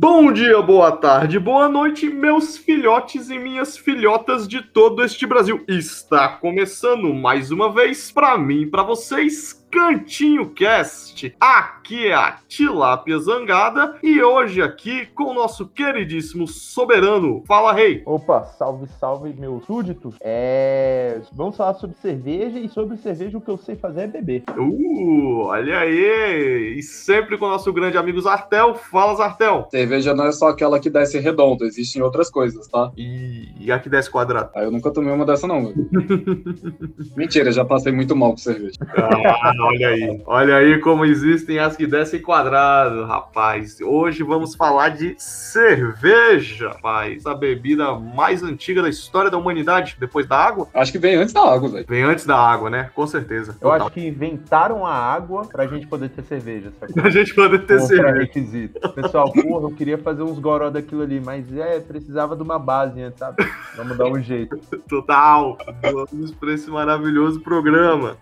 Bom dia, boa tarde, boa noite, meus filhotes e minhas filhotas de todo este Brasil. Está começando mais uma vez para mim para vocês Cantinho Cast. Aqui é a Tilápia Zangada e hoje aqui com o nosso queridíssimo soberano. Fala, rei. Opa, salve, salve, meus súditos. É... Vamos falar sobre cerveja e sobre cerveja o que eu sei fazer é beber. Uh, olha aí. E sempre com o nosso grande amigo Zartel. Fala, Zartel. Cerveja não é só aquela que desce redondo, existem outras coisas, tá? E, e a que desce quadrado? Ah, eu nunca tomei uma dessa não, velho. Mentira, já passei muito mal com cerveja. Ah, olha aí. Olha aí como existem as que descem quadrado, rapaz. Hoje vamos falar de cerveja, rapaz. A bebida mais antiga da história da humanidade, depois da água. Acho que vem antes da água, velho. Vem antes da água, né? Com certeza. Eu acho que inventaram a água pra gente poder ter cerveja, sacou? A gente poder ter cerveja. pré-requisito. Pessoal, porra, eu queria fazer uns goró daquilo ali, mas é, precisava de uma base antes, sabe? Vamos dar um jeito. Total. Vamos para esse maravilhoso programa.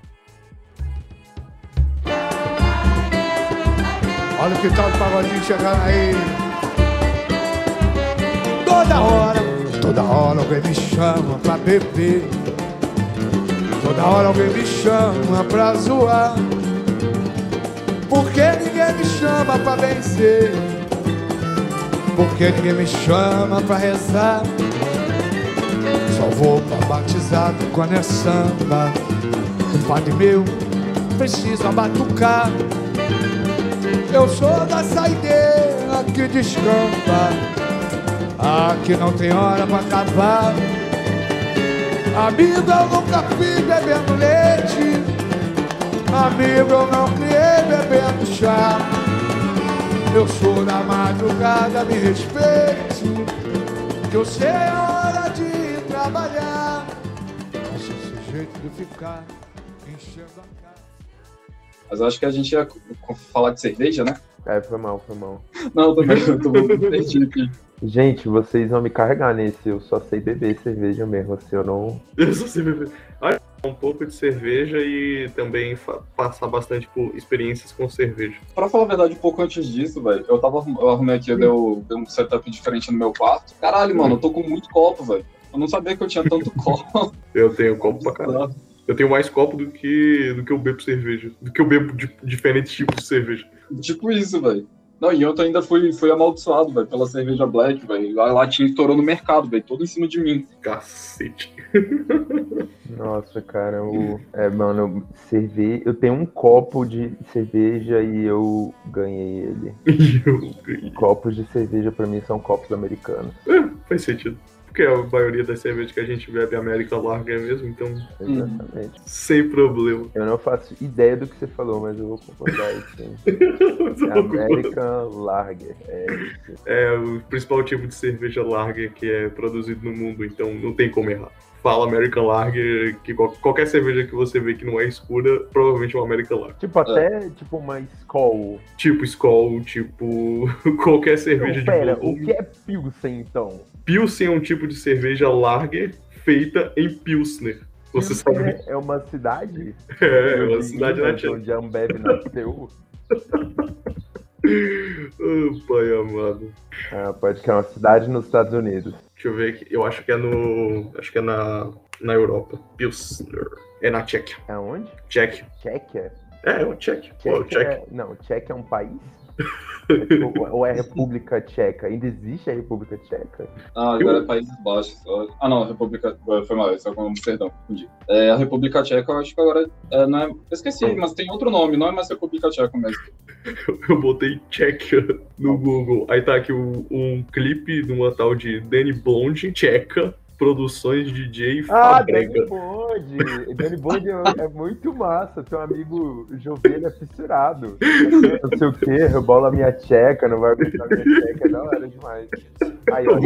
Olha que tal de pagodinho chegando aí. Toda hora, toda hora alguém me chama pra beber. Toda hora alguém me chama pra zoar. Porque ninguém me chama pra vencer. Porque ninguém me chama pra rezar. Só vou pra batizado quando é samba. O padre meu precisa batucar. Eu sou da saideira que descampa. Aqui não tem hora pra acabar. Amigo, eu nunca fui bebendo leite. Amigo, eu não criei bebendo chá. Eu sou da madrugada, me respeite. Que eu sei a hora de trabalhar. Mas esse jeito de ficar. Mas eu acho que a gente ia falar de cerveja, né? É, foi mal, foi mal. Não, eu tô, eu tô muito perdido aqui. Gente, vocês vão me carregar nesse. Eu só sei beber cerveja mesmo, assim, eu não. Eu só sei beber. Olha, um pouco de cerveja e também passar bastante por experiências com cerveja. Pra falar a verdade, um pouco antes disso, velho, eu tava eu arrumei aqui, eu dei, o- dei um setup diferente no meu quarto. Caralho, mano, eu tô com muito copo, velho. Eu não sabia que eu tinha tanto copo. Eu tenho copo pra caralho. Eu tenho mais copo do que, do que eu bebo cerveja. Do que eu bebo de diferentes tipos de cerveja. Tipo isso, velho. Não, e ontem ainda fui, fui amaldiçoado, velho, pela cerveja black, velho. A latinha estourou no mercado, velho, todo em cima de mim. Cacete. Nossa, cara, eu. É, mano, eu servi. Eu tenho um copo de cerveja e eu ganhei ele. E eu ganhei. Copos de cerveja pra mim são copos americanos. É, faz sentido. Porque a maioria das cervejas que a gente bebe é América Larga é mesmo, então Exatamente. sem problema. Eu não faço ideia do que você falou, mas eu vou concordar sim. É American Lager. É isso. É o principal tipo de cerveja Lager que é produzido no mundo, então não tem como errar. Fala American Lager, que qual- qualquer cerveja que você vê que não é escura, provavelmente é uma American Lager. Tipo, até tipo uma Skol. Tipo Skol, tipo qualquer cerveja Não, pera, de o volume. que é Pilsen, então? Pilsen é um tipo de cerveja Lager feita em Pilsner. Você Pilsen sabe? é- uma cidade? É, é uma De cidade na Minas, Tcheca. Onde a Ambev nasceu. Oh, pai amado. Ah, pode que é uma cidade nos Estados Unidos. Deixa eu ver aqui. Eu acho que é no. Acho que é na, na Europa. Pilsner. É na Tchequia. Aonde? Tchequia. Tchequia? É, é o Tchequia. Pô, Tchequia Tchequia. é... Não, Tchequia é um país? Ou é República Tcheca? Ainda existe a República Tcheca? Ah, agora é Países Baixos. Ah, não, a República. Foi mal, isso é com Amsterdão, confundi. É, a República Tcheca, eu acho que agora. É, não é... Eu esqueci, mas tem outro nome, não é mais República Tcheca mesmo. Eu botei Tchequia no Google. Aí tá aqui um, um clipe de uma tal de Danny Blonde, Tcheca, Produções DJ Ah, Fabrega. Danny Bond! Danny Bond é, é muito massa. Teu amigo Jovelha é fissurado. Não sei o que, rebola minha tcheca, não vai aguentar minha tcheca, é da hora demais. Aí, ó.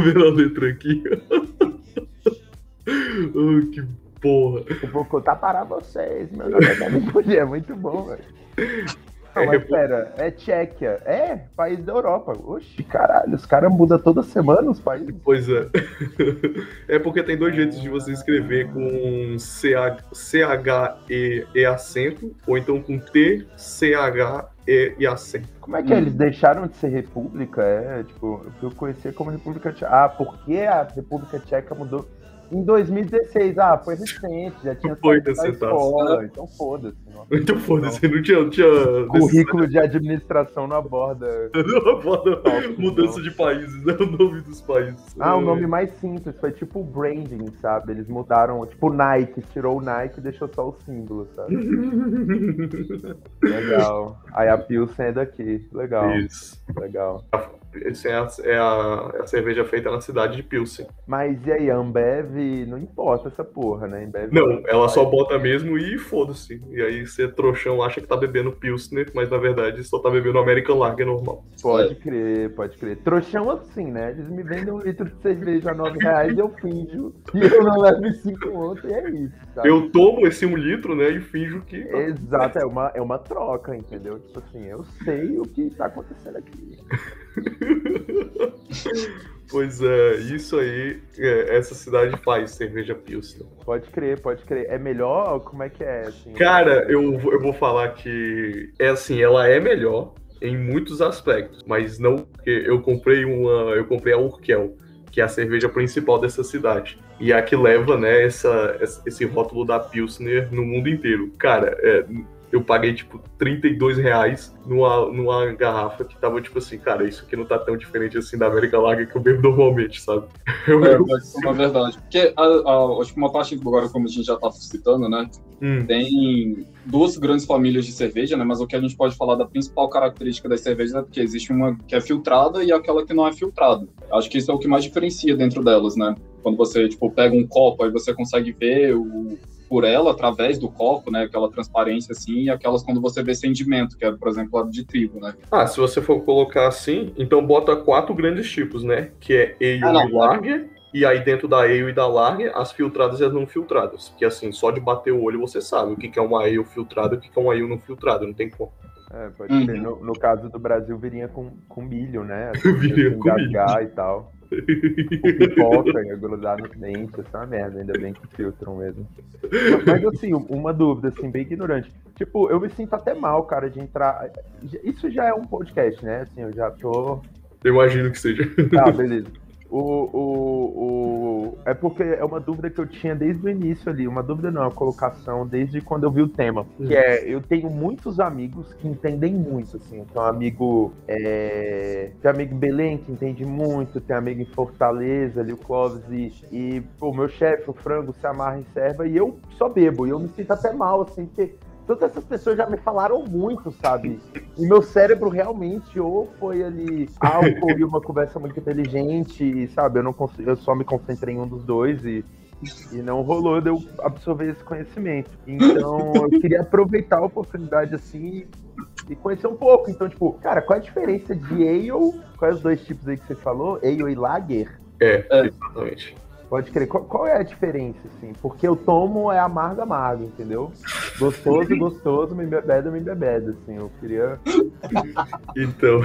Vendo a letra aqui. oh, que porra. Eu vou contar para vocês, meu nome é Danny Bond, é muito bom, velho. Não, mas pera, é Tchequia. É, país da Europa. Oxi, caralho, os caras mudam toda semana os países. Pois é. É porque tem dois jeitos de você escrever com C-H-E e acento, ou então com T, C-H e, e acento. Como é que é? Eles deixaram de ser república? É, tipo, eu conhecia como República Tcheca. Ah, porque a República Tcheca mudou em 2016, ah, foi recente, já tinha saído da escola, então foda-se. não. Então foda-se, não tinha. Não tinha Currículo de administração não aborda. Não aborda mudança de países, né? O nome dos países. Ah, o nome mais simples, foi tipo branding, sabe? Eles mudaram, tipo Nike, tirou o Nike e deixou só o símbolo, sabe? Legal. Aí a Pilsen é daqui, legal. Isso. Legal. Essa é a, é, a, é a cerveja feita na cidade de Pilsen. Mas e aí, a Ambev, não importa essa porra, né? Ambev Não, ela só bota mesmo e foda-se. E aí você trouxão acha que tá bebendo Pilsner, mas na verdade só tá bebendo American Lager normal. Pode crer, pode crer. Trouxão assim, né? Eles me vendem um litro de cerveja a 9 reais e eu finjo que eu não levo 5 ontem e é isso, sabe? Eu tomo esse um litro, né, e finjo que. Exato, é uma, é uma troca, entendeu? Tipo assim, eu sei o que tá acontecendo aqui. Pois é, isso aí, é, essa cidade faz cerveja Pilsner. Pode crer, pode crer. É melhor? Como é que é? Assim, Cara, eu, eu vou falar que é assim, ela é melhor em muitos aspectos, mas não porque eu comprei uma, eu comprei a Urkel, que é a cerveja principal dessa cidade. E é a que leva, né, essa, esse rótulo da Pilsner no mundo inteiro. Cara, é, eu paguei, tipo, 32 reais numa, numa garrafa que tava, tipo assim, cara, isso aqui não tá tão diferente assim da América Lager que eu bebo normalmente, sabe? Eu, É, mas é uma verdade. Porque a, a, acho que uma parte agora, como a gente já tá citando, né? Hum, Tem duas grandes famílias de cerveja, né? Mas o que a gente pode falar da principal característica das cervejas é porque existe uma que é filtrada e aquela que não é filtrada. Acho que isso é o que mais diferencia dentro delas, né? Quando você, tipo, pega um copo, aí você consegue ver o, por ela através do copo, né? Aquela transparência assim, e aquelas quando você vê sedimento, que é, por exemplo, a de trigo, né? Ah, se você for colocar assim, então bota quatro grandes tipos, né? Que é Ale Ah, e Lager. E aí dentro da Ale e da Lager, as filtradas e as não filtradas. Que assim, só de bater o olho você sabe o que que é uma Ale filtrada e o que que é uma Ale não filtrada. Não tem como. É, pode Uhum. crer. No, no caso do Brasil, viria com, com milho, né? Assim, Viria pra com milho. e tal. Pipoca, ia grudar nos dentes, essa é uma merda, ainda bem que filtram mesmo. Mas, mas, assim, uma dúvida, assim, bem ignorante. Tipo, eu me sinto até mal, cara, de entrar. Isso já é um podcast, né? Assim, eu já tô. Eu imagino que seja. Tá, beleza. O, o, o... É porque é uma dúvida que eu tinha desde o início ali. Uma dúvida não, uma colocação desde quando eu vi o tema. Que é, eu tenho muitos amigos que entendem muito, assim. Um amigo. É... Tem amigo em Belém que entende muito, tem amigo em Fortaleza, ali o Clóvis, e, e pô, meu chefe, o frango, se amarra em serva, e eu só bebo. E eu me sinto até mal, assim, porque todas essas pessoas já me falaram muito, sabe? E meu cérebro realmente ou foi ali álcool e uma conversa muito inteligente, e, sabe? Eu não consigo, eu só me concentrei em um dos dois e, e não rolou de eu absorver esse conhecimento. Então eu queria aproveitar a oportunidade assim e conhecer um pouco. Então, tipo, cara, qual é a diferença de ale? Quais os dois tipos aí que você falou? Ale e lager? É, É. exatamente. Pode crer. Qual, qual é a diferença, assim? Porque eu tomo é amargo, amargo, entendeu? Gostoso, gostoso, me bebeda, me bebeda, assim. Eu queria. Então,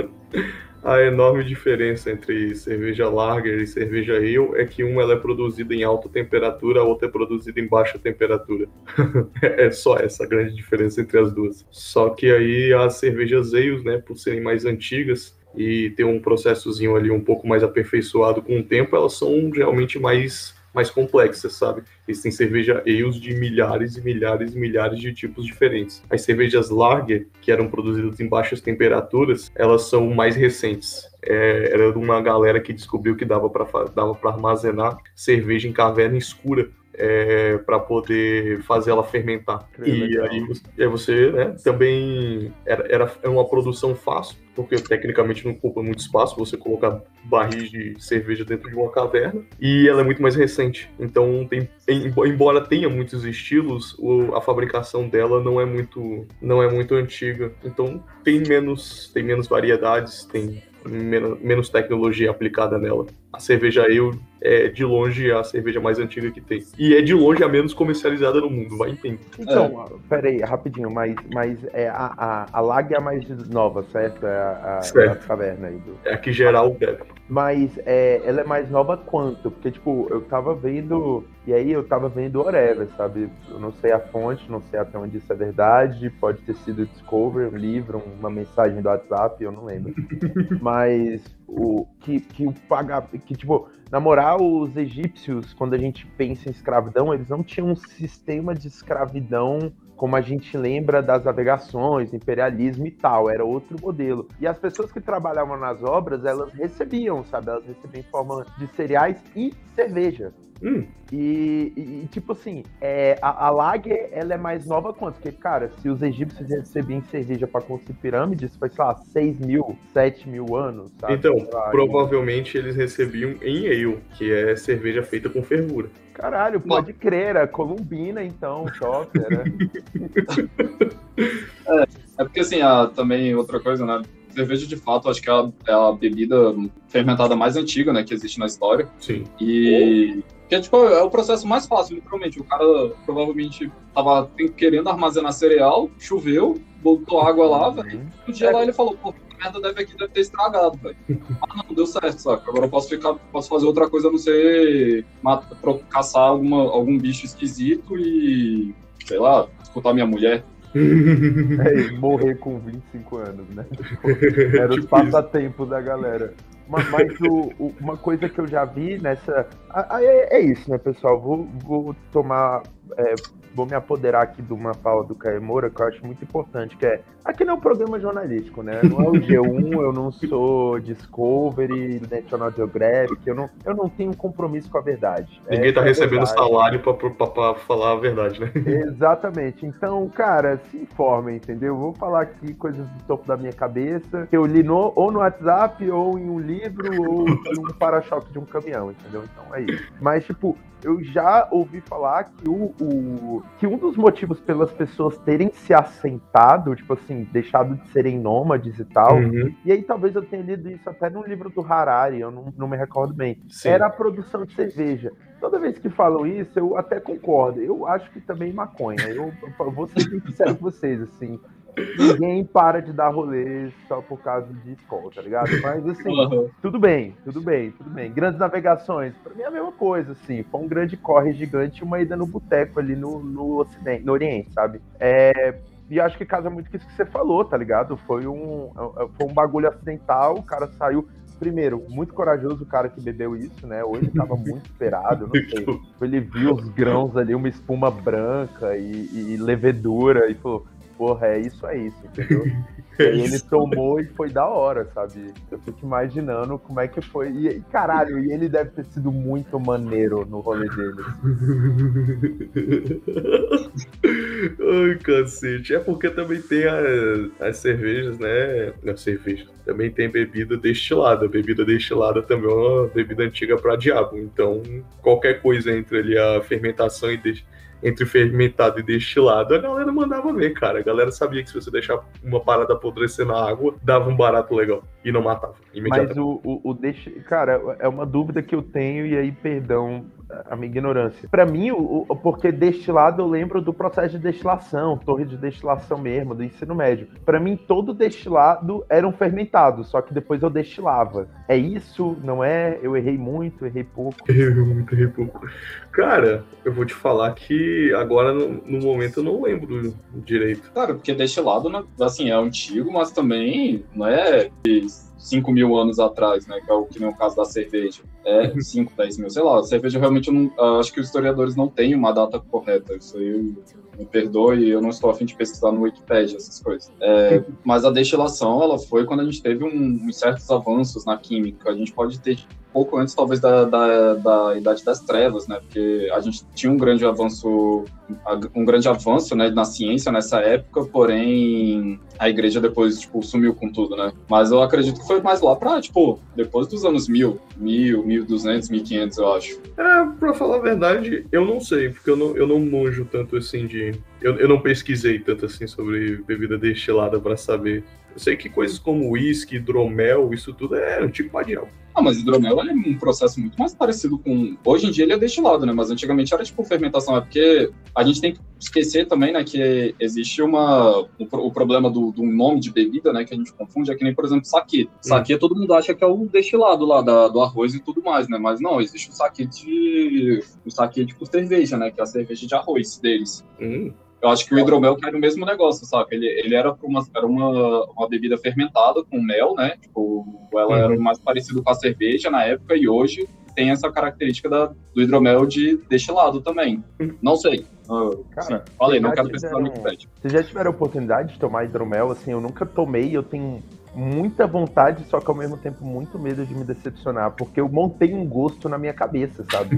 a enorme diferença entre cerveja lager e cerveja ale é que uma é produzida em alta temperatura, a outra é produzida em baixa temperatura. é só essa a grande diferença entre as duas. Só que aí as cervejas ales, né, por serem mais antigas e ter um processozinho ali um pouco mais aperfeiçoado com o tempo, elas são realmente mais mais complexas, sabe? Existem cerveja ales de milhares e milhares e milhares de tipos diferentes. As cervejas lager, que eram produzidas em baixas temperaturas, elas são mais recentes. É, era de uma galera que descobriu que dava para dava para armazenar cerveja em caverna escura é, para poder fazer ela fermentar. Que E legal. aí, você- aí você né, também era, era é uma produção fácil, porque tecnicamente não ocupa muito espaço você colocar barris de cerveja dentro de uma caverna. E ela é muito mais recente. Então, tem, em- embora tenha muitos estilos, o- a fabricação dela não é muito não é muito antiga. Então, tem menos tem menos variedades, tem menos, menos tecnologia aplicada nela. A cerveja ale é de longe a cerveja mais antiga que tem. E é de longe a menos comercializada no mundo, vai entender. Então, é. peraí, rapidinho, mas, mas é a, a, a Lag é a mais nova, certo? É a, a, certo. a caverna aí. Do... É a que geral deve. Mas é, ela é mais nova quanto? Porque, tipo, eu tava vendo. E aí eu tava vendo Whatever, sabe? Eu não sei a fonte, não sei até onde isso é verdade. Pode ter sido Discover, um livro, uma mensagem do WhatsApp, eu não lembro. Mas o que, que o pagar. Que, tipo, na moral, os egípcios, quando a gente pensa em escravidão, eles não tinham um sistema de escravidão como a gente lembra das navegações, imperialismo e tal, era outro modelo. E as pessoas que trabalhavam nas obras, elas recebiam, sabe? Elas recebiam em forma de cereais e cerveja. Hum. E, e, tipo assim, é, a, a Lager, ela é mais nova quanto? Porque, cara, se os egípcios recebiam cerveja para construir pirâmides, foi, sei lá, 6 mil, 7 mil anos, sabe? Então, lá, provavelmente e... eles recebiam em ale, que é cerveja feita com fervura. Caralho, pode Não. crer, era columbina então, choque, né? é, é porque assim, a, também outra coisa, né? cerveja de fato acho que é a, é a, bebida fermentada mais antiga, né, que existe na história. Sim. E que é, tipo, é o processo mais fácil, literalmente. O cara provavelmente tava querendo armazenar cereal, choveu, botou água lá, velho. Um dia é. lá ele falou, pô, merda deve aqui deve ter estragado, velho. ah, não, deu certo, saca? Agora eu posso ficar, posso fazer outra coisa, a não ser matar, caçar alguma, algum bicho esquisito e, sei lá, escutar minha mulher. É, morrer com 25 anos, né? Era tipo passatempos da galera. Mas, mas o, o, uma coisa que eu já vi nessa. É, é isso, né, pessoal? Vou, vou tomar. É, vou me apoderar aqui de uma fala do Caemora que eu acho muito importante, que é. Aqui não é um programa jornalístico, né? Não é o G1, eu não sou Discovery, National Geographic, eu não, eu não tenho compromisso com a verdade. Ninguém tá recebendo verdade. salário pra, falar a verdade, né? Exatamente. Então, cara, se informem, entendeu? Vou falar aqui coisas do topo da minha cabeça, que eu li no, ou no WhatsApp, ou em um livro, ou em um para-choque de um caminhão, entendeu? Então é isso. Mas, tipo, eu já ouvi falar que, o, o, que um dos motivos pelas pessoas terem se assentado, tipo assim, deixado de serem nômades e tal, uhum. e aí talvez eu tenha lido isso até no livro do Harari, eu não, não me recordo bem, Sim. era a produção de cerveja. Toda vez que falam isso, eu até concordo. Eu acho que também maconha. Eu, eu vou ser sincero com vocês, assim ninguém para de dar rolê só por causa de escola, tá ligado? Mas assim, uhum. tudo bem, tudo bem, tudo bem. Grandes navegações, pra mim é a mesma coisa, assim. Foi um grande corre gigante uma ida no boteco ali no, no Ocidente, no Oriente, sabe? É, e acho que casa muito com isso que você falou, tá ligado? Foi um, foi um bagulho acidental, o cara saiu. Primeiro, muito corajoso o cara que bebeu isso, né? Hoje tava muito esperado, não sei. Ele viu os grãos ali, uma espuma branca e, e levedura, e falou: porra, é isso, é isso, entendeu? e ele tomou e foi da hora, sabe? Eu fico imaginando como é que foi. E, caralho, e ele deve ter sido muito maneiro no rolê dele. Ai, cacete. É porque também tem as cervejas, né? Não, cerveja. Também tem bebida destilada. Bebida destilada também é uma bebida antiga para diabo. Então, qualquer coisa entre ali a fermentação e destilada entre fermentado e destilado, a galera mandava ver, cara. A galera sabia que se você deixar uma parada apodrecer na água, dava um barato legal e não matava. Mas o, o, o deixa... Cara, é uma dúvida que eu tenho, e aí, perdão a minha ignorância. Para mim, o, o, porque destilado eu lembro do processo de destilação, torre de destilação mesmo, do ensino médio. Para mim, todo destilado era um fermentado, só que depois eu destilava. É isso? Não é? Eu errei muito, errei pouco. Errei muito, errei pouco. Cara, eu vou te falar que agora, no, no momento, eu não lembro direito. Cara, porque destilado, né, assim, é antigo, mas também não é 5 mil anos atrás, né? Que é o que nem o caso da cerveja. É 5, 10 mil, sei lá. A cerveja realmente, eu não, acho que os historiadores não têm uma data correta. Isso aí me perdoe, eu não estou afim de pesquisar no Wikipedia essas coisas. É, mas a destilação, ela foi quando a gente teve um, uns certos avanços na química. A gente pode ter pouco antes, talvez, da, da, da Idade das Trevas, né? Porque a gente tinha um grande avanço, um grande avanço, né, na ciência nessa época, porém a igreja depois, tipo, sumiu com tudo, né? Mas eu acredito que foi mais lá pra, tipo, depois dos anos 1000, 1000, 1200, 1500, eu acho. É, pra falar a verdade, eu não sei, porque eu não, eu não manjo tanto assim de. Eu, eu não pesquisei tanto assim sobre bebida destilada para saber Eu sei que coisas como uísque, hidromel, isso tudo é antigo pra diabo. Ah, mas hidromel é um processo muito mais parecido com. Hoje em dia ele é destilado, né? Mas antigamente era tipo fermentação. É porque a gente tem que esquecer também, né, que existe uma. O, problema do, do, nome de bebida, né, que a gente confunde, é que nem, por exemplo, saque. Saque hum. todo mundo acha que é o destilado lá da, do arroz e tudo mais, né? Mas não, existe o saque de. O saque tipo cerveja, né? Que é a cerveja de arroz deles. Hum. Eu acho que o hidromel cai no mesmo negócio, sabe? Ele, ele era, uma, era uma, uma bebida fermentada com mel, né? Tipo, ela uhum. era mais parecido com a cerveja na época e hoje tem essa característica da, do hidromel de destilado também. Não sei. Uh, Cara, sim, falei, não quero precisar muito Vocês já tiveram a oportunidade de tomar hidromel? Assim, eu nunca tomei, eu tenho muita vontade, só que ao mesmo tempo muito medo de me decepcionar, porque eu montei um gosto na minha cabeça, sabe?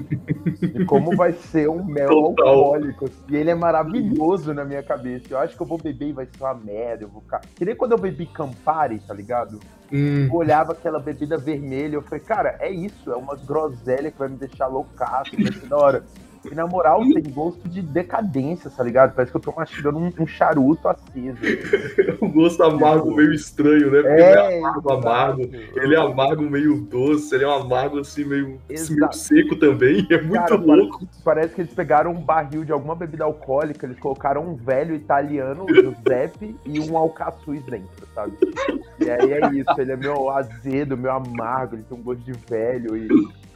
De como vai ser um mel Total. alcoólico. E ele é maravilhoso na minha cabeça. Eu acho que eu vou beber e vai ser uma merda. Eu vou ficar. Que nem quando eu bebi Campari, tá ligado? Hum. Eu olhava aquela bebida vermelha, eu falei, cara, é isso, é uma groselha que vai me deixar loucaço, vai ser da hora. E na moral, tem gosto de decadência, tá ligado? Parece que eu tô mastigando um, um charuto aceso. um gosto amargo meio estranho, né? Porque é, ele é amargo, amargo. Ele é amargo meio doce, ele é um amargo assim meio, meio seco também. É muito Cara, louco. Parece, parece, que eles pegaram um barril de alguma bebida alcoólica, eles colocaram um velho italiano, Giuseppe, e um alcaçuz dentro, sabe? E aí é isso, ele é meio azedo, meio amargo, ele tem um gosto de velho e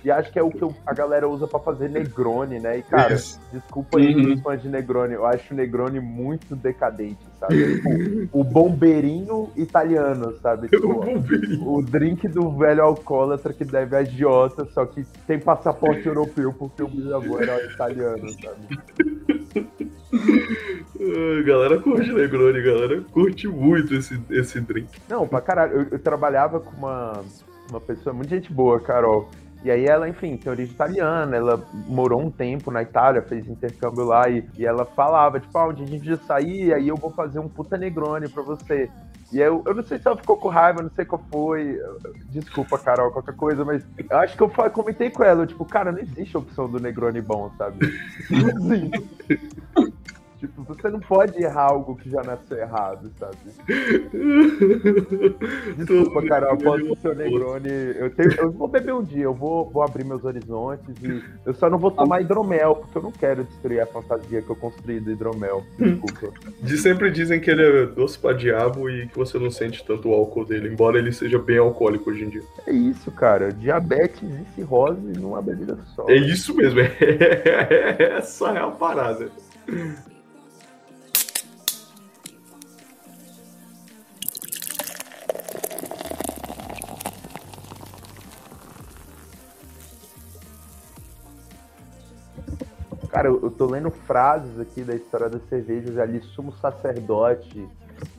e acho que é o que a galera usa para fazer Negroni, né? E, cara, Isso. desculpa aí uhum. os fãs de Negroni, eu acho o Negroni muito decadente, sabe? Tipo, o bombeirinho italiano, sabe? Tipo, o, o drink do velho alcoólatra que deve a Giota, só que tem passaporte europeu porque o bisavô era italiano, sabe? A galera curte Negroni, galera curte muito esse, esse drink. Não, pra caralho. Eu, eu trabalhava com uma, uma pessoa, muito gente boa, Carol. E aí ela, enfim, tem origem italiana, ela morou um tempo na Itália, fez intercâmbio lá e, e ela falava, tipo, ah, onde a gente já sair, aí eu vou fazer um puta negrone pra você. E eu, eu não sei se ela ficou com raiva, não sei qual foi. Desculpa, Carol, qualquer coisa, mas eu acho que eu comentei com ela, tipo, cara, não existe opção do Negroni bom, sabe? Não existe. Tipo, você não pode errar algo que já nasceu errado, sabe? Desculpa, Carol, posso ser o Negroni. Eu, tenho, eu vou beber um dia, eu vou, vou abrir meus horizontes e eu só não vou tomar hidromel, porque eu não quero destruir a fantasia que eu construí do hidromel. Desculpa. De sempre dizem que ele é doce pra diabo e que você não sente tanto o álcool dele, embora ele seja bem alcoólico hoje em dia. É isso, cara. Diabetes e cirrose numa bebida só. É isso mesmo. Essa é a parada. Cara, eu, tô lendo frases aqui da história das cervejas ali, sumo sacerdote,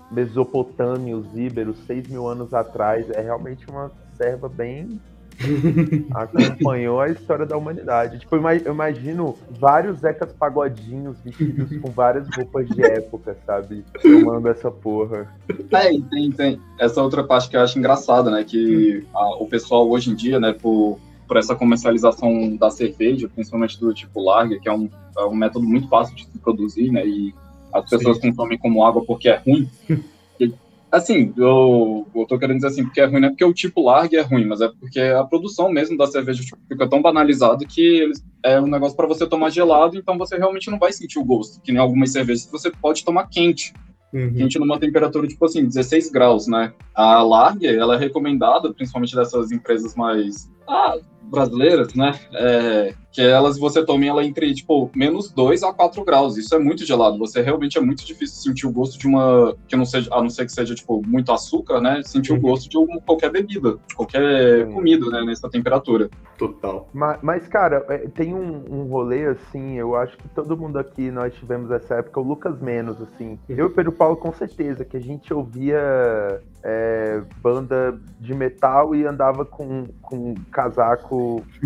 Mesopotâmia, os íberos, seis mil anos atrás. É realmente uma serva bem acompanhou a história da humanidade. Tipo, eu imagino vários Zecas Pagodinhos vestidos com várias roupas de época, sabe? Tomando essa porra. Tem, tem, tem. Essa outra parte que eu acho engraçada, né? Que a, o pessoal hoje em dia, né, por por essa comercialização da cerveja, principalmente do tipo lager, que é um, é um método muito fácil de se produzir, né? E as pessoas Sim. consomem como água porque é ruim. E, assim, eu, eu tô querendo dizer assim, porque é ruim, não é porque o tipo lager é ruim, mas é porque a produção mesmo da cerveja tipo, fica tão banalizada que eles, é um negócio para você tomar gelado, então você realmente não vai sentir o gosto, que nem algumas cervejas você pode tomar quente. Uhum. Quente numa temperatura, tipo assim, 16 graus, né? A Lager, ela é recomendada, principalmente dessas empresas mais ah, brasileiras, né? É, que elas você tome ela entre tipo menos 2 a 4 graus. Isso é muito gelado. Você realmente é muito difícil sentir o gosto de uma que não seja, a não ser que seja tipo muito açúcar, né? Sentir uhum. o gosto de uma, qualquer bebida, de qualquer uhum. comida, né? Nessa temperatura. Total. Mas, mas cara, é, tem um, um rolê assim. Eu acho que todo mundo aqui nós tivemos essa época. O Lucas menos assim. Uhum. Eu e o Pedro Paulo com certeza que a gente ouvia é, banda de metal e andava com, com casaco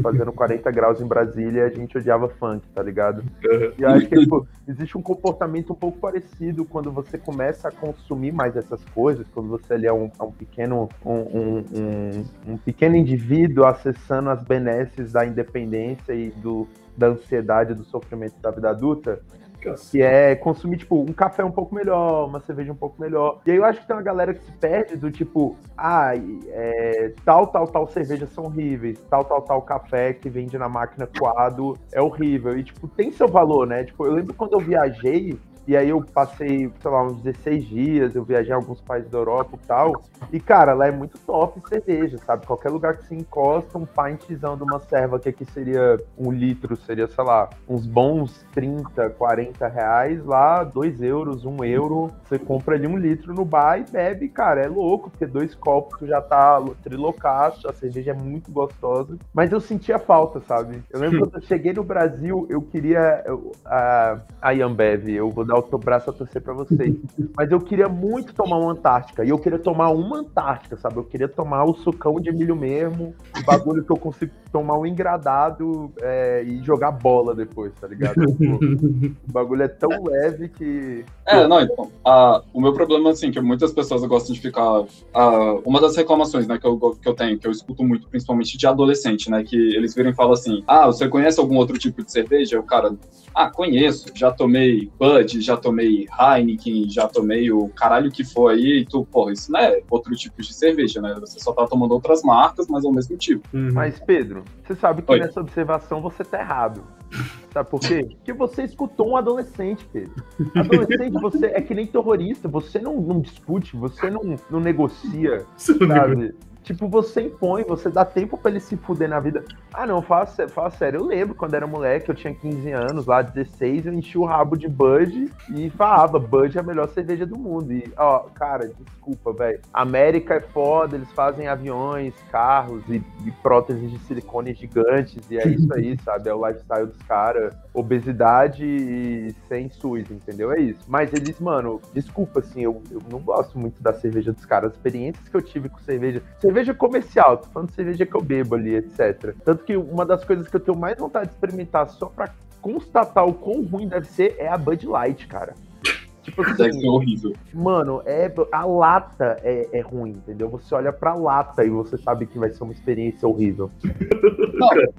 fazendo 40 graus em Brasília, a gente odiava funk, tá ligado? E acho que tipo, existe um comportamento um pouco parecido quando você começa a consumir mais essas coisas, quando você ali é um, é um pequeno um, um, um, um pequeno indivíduo acessando as benesses da independência e do, da ansiedade do sofrimento da vida adulta, Que é consumir, tipo, um café um pouco melhor, uma cerveja um pouco melhor. E aí eu acho que tem uma galera que se perde do tipo, ah, é, tal, tal, tal cerveja são horríveis, tal, tal, tal café que vende na máquina coado é horrível. E, tipo, tem seu valor, né? Tipo, eu lembro quando eu viajei, e aí eu passei, sei lá, uns 16 dias, eu viajei em alguns países da Europa e tal. E, cara, lá é muito top cerveja, sabe? Qualquer lugar que se encosta, um pintzão de uma serva que aqui seria um litro, seria, sei lá, uns bons 30, 40 reais. Lá, 2 euros, 1 euro. Você compra ali um litro no bar e bebe, cara. É louco, porque dois copos tu já tá trilocaço, a cerveja é muito gostosa. Mas eu sentia falta, sabe? Eu lembro quando eu cheguei no Brasil, eu queria. Eu, a, a Yambev, eu vou dar o braço a torcer pra vocês. Mas eu queria muito tomar uma Antártica. E eu queria tomar uma Antártica, sabe? Eu queria tomar o sucão de milho mesmo, o bagulho que eu consigo tomar um engradado é, e jogar bola depois, tá ligado? Tipo, o bagulho é tão leve que. É, não, então. A, o meu problema, assim, que muitas pessoas gostam de ficar. A, uma das reclamações, né, que eu, que eu tenho, que eu escuto muito, principalmente de adolescente, né? Que eles viram e falam assim: ah, você conhece algum outro tipo de cerveja? O cara, ah, conheço, já tomei Bud, já tomei Heineken, já tomei o caralho que for aí, e tu, porra, isso não é outro tipo de cerveja, né? Você só tá tomando outras marcas, mas é o mesmo tipo. Uhum. Mas, Pedro, você sabe que Oi. nessa observação você tá errado. Sabe por quê? Porque você escutou um adolescente, Pedro. Adolescente, você é que nem terrorista, você não, não discute, você não, não negocia, sabe? Tipo, você impõe, você dá tempo para ele se fuder na vida. Ah, não, fala, fala sério. Eu lembro quando era moleque, eu tinha 15 anos, lá 16, eu enchi o rabo de Bud e falava, Bud é a melhor cerveja do mundo. E, ó, cara, desculpa, velho. América é foda, eles fazem aviões, carros e, e próteses de silicone gigantes, e é isso aí, sabe? É o lifestyle dos caras. Obesidade e sem SUS, entendeu? É isso. Mas eles, mano, desculpa, assim, eu, eu não gosto muito da cerveja dos caras. As experiências que eu tive com cerveja. Cerveja cerveja comercial, tô falando de cerveja que eu bebo ali, etc. Tanto que uma das coisas que eu tenho mais vontade de experimentar só pra constatar o quão ruim deve ser é a Bud Light, cara. Tipo assim, deve ser horrível. Mano, é, a lata é, é, ruim, entendeu? Você olha pra lata e você sabe que vai ser uma experiência horrível.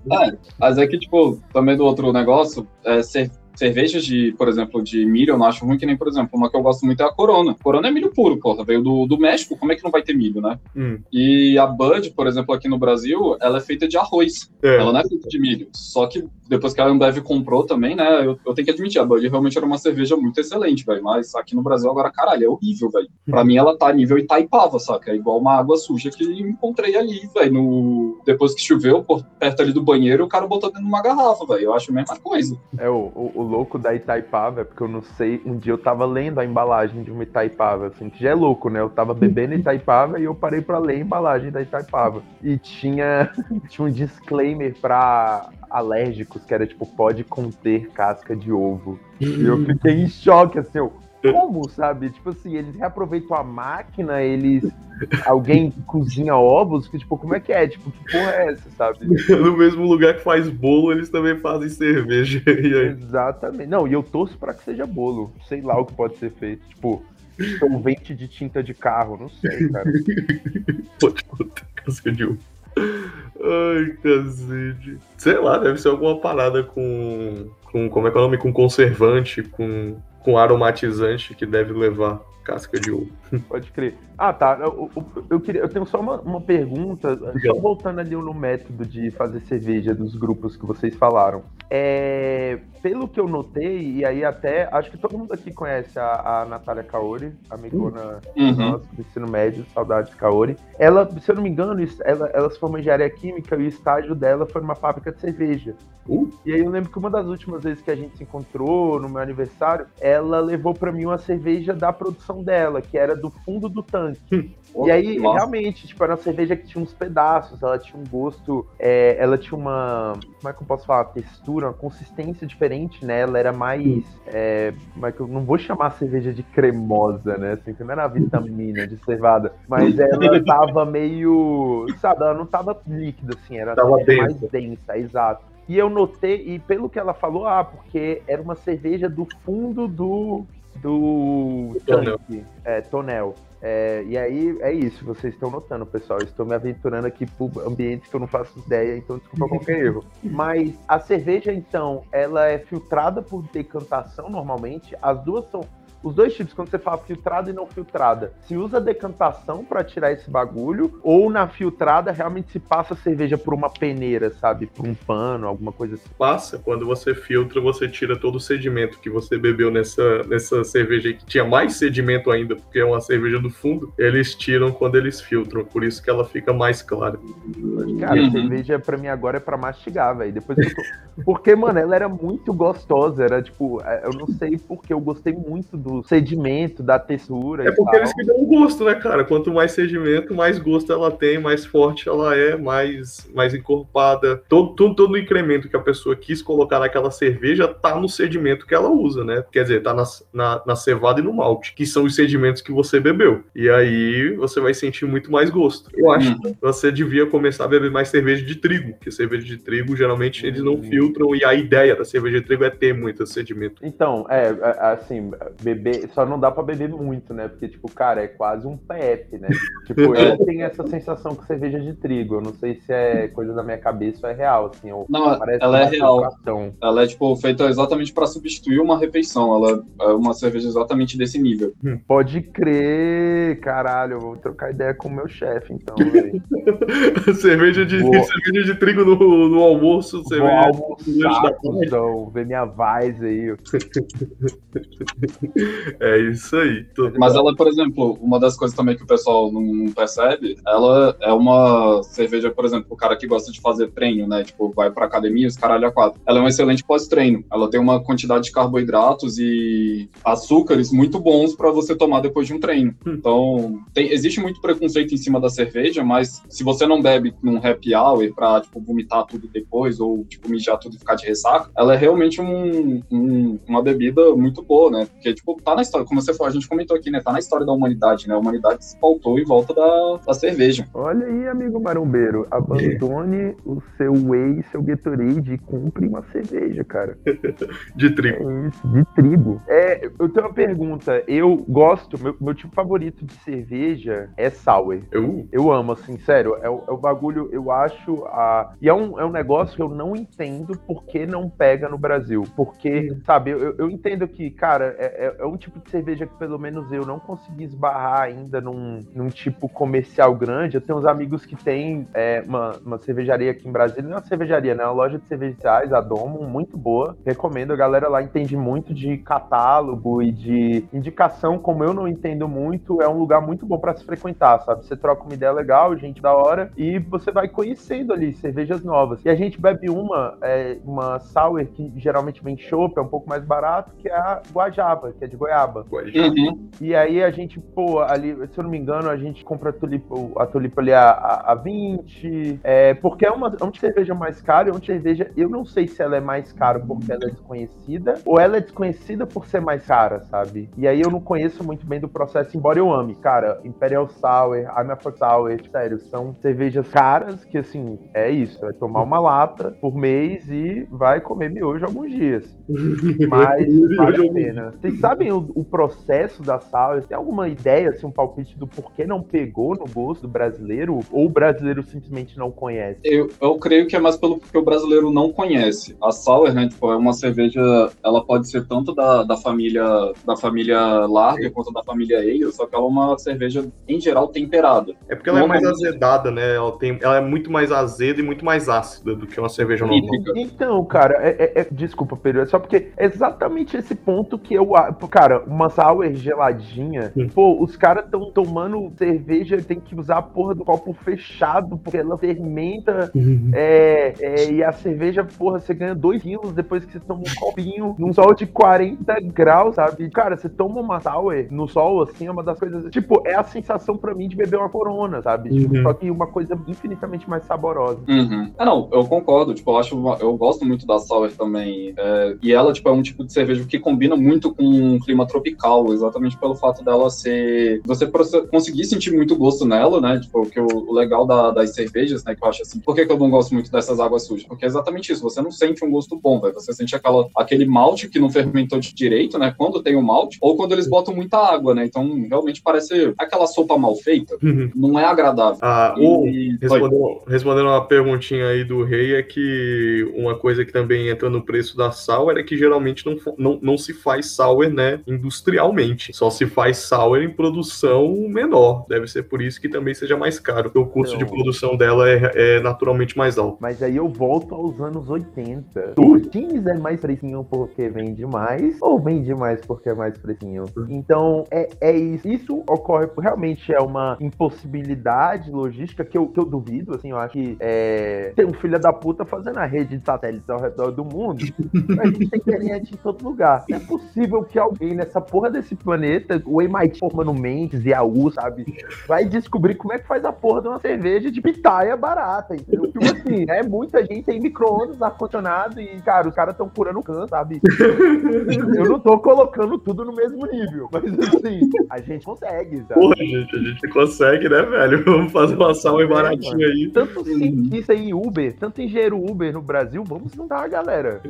Não, é, mas é que, tipo, também do outro negócio, é, ser cervejas de, por exemplo, de milho, eu não acho ruim, que nem, por exemplo, uma que eu gosto muito é a Corona. Corona é milho puro, porra, veio do, do México, como é que não vai ter milho, né? Hum. E a Bud, por exemplo, aqui no Brasil, ela é feita de arroz. É. Ela não é feita de milho. Só que depois que a Ambev comprou também, né, eu, eu tenho que admitir, a Bud realmente era uma cerveja muito excelente, velho, mas aqui no Brasil agora, caralho, é horrível, velho. Pra mim ela tá nível Itaipava, saca? É igual uma água suja que encontrei ali, velho, no... depois que choveu, por perto ali do banheiro, o cara botou dentro de uma garrafa, velho. Eu acho a mesma coisa. É, o, o, o louco da Itaipava, porque eu não sei, um dia eu tava lendo a embalagem de uma Itaipava, assim, que já é louco, né? Eu tava bebendo Itaipava e eu parei para ler a embalagem da Itaipava. E tinha, tinha um disclaimer para alérgicos, que era tipo, pode conter casca de ovo. E eu fiquei em choque, assim, eu, como, sabe? Tipo assim, eles reaproveitam a máquina, eles. Alguém cozinha ovos, que, tipo, como é que é? Tipo, que porra é essa, sabe? no mesmo lugar que faz bolo, eles também fazem cerveja. Exatamente. Não, e eu torço pra que seja bolo. Sei lá o que pode ser feito. Tipo, solvente de tinta de carro, não sei, cara. Pode botar casca de ovo. Ai, cacete. Sei lá, deve ser alguma parada com. com como é que é o nome? Com conservante, com com aromatizante que deve levar casca de ovo. Pode crer. Ah, tá. Eu, eu, eu, queria, eu tenho só uma, uma pergunta, só voltando ali no método de fazer cerveja dos grupos que vocês falaram. É, pelo que eu notei, e aí até, acho que todo mundo aqui conhece a, a Natália Kaori, amigona uhum. nossa do ensino médio, saudades Kaori. Ela, se eu não me engano, ela, ela se formou em engenharia química e o estágio dela foi numa fábrica de cerveja. Uh. E aí eu lembro que uma das últimas vezes que a gente se encontrou no meu aniversário, ela levou para mim uma cerveja da produção dela, que era do fundo do tanque. e aí, Nossa. realmente, tipo, era uma cerveja que tinha uns pedaços, ela tinha um gosto, é, ela tinha uma, como é que eu posso falar, textura, uma consistência diferente, né? Ela era mais, é, como é que eu não vou chamar a cerveja de cremosa, né? Assim, que não era vitamina de cevada, mas ela tava meio, sabe, ela não tava líquida, assim, era tava mais densa, exato. E eu notei, e pelo que ela falou, ah, porque era uma cerveja do fundo do, do tanque, é, tonel. É, e aí é isso, vocês estão notando, pessoal. Eu estou me aventurando aqui por ambientes que eu não faço ideia, então desculpa qualquer erro. Mas a cerveja, então, ela é filtrada por decantação normalmente. As duas são os dois tipos, quando você fala filtrada e não filtrada, se usa decantação para tirar esse bagulho, ou na filtrada realmente se passa a cerveja por uma peneira, sabe? Por um pano, alguma coisa assim. Passa, quando você filtra, você tira todo o sedimento que você bebeu nessa, nessa cerveja aí, que tinha mais sedimento ainda, porque é uma cerveja do fundo, eles tiram quando eles filtram, por isso que ela fica mais clara. Cara, uhum. cerveja pra mim agora é pra mastigar, velho. Depois eu tô... Porque, mano, ela era muito gostosa, era tipo, é, eu não sei porque eu gostei muito do do sedimento, da textura. É porque eles que dão gosto, né, cara? Quanto mais sedimento, mais gosto ela tem, mais forte ela é, mais, mais encorpada. Todo, todo, todo o incremento que a pessoa quis colocar naquela cerveja tá no sedimento que ela usa, né? Quer dizer, tá na, na, na cevada e no malte, que são os sedimentos que você bebeu. E aí você vai sentir muito mais gosto. Eu acho hum. que você devia começar a beber mais cerveja de trigo, porque cerveja de trigo geralmente eles não hum. filtram e a ideia da cerveja de trigo é ter muito sedimento. Então, é, é assim, beber beber, só não dá pra beber muito, né? Porque, tipo, cara, é quase um PF, né? tipo, eu tenho essa sensação com cerveja de trigo. Eu não sei se é coisa da minha cabeça ou é real, assim. não, ela é real. Ela é, tipo, feita exatamente para substituir uma refeição. Ela é uma cerveja exatamente desse nível. Hum, pode crer, caralho. Eu vou trocar ideia com o meu chefe, então, cerveja, de, cerveja de trigo no, no almoço. Cerveja vou almoçar, então, ver minha Vaz aí. é isso aí. Mas ela, por exemplo, uma das coisas também que o pessoal não percebe, ela é uma cerveja, por exemplo, o cara que gosta de fazer treino, né? Tipo, vai pra academia, os caralho a quatro. Ela é um excelente pós-treino. Ela tem uma quantidade de carboidratos e açúcares muito bons para você tomar depois de um treino. Hum. Então, tem, existe muito preconceito em cima da cerveja, mas se você não bebe num happy hour pra, tipo, vomitar tudo depois ou, tipo, mijar tudo e ficar de ressaca, ela é realmente um, um, uma bebida muito boa, né? Porque, tipo, tá na história, como você falou, a gente comentou aqui, né? Tá na história da humanidade, né? A humanidade se pautou em volta da, da cerveja. Olha aí, amigo marombeiro, abandone o seu whey, seu Gatorade e compre uma cerveja, cara. de trigo. É isso, de trigo. É, eu tenho uma pergunta. Eu gosto, meu, meu tipo favorito de cerveja é sour. Eu, eu amo, assim, sério. É, o, é o bagulho, eu acho. A... E é um, é um negócio que eu não entendo porque não pega no Brasil. Porque, sabe, eu, eu entendo que, cara, é, é, é, um tipo de cerveja que pelo menos eu não consegui esbarrar ainda num, num tipo comercial grande. Eu tenho uns amigos que têm é, uma, uma cervejaria aqui em Brasília, não é uma cervejaria, né? É uma loja de cervejas, a Domo, muito boa. Recomendo, a galera lá entende muito de catálogo e de indicação, como eu não entendo muito, é um lugar muito bom para se frequentar, sabe? Você troca uma ideia legal, gente da hora, e você vai conhecendo ali cervejas novas. E a gente bebe uma, é, uma sour que geralmente vem chopp, é um pouco mais barato, que é a Guajaba, que é de goiaba. Uhum. E aí a gente, pô, ali, se eu não me engano, a gente compra a tulipa, a tulipa ali a, a, a 20, é, porque é uma, é uma cerveja mais cara, é uma cerveja, eu não sei se ela é mais cara porque ela é desconhecida, ou ela é desconhecida por ser mais cara, sabe? E aí eu não conheço muito bem do processo, embora eu ame. Cara, Imperial Sour, I'm a Sour, sério, são cervejas caras que, assim, é isso, é tomar uma lata por mês e vai comer miojo alguns dias. Mas vale a pena. Vocês sabem o, o processo da sal? Tem alguma ideia, assim, um palpite do porquê não pegou no gosto do brasileiro? Ou o brasileiro simplesmente não conhece? Eu, eu creio que é mais pelo que o brasileiro não conhece. A sour, né, tipo, é uma cerveja, ela pode ser tanto da, da família da família larga quanto da família ale, só que ela é uma cerveja, em geral, temperada. É porque ela é mais azedada, né? Ela, tem, ela é muito mais azeda e muito mais ácida do que uma cerveja normal. Então, cara, é, é, é, desculpa, Pedro, é só porque é exatamente esse ponto que eu cara, uma sour geladinha, Sim. pô, os caras estão tomando cerveja, tem que usar a porra do copo fechado, porque ela fermenta. Uhum. É, é, e a cerveja, porra, você ganha 2 quilos depois que você toma um copinho num sol de 40 graus, sabe? Cara, você toma uma sour no sol, assim, é uma das coisas. Tipo, é a sensação pra mim de beber uma corona, sabe? Tipo, uhum. só que uma coisa infinitamente mais saborosa. Uhum. Ah, não, eu concordo. Tipo, eu acho. Eu gosto muito da sour também. É, e ela, tipo, é um tipo de cerveja que combina muito com num clima tropical, exatamente pelo fato dela ser. Você conseguir sentir muito gosto nela, né? Tipo, que o, legal da, das cervejas, né? Que eu acho assim, por que, que eu não gosto muito dessas águas sujas? Porque é exatamente isso, você não sente um gosto bom, velho. Você sente aquela, aquele malte que não fermentou de direito, né? Quando tem o um malte, ou quando eles botam muita água, né? Então, realmente parece aquela sopa mal feita, uhum. não é agradável. Ah, e... respondendo, respondendo uma perguntinha aí do rei, é que uma coisa que também entra no preço da sour é que geralmente não, não, não se faz sour, né? Industrialmente. Só se faz sour em produção menor. Deve ser por isso que também seja mais caro. O custo de produção dela é, é, naturalmente mais alto. Mas aí eu volto aos anos 80. O Teams é mais precinho porque vende mais, ou vende mais porque é mais precinho? Então, é, é isso. Isso ocorre, realmente é uma impossibilidade logística que eu, que eu duvido, assim, eu acho que é, tem um filho da puta fazendo a rede de satélites ao redor do mundo, a gente tem internet em todo lugar. É possível que alguém nessa porra desse planeta, o MIT formando Mendes e a U, sabe, vai descobrir como é que faz a porra de uma cerveja de pitaia barata, entendeu? Tipo assim, é muita gente tem micro-ondas, ar-condicionado e, cara, os caras estão curando câncer, sabe? Eu não tô colocando tudo no mesmo nível, mas assim, a gente consegue, sabe? Porra, gente, a gente consegue, né, velho? Vamos fazer uma sala é, baratinha aí. Tanto cientista em Uber, tanto engenheiro Uber no Brasil, vamos juntar, galera.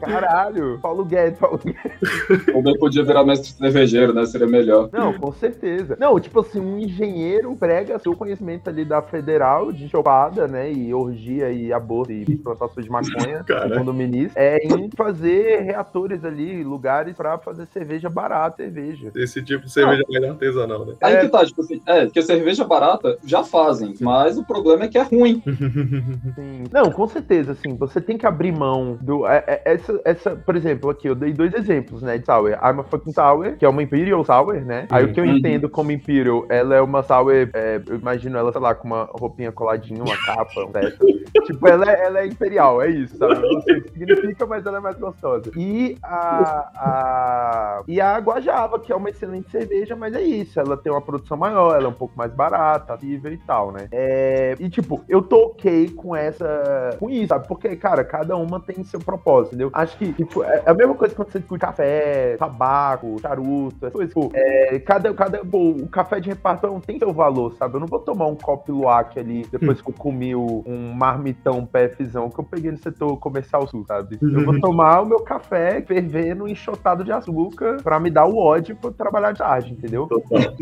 Caralho, Paulo Guedes, Paulo Guedes. Podia virar mestre cervejeiro, né? Seria melhor. Não, com certeza. Não, tipo assim, um engenheiro prega seu conhecimento ali da federal de chopada, né? E orgia e aborto e plantação de maconha, segundo o ministro, é em fazer reatores ali, lugares pra fazer cerveja barata, cerveja. Esse tipo de cerveja ah. mais artesanal, né? Aí é... que tá, tipo assim, é, porque cerveja barata já fazem, mas o problema é que é ruim. Sim. Não, com certeza, assim, você tem que abrir mão do. É, é, essa, essa, por exemplo, aqui eu dei dois exemplos, né, de sour. I'm a fucking sour, que é uma Imperial Sour, né? Aí o que eu entendo como Imperial, ela é uma sour, é, eu imagino ela, sei lá, com uma roupinha coladinha, uma capa, um tipo, ela, é, ela é imperial, é isso, sabe? Não sei o que significa, mas ela é mais gostosa. E a, a, e a Guajava, que é uma excelente cerveja, mas é isso, ela tem uma produção maior, ela é um pouco mais barata, acessível e tal, né? É, e tipo, eu tô ok com essa, com isso, sabe? Porque, cara, cada uma tem seu propósito, entendeu? Acho que, tipo, é a mesma coisa quando você discute café, tabaco, charuto, essas coisas, tipo, é, cada, cada, pô, o café de repartão tem seu valor, sabe? Eu não vou tomar um copo luac ali depois que eu comi um marmitão PFzão que eu peguei no setor comercial sul, sabe? Eu vou tomar o meu café fervendo enxotado de açúcar pra me dar o ódio pra trabalhar de tarde, entendeu?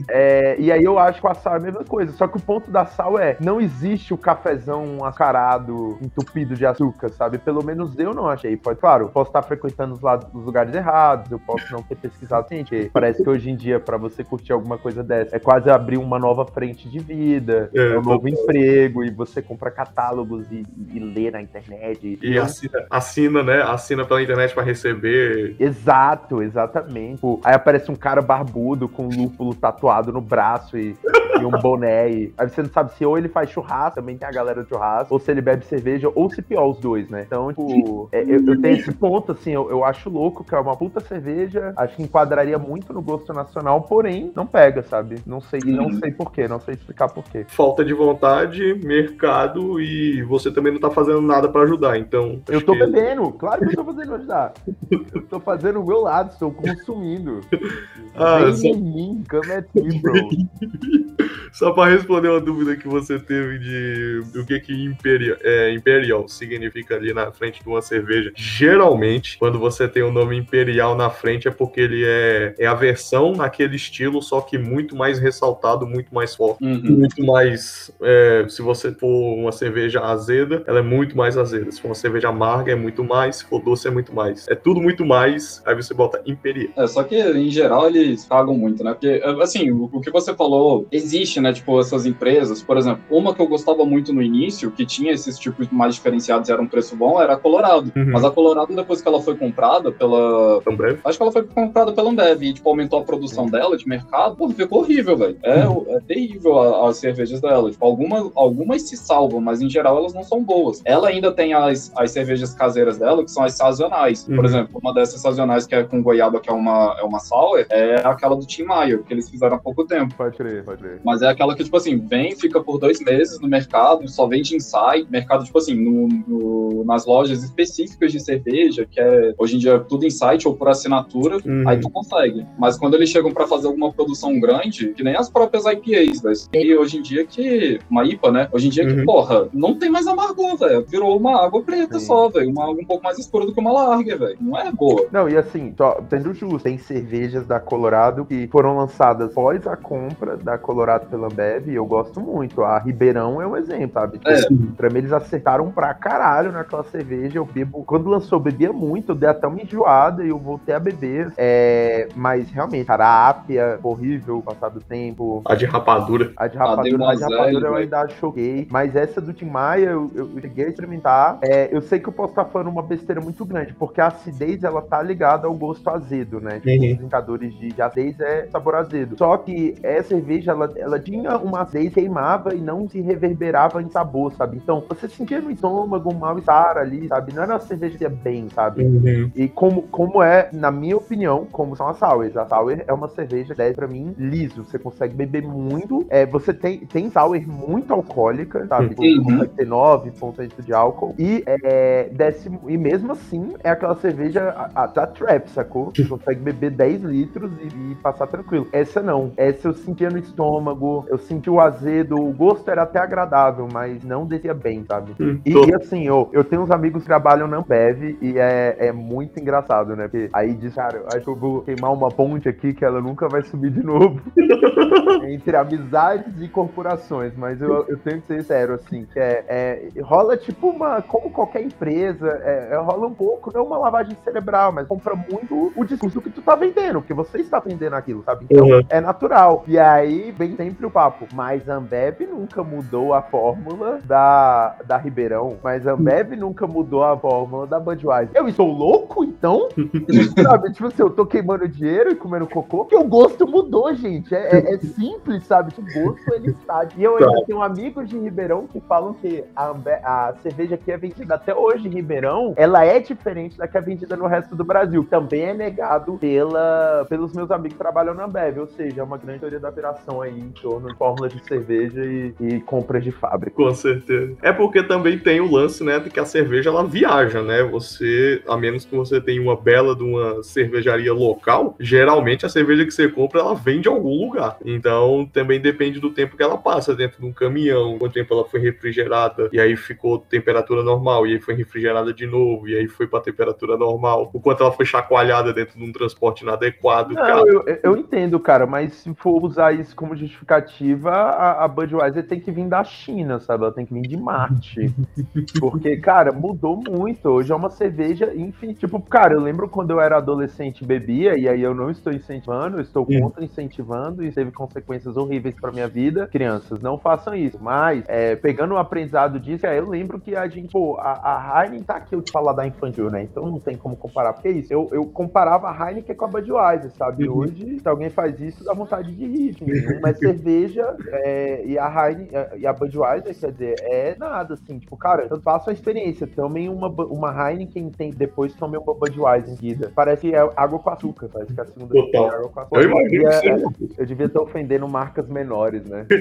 É, e aí eu acho que o sal é a mesma coisa. Só que o ponto da sal é, não existe o cafezão açarado, entupido de açúcar, sabe? Pelo menos eu não achei. Pode, claro, posso estar frequentando os, lados, os lugares errados, eu posso não pesquisado assim, porque parece que hoje em dia, para você curtir alguma coisa dessa, é quase abrir uma nova frente de vida, é, é um novo emprego, e você compra catálogos e, e lê na internet. E, assina, assina, né? Assina pela internet para receber. Exato, exatamente. Aí aparece um cara barbudo com lúpulo tatuado no braço e, e um boné. E... Aí você não sabe se ou ele faz churrasco, também tem a galera do churrasco, ou se ele bebe cerveja, ou se pior, os dois, né? Então, tipo, é, eu, eu, tenho esse ponto, assim, eu, eu acho louco que é uma puta cerveja, acho que enquadraria muito no gosto nacional, porém, não pega, sabe? Não sei, não sei porquê, não sei explicar porquê. Falta de vontade, mercado e você também não tá fazendo nada para ajudar, então. Eu tô que... bebendo, claro que eu tô fazendo ajudar. eu tô fazendo o meu lado, estou consumindo. Ah, Vem só... em mim, come at me, bro. Só para responder uma dúvida que você teve de do que que Imperial, é, Imperial significa ali na frente de uma cerveja. Geralmente, quando você tem o nome Imperial na frente, é porque ele é, é a versão naquele estilo, só que muito mais ressaltado, muito mais forte. Uhum. Muito mais. É, se você for uma cerveja azeda, ela é muito mais azeda. Se for uma cerveja amarga, é muito mais. Se for doce, é muito mais. É tudo muito mais. Aí você bota Imperial. É, só que em geral eles pagam muito, né? Porque, assim, o, que você falou, existe, né? Tipo, essas empresas, por exemplo, uma que eu gostava muito no início, que tinha esses tipos mais diferenciados e era um preço bom, era a Colorado. Uhum. Mas a Colorado, depois que ela foi comprada pela. Ambev? Acho que ela foi comprada pela Ambev e, tipo, aumentou a produção dela de mercado, pô, ficou horrível, velho. É, uhum. é terrível as cervejas dela. Tipo, alguma, algumas se salvam, mas em geral elas não são boas. Ela ainda tem as, as cervejas caseiras dela, que são as sazonais. Por uhum. exemplo, uma dessas sazonais que é com goiaba, que é uma, é uma sour, é aquela do Tim Maia, que eles fizeram há pouco tempo. Pode crer, pode crer. Mas é aquela que, tipo assim, vem, fica por dois meses no mercado, só vende insight, mercado, tipo assim, no, no, nas lojas específicas de cerveja, que é hoje em dia tudo insight ou por assinatura, uhum. aí tu consegue. Mas quando eles chegam para fazer alguma produção grande, que nem as próprias IPAs, velho. E hoje em dia que. Uma IPA, né? Hoje em dia uhum. que, porra, não tem mais amargor, velho. Virou uma água preta Sim. só, velho. Uma água um pouco mais escura do que uma larga, velho. Não é boa. Não, e assim, só tendo justo, tem cervejas da Colorado que foram lançadas após a compra da Colorado pela Ambev, e eu gosto muito. A Ribeirão é um exemplo, sabe? É. Pra mim, eles acertaram pra caralho naquela cerveja. Eu bebo. Quando lançou, eu bebia muito, eu dei até uma enjoada e eu voltei a beber. É... Mas realmente, cara, a ápia, horrível, passado tempo. A de rapadura. A de rapadura, a de rapadura eu ainda choquei. Mas essa do Tim Maia, eu, eu, eu cheguei a experimentar. É, eu sei que eu posso estar falando uma besteira muito grande, porque a acidez, ela tá ligada ao gosto azedo, né? Tipo, uhum. Os indicadores de, de acidez é sabor azedo. Só que essa cerveja, ela, ela tinha uma acidez queimava e não se reverberava em sabor, sabe? Então, você sentia no estômago um mal-estar ali, sabe? Não era uma cerveja que ia bem, sabe? Uhum. E como, como é, na minha opinião, como são as sours. A sour é uma cerveja, 10 pra mim, liso. Você consegue beber muito. É, você tem, tem sour muito alcoólica, sabe? Uhum. Consegue ter 9% de álcool. E, é, décimo, e mesmo assim, é aquela cerveja a, a, da trap, sacou? Você consegue beber 10 litros e, e, passar tranquilo. Essa não. Essa eu sentia no estômago, eu senti o azedo, o gosto era até agradável, mas não descia bem, sabe? Hum, e, e, assim, eu, eu tenho uns amigos que trabalham na Ambev e é, é muito engraçado, né? Porque aí diz, cara, acho que eu vou queimar uma ponte aqui que ela nunca vai subir de novo. Entre amizades e corporações, mas eu, eu tenho que ser sério, assim, que é, é rola tipo uma, como qualquer empresa, é, é, rola um pouco, não uma lavagem cerebral, mas compra muito o discurso que tu tá vendendo, porque você está vendendo aquilo, sabe? Então uhum. é natural. E aí vem sempre o papo, mas a Ambev nunca mudou a fórmula da, da Ribeirão, mas a Ambev nunca mudou a fórmula da Budweiser. Eu estou louco, então? sabe? Tipo assim, eu tô queimando dinheiro e comendo cocô, que o gosto mudou, gente. É, é, é simples, sabe? O gosto, ele está. E eu ainda tenho amigos de Ribeirão que falam que a, a cerveja que é vendida até hoje em Ribeirão, ela é diferente da que é vendida no resto do Brasil. Também é negado pela, pelos meus amigos que trabalham na Ambev, ou seja, é uma grande teoria da operação aí em torno de fórmulas de cerveja e, e compras de fábrica. Com certeza. É porque também tem o lance, né, de que a cerveja ela viaja, né? Você, a menos que você tenha uma bela de uma cervejaria local, geralmente a cerveja que você compra ela vem de algum lugar. Então também depende do tempo que ela passa dentro de um caminhão, quanto tempo ela foi refrigerada e aí ficou temperatura normal e aí foi refrigerada de novo e aí foi para temperatura normal, o quanto ela foi chacoalhada dentro de um transporte inadequado. Não, eu, eu, entendo, cara, mas se for usar isso como justificativa, a, a Budweiser tem que vir da China, sabe? Ela tem que vir de Marte. Porque, cara, mudou muito. Hoje é uma cerveja, enfim. Tipo, cara, eu lembro quando eu era adolescente e bebia, e aí eu não estou incentivando, eu estou contra incentivando, e teve consequências horríveis para minha vida. Crianças, não façam isso. Mas, é, pegando o aprendizado disso, aí eu lembro que a gente, pô, a, a Heineken tá aqui, eu te falar da infantil, né? Então não tem como comparar. Porque é isso, eu, eu comparava a Heineken com a Budweiser, sabe? Uhum. Hoje, se alguém faz isso, dá vontade de rir. Mas cerveja é, e a Heineken é, e a Budweiser, quer dizer, é nada, assim. Tipo, cara, eu faço a experiência. Tomem uma, uma Heineken, tem, depois tomem uma Budweiser em seguida. Parece que é água com açúcar, parece que a segunda Total. é água com açúcar. Eu, eu, devia, eu devia estar ofendendo marcas menores, né?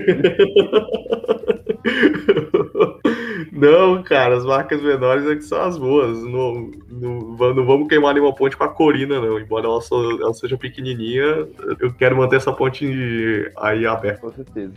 Não, cara, as marcas menores é que são as boas. Não, não, não vamos queimar nenhuma ponte com a Corina, não. Embora ela, só, ela seja pequenininha, eu quero manter essa ponte aí aberta. Com certeza.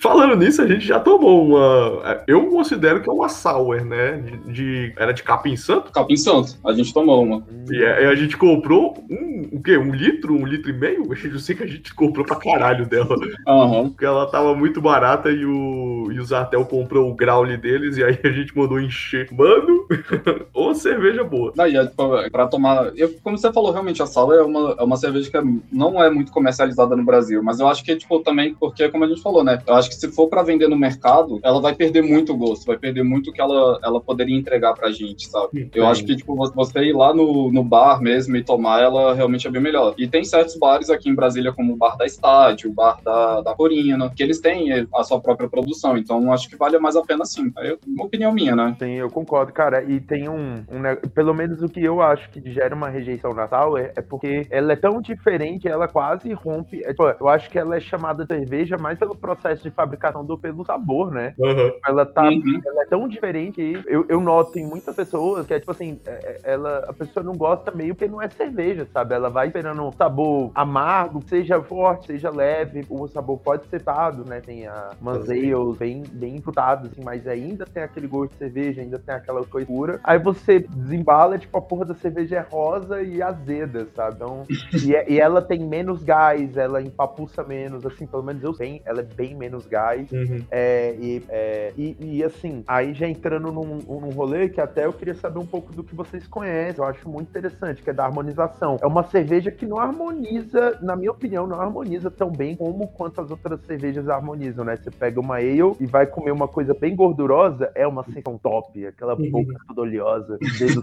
Falando nisso, a gente já tomou uma. Eu considero que é uma sour, né? De, de... Era de capim santo? Capim santo, a gente tomou uma. E a, a gente comprou um, o quê? Um litro? Um litro e meio? Eu sei que a gente comprou pra caralho dela. Uhum. Porque ela tava muito barata e o, e o Zartel comprou o graule deles e aí a gente mandou encher. Mano, ou cerveja boa. Daí, é, tipo, pra tomar. Eu, como você falou, realmente, a sour é uma, é uma cerveja que não é muito comercializada no Brasil. Mas eu acho que, tipo, também, porque, como a gente falou, né? Eu acho que se for para vender no mercado, ela vai perder muito o gosto, vai perder muito o que ela, ela poderia entregar pra gente, sabe? Entendi. Eu acho que, tipo, você ir lá no, no bar mesmo e tomar, ela realmente é bem melhor. E tem certos bares aqui em Brasília, como o bar da Estádio, o bar da, da Corina, que eles têm a sua própria produção. Então acho que vale mais a pena sim. É uma opinião minha, né? Sim, eu concordo, cara. E tem um, um Pelo menos o que eu acho que gera uma rejeição na Sour é porque ela é tão diferente, ela quase rompe. é, tipo, eu acho que ela é chamada cerveja mais pelo processo de fabricação do pelo sabor, né? Aham. Ela tá. Uhum. Ela é tão diferente que eu, eu noto em muitas pessoas que é tipo assim, é- é- ela, a pessoa não gosta meio que não é cerveja, sabe? Ela vai esperando um sabor amargo, seja forte, seja leve, o sabor pode ser dado, né? Tem a manzeils bem, bem frutados, assim, mas ainda tem aquele gosto de cerveja, ainda tem aquela coisa pura. Aí você desembala, tipo, a porra da cerveja é rosa e azeda, sabe? Então, e, é- e ela tem menos gás, ela empapuça menos, assim, pelo menos eu sei, ela é bem menos gás. Uhum. É, e, é, e, e, assim, aí já entrando num, num rolê que até eu queria saber um pouco do que vocês conhecem, eu acho muito interessante, que é da harmonização. É uma cerveja que não harmoniza, na minha opinião, não harmoniza tão bem como quanto as outras cervejas harmonizam, né? Você pega uma ale e vai comer uma coisa bem gordurosa, é uma sensação top, aquela boca toda oleosa, dedo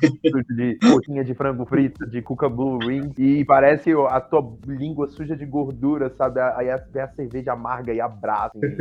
de coxinha de frango frito, de cuca blue ring, e parece a tua língua suja de gordura, sabe? Aí a, a cerveja amarga e abraça. E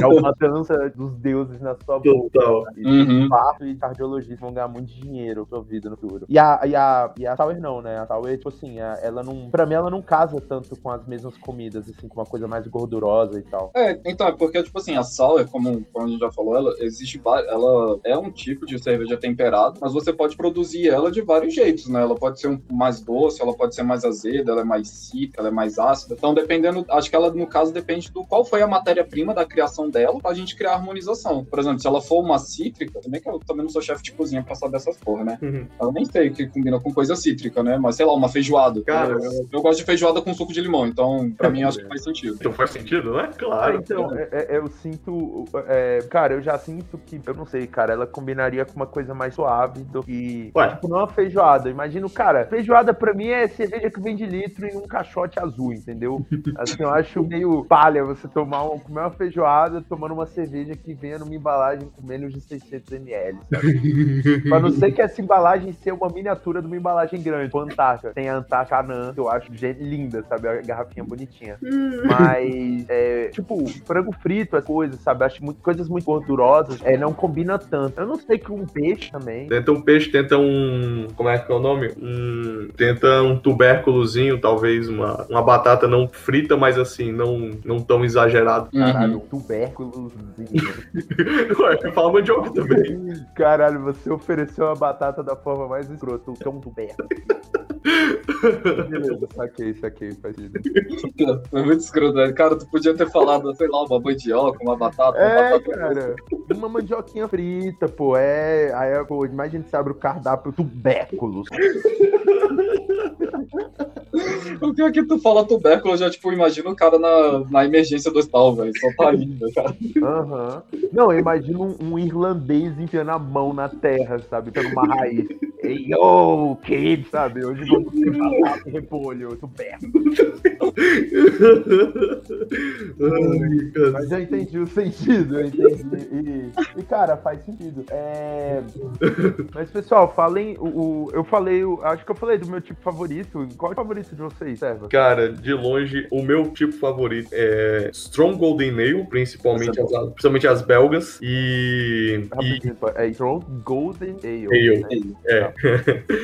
é uma dança dos deuses na sua boca. Total. E Uhum. E cardiologistas vão ganhar muito dinheiro com sua vida no futuro. E a, e a, e a Tower não, né? A Tower, tipo assim, a- ela não. Pra mim, ela não casa tanto com as mesmas comidas, assim, com uma coisa mais gordurosa e tal. É, então, é porque, tipo assim, a sour, como, como a gente já falou, ela existe ela é um tipo de cerveja temperada, mas você pode produzir ela de vários jeitos, né? Ela pode ser um mais doce, ela pode ser mais azeda, ela é mais cítrica, ela é mais ácida. Então, dependendo, acho que ela, no caso, depende do qual foi a matéria-prima da criação dela pra gente criar a harmonização. Por exemplo, se ela for uma cítrica, também que eu também não sou chefe de cozinha pra saber essas porra, né? Uhum. Eu nem sei o que combina com coisa cítrica, né? Mas sei lá, uma feijoada. Cara, eu, eu- eu gosto de feijoada com suco de limão, então pra mim acho que faz sentido. Então faz sentido, né? Claro. então, é- é- eu sinto. é, cara, eu já sinto que. Eu não sei, cara, ela combinaria com uma coisa mais suave do que. Ué. Tipo, não é uma feijoada. Imagino, cara, feijoada pra mim é cerveja que vem de litro e um caixote azul, entendeu? Assim, eu acho meio palha você tomar um, comer uma feijoada tomando uma cerveja que venha numa embalagem com menos de 600 ml, sabe? Pra não ser que essa embalagem seja uma miniatura de uma embalagem grande. Tipo, Antártica. Tem a Antártica Anã, que eu acho linda, sabe? A garrafinha bonitinha. Mas, é, tipo, frango frito, é coisa, sabe? Acho muito, coisas muito gordurosas, é, não combina tanto. Eu não sei que um peixe também. Tenta um peixe, tenta um. Como é que é o nome? Um, tenta um tubérculozinho, talvez uma, uma batata não frita, mas assim, não, não tão exagerado. Caralho, Uhum. Ué, fala mandioca também. Caralho, você ofereceu a batata da forma mais escrota, que é um tubérculo. Beleza, saquei, saquei, faz sentido. Foi muito escroto, né? Cara, tu podia ter falado, sei lá, uma mandioca, uma batata, uma É, batata. cara. Uma mandioquinha frita, pô. É. Aí, pô, imagina você abre o cardápio tubérculos. O pior é que tu fala tubérculo, eu já, tipo, imagino o cara na, na emergência do hospital, velho. Só tá indo, cara. Aham. Não, eu imagino um, um irlandês enfiando a mão na terra, sabe? Pelo uma raiz. Ei, ô, kid, sabe? Hoje vamos ter batata e repolho. Ai, cara. Mas eu entendi o sentido, eu entendi. E, e, cara, faz sentido. É... Mas, pessoal, falem. O, o- eu falei, o- acho que eu falei do meu tipo favorito. Qual é o favorito de vocês, Serva? Cara, de longe, o meu tipo favorito é Strong Golden Ale, principalmente, as, principalmente as belgas. E. e Rapidinho, é Golden Ale. Ale. né? é,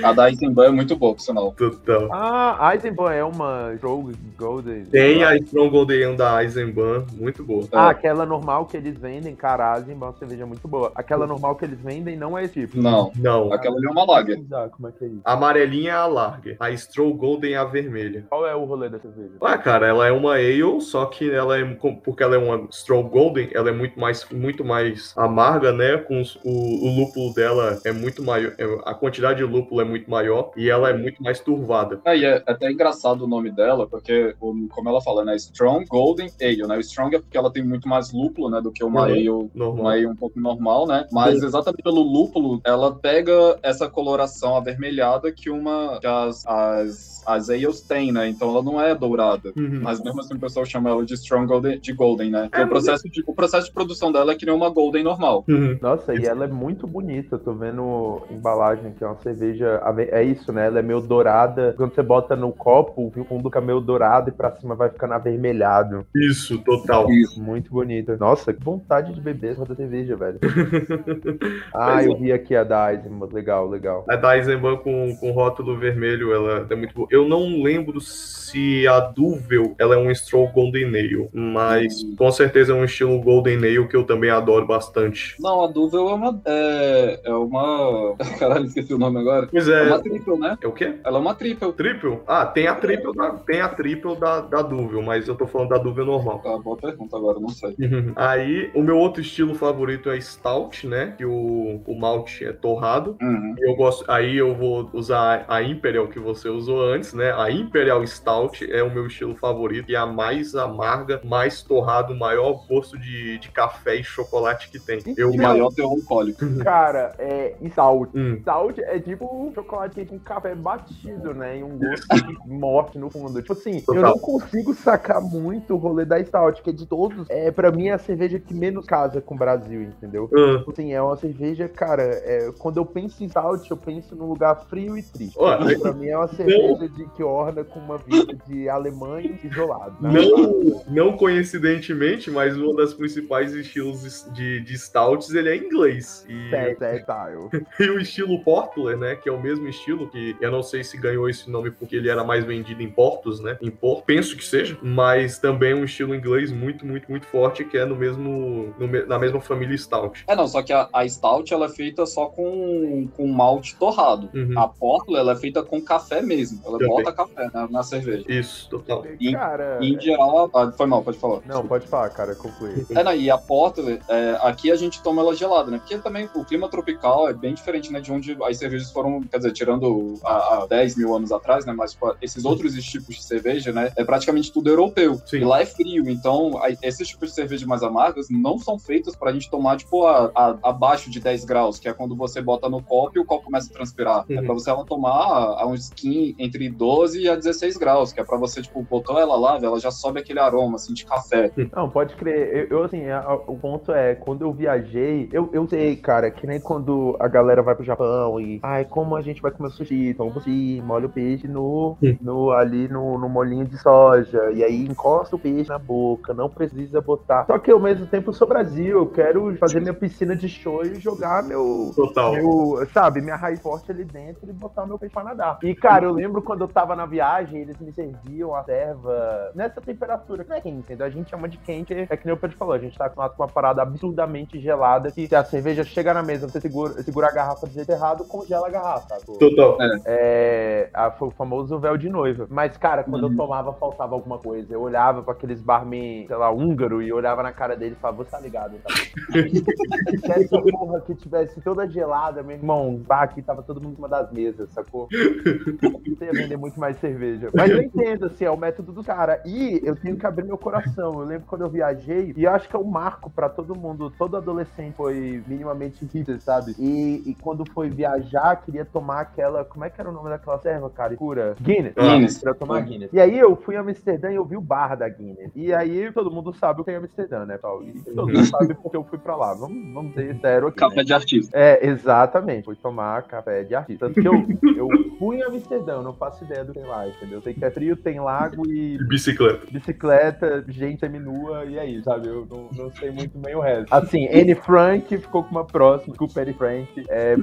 A da Eisenbahn é muito boa, por sinal. total. Ah, Eisenbahn é uma Strong Golden. Tem a Strong Golden Ale da Eisenbahn, muito boa. Ah, aquela normal que eles vendem, cara, a Eisenbahn é uma cerveja muito boa. Aquela normal que eles vendem não é esse tipo. Não, Não, aquela ali é uma lager. Como é que é isso? a amarelinha é a Lager, a Strong Golden é a vermelha. Qual é o rolê da cerveja? Ah, cara, ela é uma ale, só que ela é porque ela é uma Strong Golden, ela é muito mais muito mais amarga, né? Com os- o, o lúpulo dela é muito maior, é- a quantidade de lúpulo é muito maior e ela é muito mais turvada. É, e é até engraçado o nome dela, porque, como ela fala, né? Strong Golden Ale, né? O Strong é porque ela tem muito mais lúpulo, né? Do que uma Uhum. ale, uma ale um pouco normal, né? Mas exatamente pelo lúpulo, ela pega essa coloração avermelhada que uma que as, as, as ales têm, né? Então ela não é dourada. Uhum. Mas mesmo assim o pessoal chama ela de Strong Golden, de Golden, né? É, o, processo de, o processo de produção dela é que nem uma Golden normal. Uhum. Nossa, e ela é muito bonita. Tô vendo a embalagem que é uma cerveja. É isso, né? Ela é meio dourada. Quando você bota no copo, o fundo fica meio dourado. e pra cima vai ficando avermelhado. Isso, total. Isso. Muito bonito. Nossa, que vontade de beber essa cerveja, velho. ah, Pois eu é. vi aqui a da Eisenbahn. Legal, legal. A da Eisenbahn com, com rótulo vermelho, ela é muito boa. Eu não lembro se a Duvel ela é um Stroll Golden Ale, mas com certeza é um estilo Golden Ale que eu também adoro bastante. Não, a Duvel é uma. É, é uma. Caralho, esqueci o nome agora. Pois É é. uma triple, né? É o quê? Ela é uma triple. Triple? Ah, tem a triple da, tem a triple da, da Duvel, mas eu tô falando da Duvel normal. Tá, boa pergunta agora, não sei. Aí, o meu outro estilo favorito é Stout, né? Que o, o malte é torrado. Uhum. Eu gosto, aí eu vou usar a Imperial que você usou antes, né? A Imperial Stout é o meu estilo favorito e a mais amarga, mais torrado, maior gosto de, de café e chocolate que tem. Eu E maior teor alcoólico. Cara, é stout. Hum, Stout é tipo um chocolate com café batido, né? E um gosto de morte no fundo. Tipo assim, eu Total. não consigo sacar muito o rolê da Stout, que é de todos. É, pra mim é a cerveja que menos casa com o Brasil, entendeu? ah, Tipo Assim, é uma cerveja, cara, é, quando eu penso em Stout, eu penso num lugar frio e triste. Ó, pra mim é uma cerveja de, que orna com uma vida de alemães isolados. né? não, não coincidentemente, mas um dos principais estilos de, de stouts, ele é inglês. E, É, é, tá, eu... e o estilo Portler, né, que é o mesmo estilo, que eu não sei se ganhou esse nome porque ele era mais vendido em portos, né, em Porto, penso que seja, mas também um estilo inglês muito, muito, muito forte, que é no mesmo, no na mesma família Stout. É, não, só que a, a Stout ela é feita só com, com malte torrado. Uhum. A Portland ela é feita com café mesmo. Ela Também. bota café na, na cerveja. Isso, total. E- Cara... E em geral, ah, foi mal, pode falar. Não, pode falar, cara, conclui. É, não, e a Portland, é, aqui a gente toma ela gelada, né? Porque também o clima tropical é bem diferente, né? De onde as cervejas foram, quer dizer, tirando há, há 10 mil anos atrás, né? Mas tipo, esses outros tipos de cerveja, né? É praticamente tudo europeu. Sim. E lá é frio, então esses tipos de cerveja mais amargas não são feitas pra gente tomar, tipo, a, a- abaixo de 10 graus, que é quando você bota no copo e o copo começa a transpirar. É Uhum. pra você ela tomar a, a um skin entre 12 a 16 graus, que é pra você, tipo, botou ela lá, ela já sobe aquele aroma, assim, de café. Não, pode crer. Eu, eu, assim, a- a- o ponto é, quando eu viajei, eu, eu sei, cara, que nem quando a galera vai pro Japão e. Ai, como a gente vai comer sushi? Toma sushi, molha o peixe no, no ali no, no molinho de soja. E aí encosta o peixe na boca, não precisa botar. Só que ao mesmo tempo eu sou Brasil, eu quero fazer minha piscina de show e jogar meu, Total. meu, sabe, minha raiz forte ali dentro e botar meu peixe pra nadar. E, cara, eu lembro quando eu tava na viagem, eles me serviam a serva nessa temperatura, que não é quente, entendeu? A gente chama de quente, é que nem o Pedro falou, a gente tá acostumado com uma parada absurdamente gelada, que se a cerveja chega na mesa, você segura, segura a garrafa do jeito errado, congela a garrafa? Total. É, a- foi o famoso véu de noiva. Mas, cara, quando Uhum. eu tomava, faltava alguma coisa. Eu olhava pra aqueles barman, sei lá, húngaro, e olhava na cara dele e falava, você tá ligado, tá? Se essa porra que tivesse toda gelada, meu irmão, pá, aqui tava todo mundo em cima das mesas, sacou? Você ia vender muito mais cerveja. Mas eu entendo, assim, é o método do cara. E eu tenho que abrir meu coração. Eu lembro quando eu viajei, e eu acho que é um marco pra todo mundo, todo adolescente foi minimamente hipster, sabe? E, e quando foi viajar, queria tomar aquela. Como é que era o nome daquela serva, cara? Cura? Guinness. Guinness. Pra tomar Guinness. E aí eu fui a Amsterdã e eu vi o bar da Guinness. E aí todo mundo sabe o que é Amsterdã, né, Paulo? E todo mundo sabe porque eu fui pra lá. Vamos, vamos ser sério aqui. né? Café de artista. É, exatamente. Fui tomar café de artista. Tanto que eu, eu fui em Amsterdã, eu não faço ideia do que tem lá, entendeu? Eu sei que é frio, tem lago e bicicleta. bicicleta, gente seminua e aí, sabe? Eu não, não sei muito bem o resto. Assim, Anne Frank ficou com uma próxima, com o Perry Frank. É,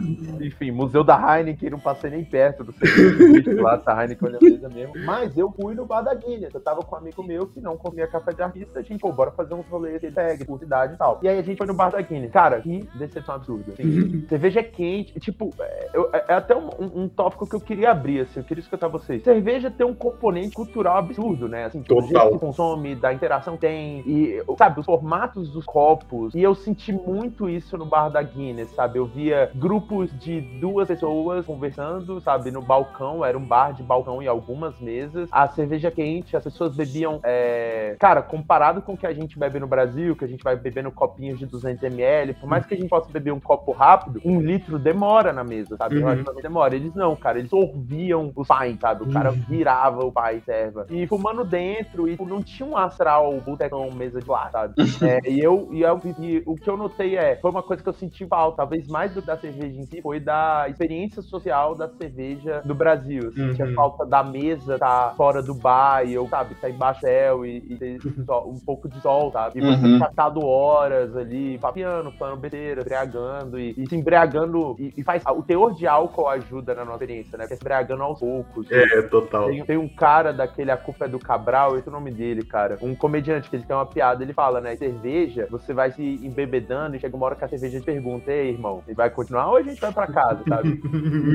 enfim, Museu da Heineken, não passei nem perto do serviço lá, da Heineken holandesa mesmo. Mas eu fui no bar da Guinness. Eu tava com um amigo meu que não comia café de artista. A gente, pô, bora fazer uns rolês pegue, por cidade e tal. E aí a gente foi no bar da Guinness. Cara, que decepção absurda. Assim, cerveja é quente. Tipo, é, eu- é até um, um- um tópico que eu queria abrir, assim. Eu queria escutar vocês. Cerveja tem um componente cultural absurdo, né? Assim, tipo, Total. que consome, da interação que tem. E, sabe, os formatos dos copos. E eu senti muito isso no bar da Guinness, sabe? Eu via grupos de duas pessoas conversando, sabe, no balcão. Era um bar de balcão e algumas mesas. A cerveja quente, as pessoas bebiam. é, Cara, comparado com o que a gente bebe no Brasil, que a gente vai bebendo copinhos de 200ml, por mais que a gente possa beber um copo rápido, um litro demora na mesa, sabe? Uhum. Relativamente demora. Eles não, cara, eles sorviam o pai, sabe? O cara virava o pai serva. E fumando dentro, e tipo, não tinha um astral botecão mesa de lá, sabe? É, e eu, e eu e o que eu notei é, foi uma coisa que eu senti falta, talvez mais do que da cerveja em si, foi da experiência social da cerveja no Brasil. Senti Uhum. a falta da mesa tá fora do bar e eu, sabe, tá embaixo do céu e, e ter sol- um pouco de sol, sabe? E você Uhum. passado horas ali, papiando, falando besteira, embriagando e, e se embriagando. E, e faz. O teor de álcool ajuda na nossa experiência, né? Porque se embriagando aos poucos. É, total. Tem, tem um cara daquele A Culpa é do Cabral, esse é o nome dele, cara. Um comediante que ele tem uma piada, ele fala, né? Cerveja, você vai se embebedando e chega uma hora que a cerveja te pergunta, ei, irmão, ele vai continuar ou a gente vai pra casa, sabe?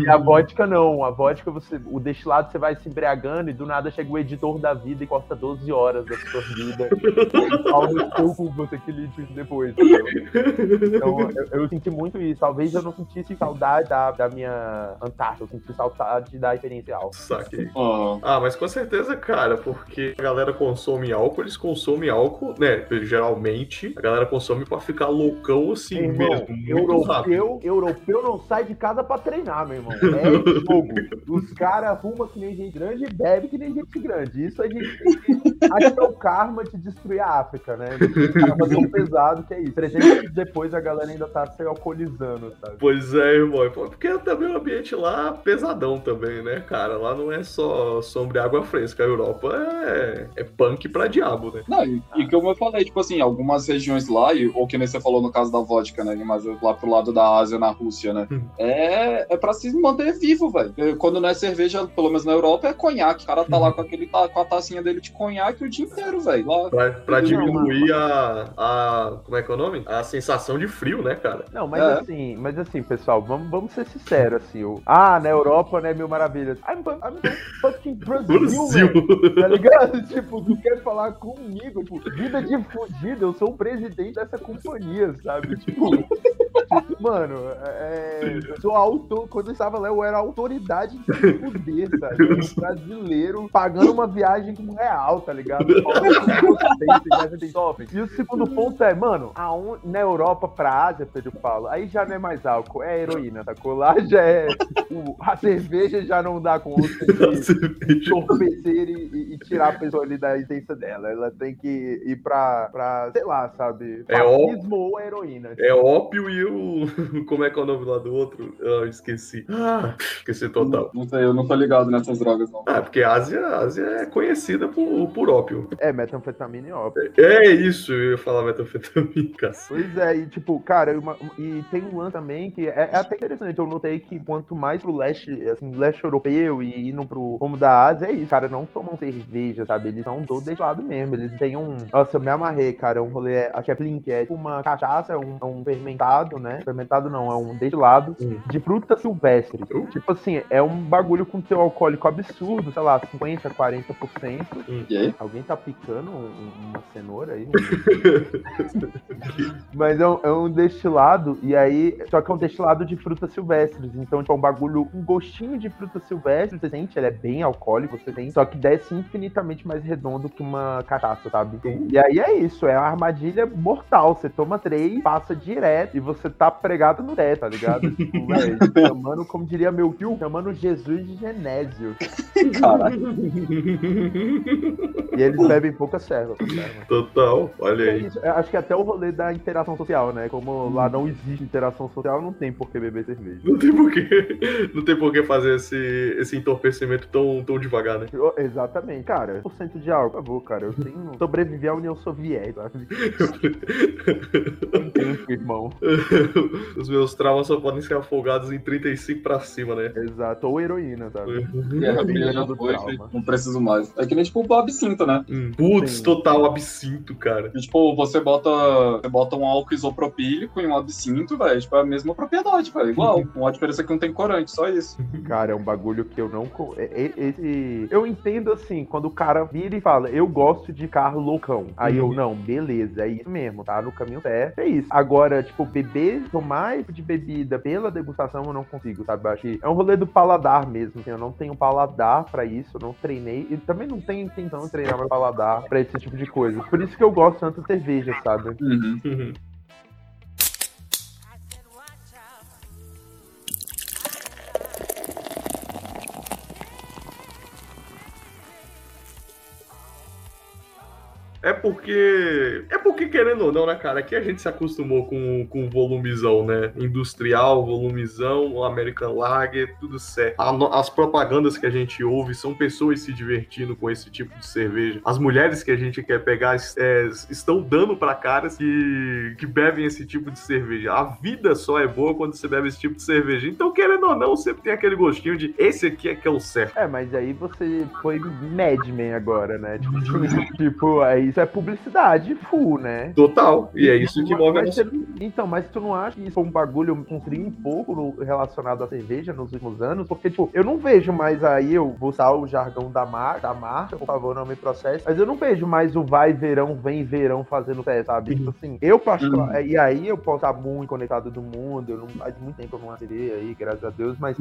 E a vodka não. A vodka, você, o destilado, você vai se embriagando e do nada chega o editor da vida e corta 12 horas da sua vida. E seu cu, você que lide isso depois. Então, eu, eu senti muito isso. Talvez eu não sentisse saudade da, da minha Antártida, eu senti saudade da experiência álcool. Saquei. Ah, mas com certeza, cara, porque a galera consome álcool, eles consomem álcool, né? Geralmente, a galera consome pra ficar loucão assim Irmão, mesmo, rápido. europeu, europeu não sai de casa pra treinar, meu irmão. É jogo. Os caras fumam que nem gente grande e bebem que nem gente grande. Isso a gente. Acho que é o karma de destruir a África, né? Os caras tão pesado que é isso. 300 anos depois a galera ainda tá se alcoolizando, sabe? Pois é, irmão. Porque também o ambiente lá pesadão também, né, cara? Lá não é só sombra e água fresca. A Europa é, é punk pra diabo, né? Não, e, e como eu falei, tipo assim, algumas regiões lá, e- ou que nem você falou no caso da vodka, né? Mas lá pro lado da Ásia, na Rússia, né? Hum. É, é pra se manter vivo, velho. Quando não é cerveja, pelo menos na Europa, é conhaque. O cara tá lá com, aquele, com a tacinha dele de conhaque o dia inteiro, velho. Pra, pra Não, diminuir a, a. Como é que é o nome? A sensação de frio, né, cara? Não, mas É. assim, mas assim, pessoal, vamos, vamos ser sinceros, assim. O, ah, na Europa, né, mil maravilhas. I'm, I'm fucking Brazil, Brasil. man. Tá ligado? Tipo, tu quer falar comigo, tipo, vida de fudido, eu sou o presidente dessa companhia, sabe? Tipo, mano, é, eu sou autor, quando eu estava lá, eu era autoridade de fuder, sabe? Um brasileiro pagando uma viagem com real, tá ligado? E o segundo ponto é, mano, aon- na Europa pra Ásia, Pedro Paulo, aí já não é mais álcool, é heroína, sacou? Lá já é. o- a cerveja já não dá conta de entorpecer e, e- e tirar a pessoa ali da essência dela. Ela tem que ir pra, pra sei lá, sabe? É ó- Fascismo ou heroína. É ópio e o. Como é que é o nome lá do outro? Ah, eu esqueci. Ah, esqueci total. Não sei, eu não tô ligado nessas drogas, não. Ah, porque a Ásia, a Ásia é conhecida por, por ópio. É, metanfetamina e óbvio. É isso, eu ia falar metanfetamina, cara. Pois é, e tipo, cara, uma- e tem um lance também que é, é até interessante. Eu notei que quanto mais pro leste, assim, leste europeu e indo pro rumo da Ásia, é isso. Cara, não tomam cerveja, sabe? Eles são do lado mesmo. Eles têm um. Nossa, eu me amarrei, cara. Um rolê, acho que é Plink, é tipo uma cachaça, é um, é um fermentado, né? Fermentado não, é um destilado Hum. de fruta silvestre. Tipo assim, é um bagulho com teu alcoólico absurdo, sei lá, 50, 40%. E aí? Alguém tá picando um- um- uma cenoura aí? Mas é um, é um destilado, e aí. Só que é um destilado de frutas silvestres. Então, tipo, é um bagulho, um gostinho de fruta silvestre, você sente, ele é bem alcoólico, você tem. Só que desce infinitamente mais redondo que uma cachaça, sabe? E aí é isso, é uma armadilha mortal. Você toma três, passa direto e você tá pregado no teto, tá ligado? Tipo, velho, chamando, como diria meu tio, chamando Jesus de Genésio. Caralho. E eles bebem pouca serva. tá? Total, olha É aí. eu acho que até o rolê da interação social, né? Como lá não existe interação social, não tem por que beber cerveja. Não tem porquê, não tem por que fazer esse, esse entorpecimento tão, tão devagar, né? Exatamente. Cara, por cento de álcool, por favor, cara. Eu tenho. Sobreviver à União Soviética, tempo, irmão. Os meus traumas só podem ser afogados em 35 pra cima, né? Exato. Ou heroína, sabe? Guerra Fria já do foi, não preciso mais. É que nem tipo o absinto, né? Hum, Putz, Sim. total absinto, cara. E, tipo, você bota, você bota um álcool isopropílico em um absinto, velho. Tipo, é a mesma propriedade, velho. Igual. Uma diferença é que não tem corante, só isso. Cara, é um bagulho que eu não. é- é- Esse. Eu entendo assim, quando o cara vira e fala, eu gosto de carro loucão. Aí eu, não, beleza, é isso mesmo, tá no caminho certo. É isso. Agora, tipo, beber, tomar tipo de bebida pela degustação eu não consigo, sabe? Eu acho que é um rolê do paladar mesmo. assim, eu não tenho paladar pra isso, eu não treinei. E também não tenho intenção de treinar meu paladar pra esse tipo de coisa. Por isso que eu gosto tanto de cerveja, sabe? Uhum. É porque. É porque, querendo ou não, né, cara? Aqui a gente se acostumou com, com volumizão, né? Industrial, volumizão, American Lager, tudo certo. A, as propagandas que a gente ouve são pessoas se divertindo com esse tipo de cerveja. As mulheres que a gente quer pegar é, estão dando para caras que, que bebem esse tipo de cerveja. A vida só é boa quando você bebe esse tipo de cerveja. Então, querendo ou não, sempre tem aquele gostinho de esse aqui é que é o certo. É, mas aí você foi Mad Men agora, né? Tipo, tipo aí isso é publicidade full, né? Total. E é isso que move a você, Então, mas tu não acha que isso foi um bagulho construiu um pouco no, relacionado à cerveja nos últimos anos? Porque, tipo, eu não vejo mais aí, eu vou usar o jargão da, mar, da marca, por favor, não me processe, mas eu não vejo mais o vai verão, vem verão fazendo teste, sabe? Tipo assim, eu particular, uhum. e aí eu posso estar muito conectado do mundo, eu não faz muito tempo que eu não atirei aí, graças a Deus, mas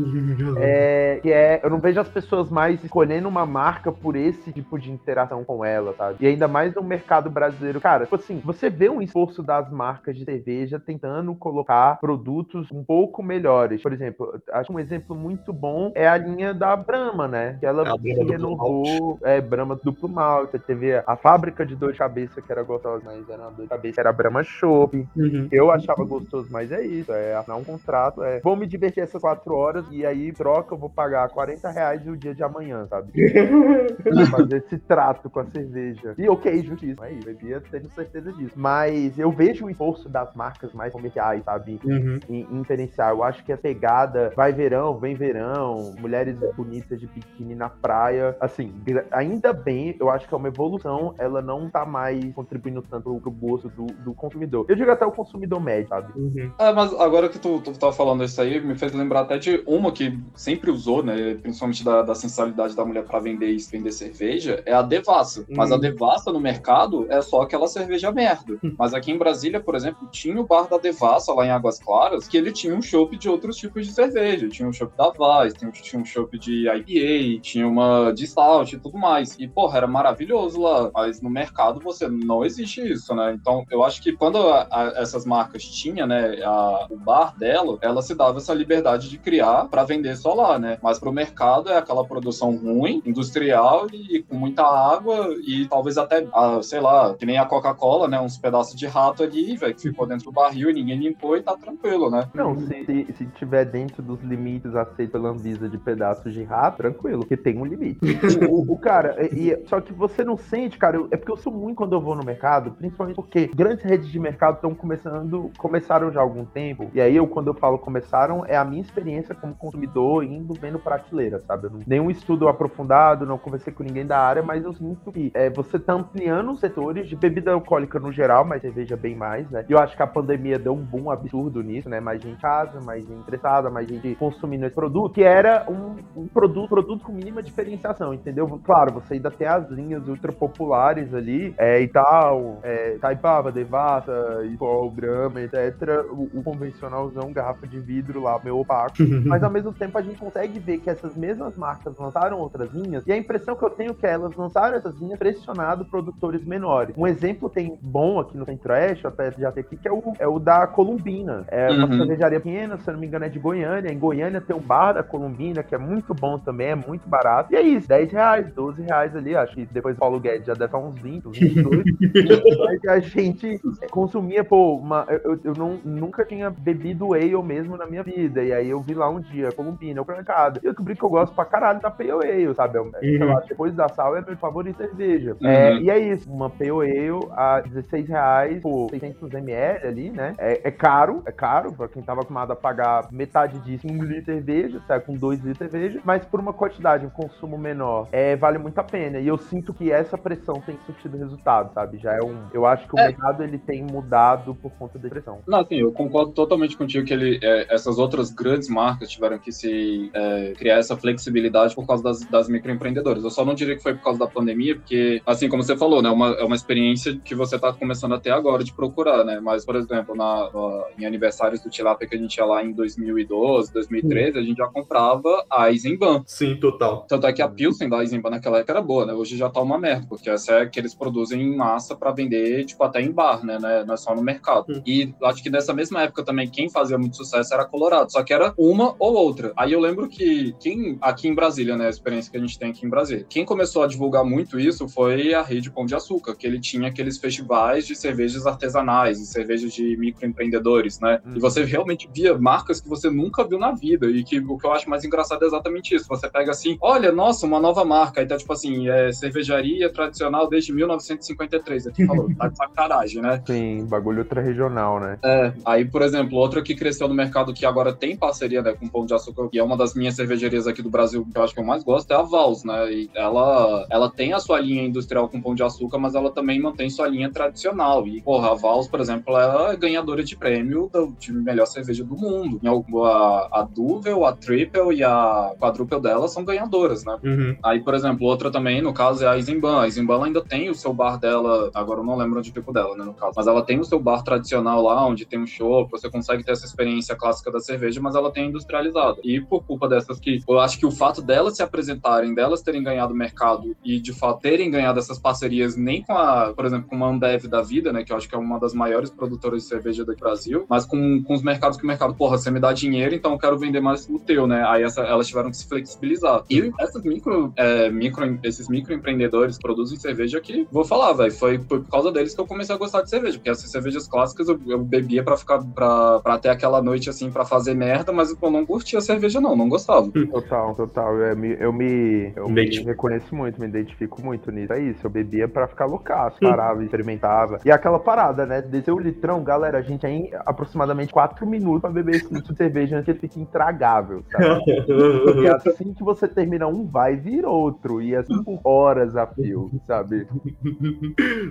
é, que é, eu não vejo as pessoas mais escolhendo uma marca por esse tipo de interação com ela, sabe? E ainda mais no mercado brasileiro. Cara, tipo assim, você vê um esforço das marcas de cerveja tentando colocar produtos um pouco melhores. Por exemplo, acho um exemplo muito bom é a linha da Brahma, né? Que ela é renovou, é, Brahma duplo malte, teve a fábrica de dor de cabeça que era gostosa, mas era uma dor de cabeça, era Brahma Chopp. Uhum. Eu achava gostoso, mas é isso, é assinar um contrato, é vou me divertir essas quatro horas e aí troca, eu vou pagar 40 reais o dia de amanhã, sabe? fazer esse trato com a cerveja. E ok, justiça, aí, bebia tenho certeza disso. Mas eu vejo o esforço das marcas mais comerciais, sabe? Uhum. Em, em diferenciar. Eu acho que a pegada vai verão, vem verão, mulheres bonitas de biquíni na praia. Assim, ainda bem, eu acho que é uma evolução, ela não tá mais contribuindo tanto pro gosto do, do consumidor. Eu digo até o consumidor médio, sabe? Uhum. É, mas agora que tu, tu tava falando isso aí, me fez lembrar até de uma que sempre usou, né? Principalmente da, da sensualidade da mulher para vender isso, vender cerveja, é a Devassa. Uhum. Mas a Devassa no mercado é só aquela cerveja merda. Uhum. Mas aqui em Brasília, por exemplo, tinha o bar da Devassa lá em Águas Claras, que ele tinha um chopp de outros tipos de cerveja. Tinha um chopp da Vaz, tinha, tinha um chopp de IPA, tinha uma de Stout e tudo mais. E, porra, era maravilhoso lá. Mas no mercado você não existe isso, né? Então, eu acho que quando a, a, essas marcas tinham, né, a, o bar dela, ela se dava essa liberdade de criar para vender só lá, né? Mas pro mercado é aquela produção ruim, industrial e com muita água e talvez até, ah, sei lá, que nem a Coca-Cola, né? Uns pedaços de rato ali, velho, que ficou dentro do barril e ninguém limpou e tá tranquilo, né? Não, se, se, se tiver dentro dos limites aceitos pela Anvisa de pedaços de rato, tranquilo, porque tem um limite. o, o, cara, e, só que você não sente, cara, eu, é porque eu sou muito quando eu vou no mercado, principalmente porque grandes redes de mercado estão começando, começaram já há algum tempo, e aí eu, quando eu falo começaram, é a minha experiência como consumidor indo vendo prateleira, sabe? Não, nenhum estudo aprofundado, não conversei com ninguém da área, mas eu sinto que é, você tá ampliando os setores de bebida alcoólica no geral, mas cerveja bem mais, né? E eu acho que a pandemia deu um boom absurdo nisso, né? Mais gente em casa, mais gente interessada, mais gente consumindo esse produto, que era um, um produto, produto com mínima diferenciação, entendeu? Claro, você ainda tem as linhas ultra populares ali, é, e tal, é, Taipava, Devassa, Skol, Brahma, etc. O, o convencionalzão, garrafa de vidro lá, meio opaco. mas ao mesmo tempo a gente consegue ver que essas mesmas marcas lançaram outras linhas, e a impressão que eu tenho é que elas lançaram essas linhas pressionado produtores menores. Um exemplo tem bom aqui no Centro-Oeste, até já tem aqui, que é o, é o da Columbina. É uma uhum. cervejaria pequena, se eu não me engano, é de Goiânia. Em Goiânia tem um bar da Columbina, que é muito bom também, é muito barato. E é isso, 10 reais, 12 reais ali. Acho que depois o Paulo Guedes já deve estar uns 20, uns 22. Mas a gente consumia, pô, uma, eu, eu não, nunca tinha bebido ale mesmo na minha vida. E aí eu vi lá um dia, Columbina, o mercado. E eu descobri que eu gosto pra caralho da Pale Ale, sabe? Uhum. Lá, depois da sal é meu favorito cerveja. Uhum. É, e é isso, uma Pale Ale a 16 reais por 600 ml ali, né? É, é, caro, é caro pra quem tava acostumado a pagar metade disso em um litro de cerveja, sai com dois litros de cerveja, mas por uma quantidade, um consumo menor, é, vale muito a pena. E eu sinto que essa pressão tem surtido resultado, sabe? Já é um. Eu acho que o é. mercado ele tem mudado por conta da pressão. Não, assim, eu concordo totalmente contigo que ele, é, essas outras grandes marcas tiveram que se é, criar essa flexibilidade por causa das, das microempreendedoras. Eu só não diria que foi por causa da pandemia, porque, assim como você falou, né, uma, é uma experiência que você está começando até agora de procurar, né? Mas, por exemplo, na, na, em aniversários do Tilapia que a gente ia lá em 2012, 2013, a gente já comprava a Eisenbahn. Sim, total. Tanto é que a Pilsen da Eisenbahn naquela época era boa, né? Hoje já tá uma merda, porque essa é que eles produzem em massa para vender, tipo, até em bar, né? Não é só no mercado. Hum. E acho que nessa mesma época também, quem fazia muito sucesso era Colorado, só que era uma ou outra. Aí eu lembro que quem, aqui em Brasília, né? A experiência que a gente tem aqui em Brasília, quem começou a divulgar muito isso foi a rede Pão de de Açúcar, que ele tinha aqueles festivais de cervejas artesanais e cervejas de microempreendedores, né? Hum. E você realmente via marcas que você nunca viu na vida. E que o que eu acho mais engraçado é exatamente isso. Você pega assim, olha, nossa, uma nova marca. Aí tá tipo assim, é cervejaria tradicional desde 1953. Aí tu falou, tá de sacanagem, né? Sim, bagulho ultra-regional, né? É, aí, por exemplo, outra que cresceu no mercado que agora tem parceria né, com o Pão de Açúcar, que é uma das minhas cervejarias aqui do Brasil, que eu acho que eu mais gosto, é a Vals, né? E ela, ela tem a sua linha industrial com Pão de Açúcar, mas ela também mantém sua linha tradicional. E, porra, a Vals, por exemplo, ela é ganhadora de prêmio do- de melhor cerveja do mundo. A, a Duvel, a Triple e a Quadruple dela são ganhadoras, né? Uhum. Aí, por exemplo, outra também, no caso, é a Isimban. A Isimban ainda tem o seu bar dela, agora eu não lembro onde ficou dela, né, no caso. Mas ela tem o seu bar tradicional lá, onde tem um show, você consegue ter essa experiência clássica da cerveja, mas ela tem industrializada. E por culpa dessas que, eu acho que o fato delas se apresentarem, delas terem ganhado o mercado e, de fato, terem ganhado essas parcerias nem com a, por exemplo, com uma Ambev da vida, né, que eu acho que é uma das maiores produtoras de cerveja do Brasil, mas com, com os mercados que o mercado, porra, você me dá dinheiro, então eu quero vender mais o teu, né? Aí essa- elas tiveram que se flexibilizar. E essas micro, é, micro, esses microempreendedores que produzem cerveja que, vou falar, velho, foi, por causa deles que eu comecei a gostar de cerveja, porque essas cervejas clássicas eu, eu bebia pra ficar, pra, pra ter aquela noite assim, pra fazer merda, mas eu não curtia cerveja não, não gostava. Total, total. Eu me, eu me, eu me reconheço muito, me identifico muito nisso. É isso, eu bebia pra ficar loucaço, parava, experimentava. E aquela parada, né? Descer o litrão, galera, a gente tem aproximadamente 4 minutos pra beber esse litro de cerveja antes que ele fique intragável, sabe? E assim que você termina um, vai vir outro. E assim por horas a fio, sabe?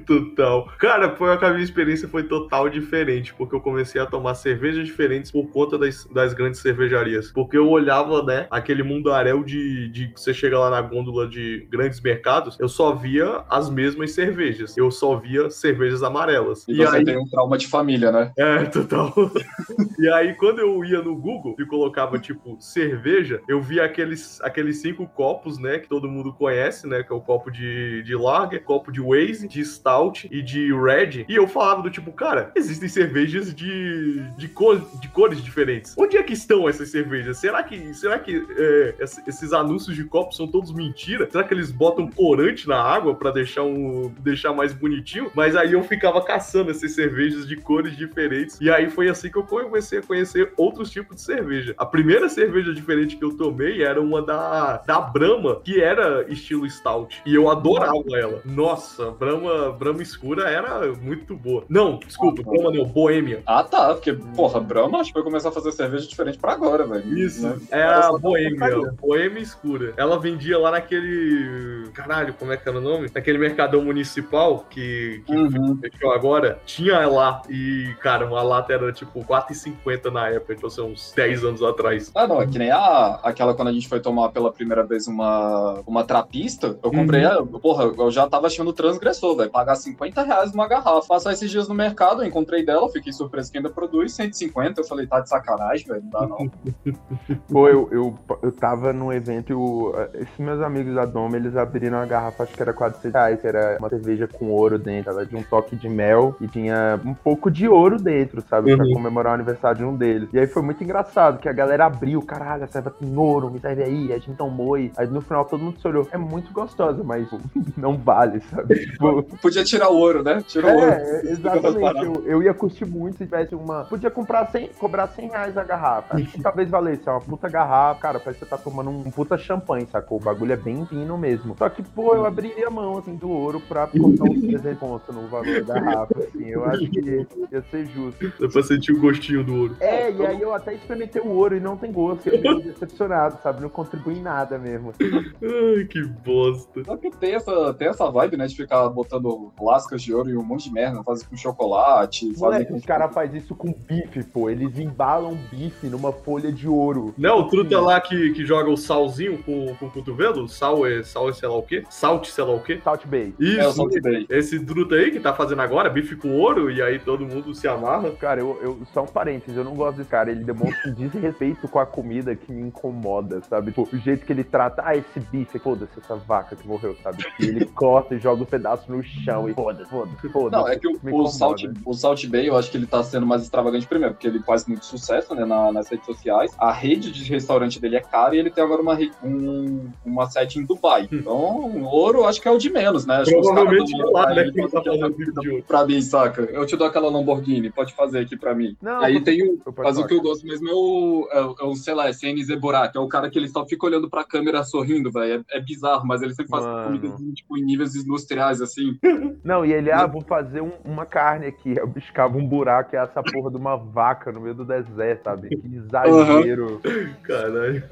Total. Cara, foi a minha experiência foi total diferente, porque eu comecei a tomar cervejas diferentes por conta das, das grandes cervejarias. Porque eu olhava, né, aquele mundaréu de, de você chega lá na gôndola de grandes mercados, eu só via as mesmas cervejas. Eu só via cervejas amarelas. E, E, você aí, tem um trauma de família, né? é, total. e aí, quando eu ia no Google e colocava, tipo, cerveja, eu via aqueles, aqueles cinco copos, né, que todo mundo conhece, né, que é o copo de, de lager, copo de Waze, de Stout e de Red. E eu falava do tipo, cara, existem cervejas de, de, cor, de cores diferentes. Onde é que estão essas cervejas? Será que, será que é, esse- esses anúncios de copos são todos mentira? Será que eles botam corante na água pra deixar, um, deixar mais bonitinho? Mas aí eu ficava caçando essas cervejas de cores diferentes. E aí foi assim que eu comecei a conhecer outros tipos de cerveja. A primeira cerveja diferente que eu tomei era uma da, da Brahma, que era estilo stout. E eu adorava ela. Nossa, Brahma, Brahma escura era muito boa. Não, desculpa, Brahma não, Boêmia. Ah, tá, porque, porra, Brahma acho que vai começar a fazer cerveja diferente pra agora, velho. Isso, Né? é Ela a Boêmia. Boêmia escura. Ela vendia lá naquele. Caralho, como é que era o nome? Naquele mercadão municipal que, que Uhum. fechou agora. Tinha lá. E, cara, uma lata era tipo R$4,50 na época, então são uns 10 anos atrás. Ah, não, é que nem a, aquela quando a gente foi tomar pela primeira vez uma, uma trapista, eu comprei, a- porra, eu já tava achando transgressor, velho, pagar 50 reais numa garrafa. Passar esses dias no mercado, eu encontrei dela, fiquei surpreso que ainda produz 150, eu falei, tá de sacanagem, velho, não dá não. Pô, eu, eu, eu tava num evento e o- esses meus amigos da Doma, eles abriram uma garrafa, acho que era 400 reais, que era uma cerveja com ouro dentro. Ela tinha um toque de mel e tinha um pouco de ouro dentro, sabe? Pra Uhum. comemorar o aniversário de um deles. E aí foi muito engraçado, que a galera abriu, caralho, a cerveja tem ouro, me serve aí, a gente tomou. E aí no final todo mundo se olhou. É muito gostosa, mas não vale, sabe? Tipo, Podia tirar o ouro, né? Tirou o ouro. é, exatamente. Eu, eu ia curtir muito se tivesse uma. Podia comprar 100, cobrar 100 reais a garrafa. Acho que talvez valesse. É uma puta garrafa. Cara, parece que você tá tomando um puta champanhe, sacou? O bagulho é bem fino mesmo. Só que, pô, eu abriria a mão, assim, do ouro pra botar uns 300 pontos no valor da garrafa, assim. Eu acho que ia ser justo. Dá pra sentir o gostinho do ouro. É, e aí eu até experimentei o ouro e não tem gosto. Eu fiquei decepcionado, sabe? Não contribui em nada mesmo. Ai, que bosta. Só que tem essa, tem essa vibe, né, de ficar botando lascas de ouro e um monte de merda, fazer com chocolate, fazer Moleque, com... os caras fazem isso com bife, pô. Eles embalam bife numa folha de ouro. Não, o truta lá que, que joga o salzinho com, com o cotovelo? Sal é, sal é sei lá o quê? Salt, sei lá o quê? Salt Bay. Isso, É, o Salt Bay. esse truta aí que tá fazendo agora, bife com ouro, e aí todo mundo se amarra. Cara, eu, eu só um parênteses, eu não gosto desse cara. Ele demonstra um desrespeito com a comida que me incomoda, sabe? Tipo, o jeito que ele trata, ah, esse bife, foda-se, essa vaca que morreu, sabe? E ele corta e joga um pedaço no chão e foda-se, foda-se, foda-se. Não, é que o, o. Salt, o Salt Bay, eu acho que ele tá sendo mais extravagante primeiro, porque ele faz muito sucesso, né, na- nas redes sociais. A rede de restaurante dele é cara e ele tem agora uma, um- uma sede em Dubai. Então, o ouro, eu acho que é o de menos, né? Acho Provavelmente caras lá, aí né, tá de outro. Pra mim, saca? Eu te dou aquela Lamborghini, pode fazer aqui pra mim. Não, Aí tem o. Mas o que eu gosto mesmo é o, é, o- é o, sei lá, é CNZ Borat, que é o cara que ele só fica olhando pra câmera sorrindo, velho. É, é bizarro, mas ele sempre faz Mano. comidas tipo, em níveis industriais, assim. Não, e ele, ah, vou fazer um- uma carne aqui. Eu biscava um buraco e essa porra de uma vaca no meio do deserto, sabe? Que exagero. Caralho.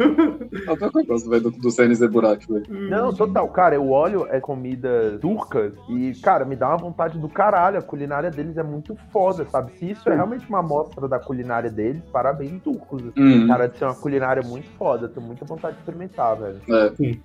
Até que eu gosto, velho, do, do CNZ Borat, velho. Não, total, cara, eu olho é comida turca e, cara, me dá uma vontade do caralho. A culinária deles é muito foda, sabe? Se isso é realmente uma amostra da culinária deles, parabéns, turcos. Hum, Cara, de ser uma culinária muito foda, tenho muita vontade de experimentar, velho. é.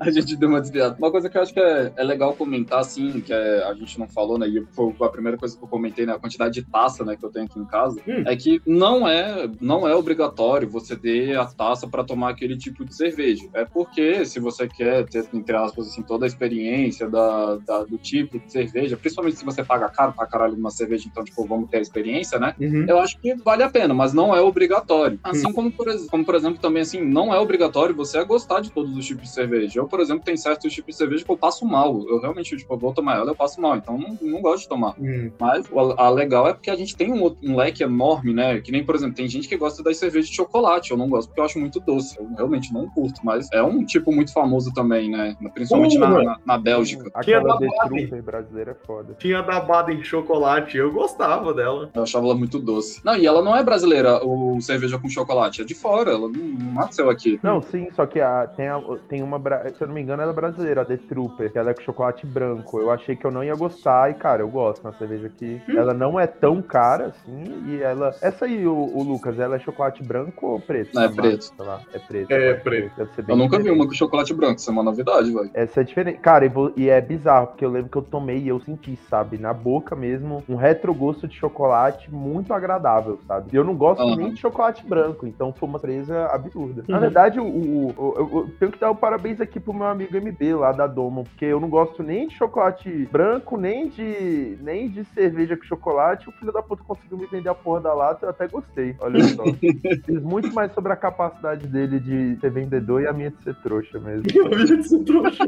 A gente deu uma desviada. Uma coisa que eu acho que é, é legal comentar, assim, que é- a gente não falou, né? E foi a primeira coisa que eu comentei, né? A quantidade de taça, né, que eu tenho aqui em casa, Hum. é que não é, não é obrigatório você ter a taça para tomar aquele tipo de cerveja. É porque se você quer ter, entre aspas, assim, toda a experiência da, da- do tipo de cerveja, principalmente se você paga caro pra caralho numa cerveja, então, tipo, vamos ter a experiência, né? Uhum. Eu acho que vale a pena, mas não é obrigatório. Assim como, por, como, por exemplo, também assim, não é obrigatório você gostar de todos os tipos de cerveja. Eu, por exemplo, tem certos tipos de cerveja que eu passo mal. Eu realmente, tipo, eu vou tomar ela, eu passo mal. Então, não, não gosto de tomar. Hum. Mas a legal é porque a gente tem um, um leque enorme, né? Que nem, por exemplo, tem gente que gosta das cervejas de chocolate. Eu não gosto porque eu acho muito doce. Eu realmente não curto, mas é um tipo muito famoso também, né? Principalmente na, Porra! na, na Bélgica. Aquela da Baden. Brasileira é foda. Tinha da Baden chocolate, eu gostava dela. Eu achava ela muito doce. Não, e ela não é brasileira, o cerveja com chocolate. É de fora, ela não, não nasceu aqui. Não, sim, só que a, tem, a- tem uma, se eu não me engano, ela é brasileira, a The Trooper, que ela é com chocolate branco. Eu achei que eu não ia gostar e, cara, eu gosto. Uma cerveja que ela não é tão cara assim e ela. Essa aí, o, o Lucas, ela é chocolate branco ou preto? Não, é preto. Sei lá, é preto. É, pode preto. Eu nunca vi uma com chocolate branco, isso é uma novidade, velho. Essa é diferente. Cara, e, vo- e é bizarro, porque eu lembro que eu tomei e eu senti, sabe, na boca mesmo, um retrogosto de chocolate muito agradável, sabe? E eu não gosto Aham. nem de chocolate branco, então foi uma surpresa absurda. Na Uhum. verdade, o, o- o- eu, eu tenho que dar o parabéns aqui pro meu amigo MB lá da Domo, porque eu não gosto nem de chocolate branco, nem de, nem de cerveja com chocolate. O filho da puta conseguiu me vender a porra da lata, eu até gostei. Olha só. Diz muito mais sobre a capacidade dele de ser vendedor e a minha de ser trouxa mesmo. Eu vi esse trouxa.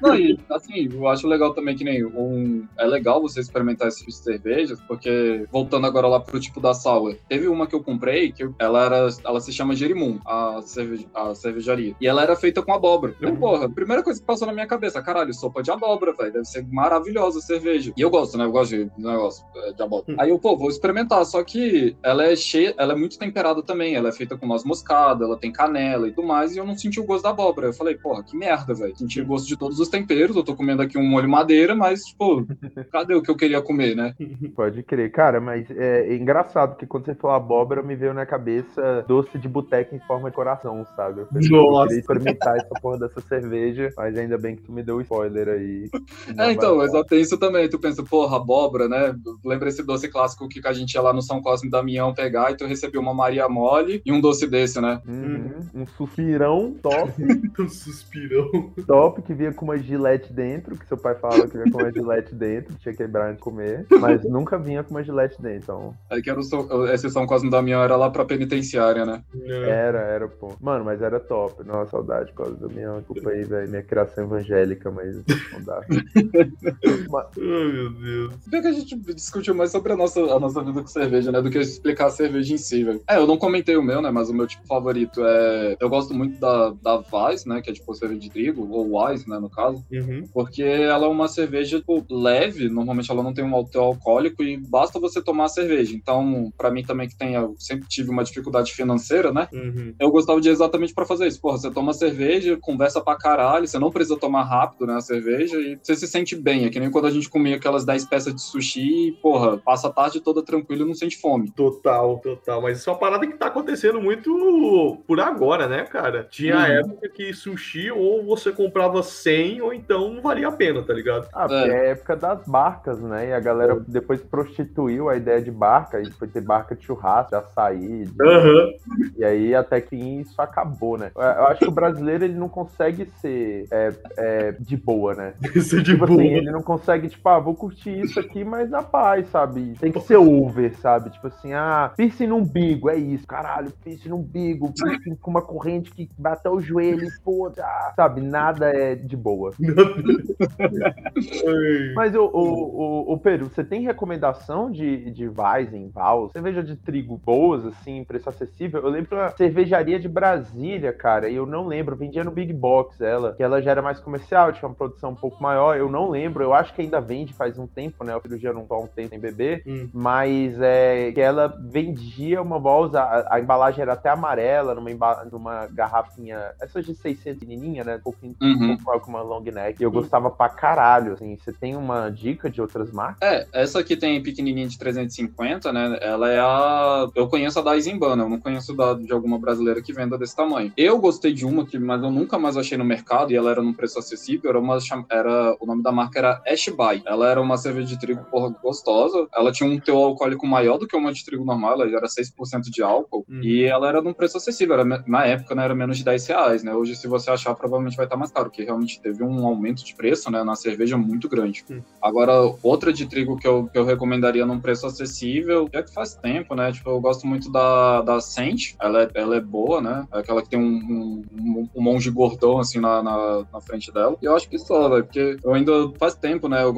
Não, e assim, eu acho legal também que nem um. É legal você experimentar esse tipo de cervejas, porque voltando agora lá pro tipo da sour, teve uma que eu comprei que ela era. Ela se chama Jerimum, a, cerveja, a cervejaria. E ela era feita com abóbora. E, porra, a primeira coisa que passou na minha cabeça, caralho, sopa de abóbora, velho. Deve ser maravilhosa a cerveja. E eu gosto, né? Eu gosto de negócio é, de abóbora. Aí eu, pô, vou experimentar. Só que ela é cheia, ela é muito temperada também. Ela é feita com noz moscada, ela tem canela e tudo mais. E eu não senti o gosto da abóbora. Eu falei, porra, que merda, velho. Senti o gosto de todos os temperos. Eu tô comendo aqui um molho madeira, mas, tipo, cadê o que eu queria comer, né? Pode crer, cara, mas é, é engraçado que quando você falou abóbora, me veio na cabeça doce de boteca em forma de coração, sabe? Eu pensei que eu Nossa. queria experimentar essa porra dessa cerveja, mas ainda bem que tu me deu o spoiler aí. É, então, mas tem isso também. Tu pensa, porra, abóbora, né? Lembra esse doce clássico que a gente ia lá no São Cosme Damião pegar e tu recebeu uma Maria Mole e um doce desse, né? Uhum, Um suspirão top, Um suspirão. top, que vinha com uma gilete dentro, que seu pai falava que vinha com uma gilete dentro, tinha que quebrar antes de comer, mas nunca vinha com uma gilete dentro, então Aí que era o esse São Cosme Damião era lá pra penitenciária, né? É. era, era, pô. Mano, mas era top, nossa, saudade, por causa do minha, desculpa aí, velho, minha criação evangélica, mas não dá. Ai, meu Deus. Se bem que a gente discutiu mais sobre a nossa, a nossa vida com cerveja, né? Do que explicar a cerveja em si, velho. É, eu não comentei o meu, né? Mas o meu tipo favorito é. Eu gosto muito da, da Weiss, né? Que é tipo cerveja de trigo, ou Weiss, né? No caso. Uhum. Porque ela é uma cerveja tipo, leve, normalmente ela não tem um alto alcoólico e basta você tomar a cerveja. Então, pra mim também que tem, eu sempre tive uma dificuldade financeira, né? Uhum. Eu gostava de exatamente pra fazer isso. Porra, você toma cerveja, conversa pra caralho, você não precisa tomar rápido, né, a cerveja, e você se sente bem. É que nem quando a gente comia aquelas 10 peças de sushi e, porra, passa a tarde toda tranquilo e não sente fome. Total, total. Mas isso é uma parada que tá acontecendo muito por agora, né, cara? Tinha Uhum. época que sushi ou você comprava 100 bem, ou então não valia a pena, tá ligado? Ah, é. é a época das barcas, né? E a galera é. depois prostituiu a ideia de barca, e foi ter barca de churrasco, de açaí. De... Uhum. E aí até que isso acabou, né? Eu acho que o brasileiro ele não consegue ser é, é, de boa, né? Ser de tipo boa. Assim, ele não consegue, tipo, ah, vou curtir isso aqui, mas na paz, sabe? Tem que ser over, sabe? Tipo assim, ah, piercing no umbigo, é isso. Caralho, piercing no umbigo, piercing com uma corrente que vai até o joelho, pô, ah, sabe? Nada é de boa. mas o, o, o, Pedro, você tem recomendação de, de Weizen, Val, cerveja de trigo boas, assim, preço acessível? Eu lembro a cervejaria de Brasília, cara, e eu não lembro, vendia no Big Box ela, que ela já era mais comercial, tinha uma produção um pouco maior, eu não lembro, eu acho que ainda vende faz um tempo, né? O cirurgia não tá um tempo sem beber, hum. mas é que ela vendia uma bolsa, a, a, embalagem era até amarela, numa, numa garrafinha, essas de 600 menininha, né? Um pouquinho uhum. um pouco uma long neck, e eu gostava pra caralho, assim, você tem uma dica de outras marcas? É, essa aqui tem pequenininha de 350, né? Ela é a... Eu conheço a da Eisenbahn, eu não conheço da, de alguma brasileira que venda desse tamanho. Eu gostei de uma, que, mas eu nunca mais achei no mercado, e ela era num preço acessível, era uma... Era, o nome da marca era Ashby. Ela era uma cerveja de trigo porra, gostosa. Ela tinha um teor alcoólico maior do que uma de trigo normal, ela era 6% de álcool. Uhum. E ela era num preço acessível. Era, na época, né, era menos de 10 reais, né? Hoje, se você achar, provavelmente vai estar mais caro, porque realmente teve um aumento de preço, né, na cerveja muito grande. Uhum. Agora, outra de trigo que eu, que eu recomendaria num preço acessível, já que faz tempo, né? Tipo, eu gosto muito da, da Sente. Ela é, ela é boa, né? É aquela que tem um, um, um monge gordão, assim, na, na, na, frente dela. E eu acho que só, velho, porque eu ainda faz tempo, né? Eu,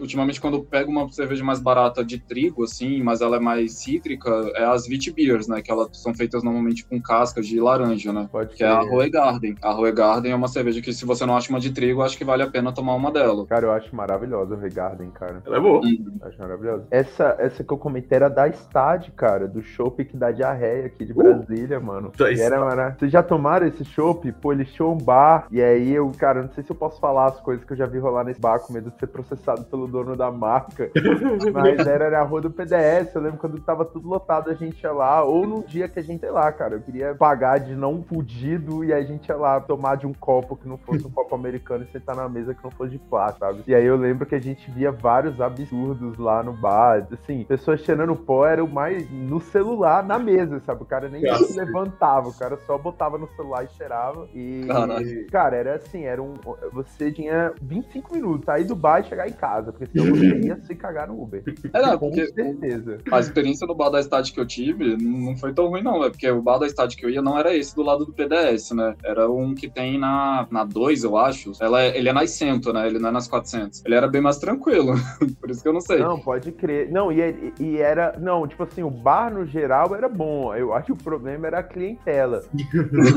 ultimamente, quando eu pego uma cerveja mais barata de trigo, assim, mas ela é mais cítrica, é as Wheat Beers, né? Que elas são feitas normalmente com cascas de laranja, né? Pode que é a Roe Garden. A Roe Garden é uma cerveja que, se você não acha uma de trigo, acho que vale a pena tomar uma dela. Cara, eu acho maravilhosa a Roe Garden, cara. Ela é boa. Uhum. Acho maravilhosa. Essa, essa que eu comentei era da Stad, cara, do chopp que dá diarreia aqui de uh! Brasília, mano. E era, mano, vocês já tomaram esse chopp? Pô, ele show um bar, e aí eu, cara, não sei se eu posso falar as coisas que eu já vi rolar nesse bar com medo de ser processado pelo dono da marca. Mas era na rua do PDS, eu lembro quando tava tudo lotado, a gente ia lá, ou no dia que a gente, sei lá, cara, eu queria pagar de não fudido e a gente ia lá tomar de um copo que não fosse um copo americano e sentar na mesa que não fosse de plástico, sabe? E aí eu lembro que a gente via vários absurdos lá no bar, assim, pessoas cheirando pó era o mais no celular, na mesa, sabe? O cara nem se levantava, o cara só botava no celular e cheirava. E, Caralho. cara, era assim, era um. Você tinha 25 minutos, sair do bar e chegar em casa, porque senão você ia se cagar no Uber. É, não, Com certeza. A experiência no bar da Stade que eu tive não foi tão ruim, não, é porque o bar da Stade que eu ia não era esse do lado do PDS, né? Era um que tem na, na 2, eu acho. Ela é, ele é nas 100, né? Ele não é nas 400. Ele era bem mais tranquilo, por isso que eu não sei. Não, pode crer. Não, e, e era. Não, tipo assim, o bar no geral era bom. Eu acho que o problema era a clientela. e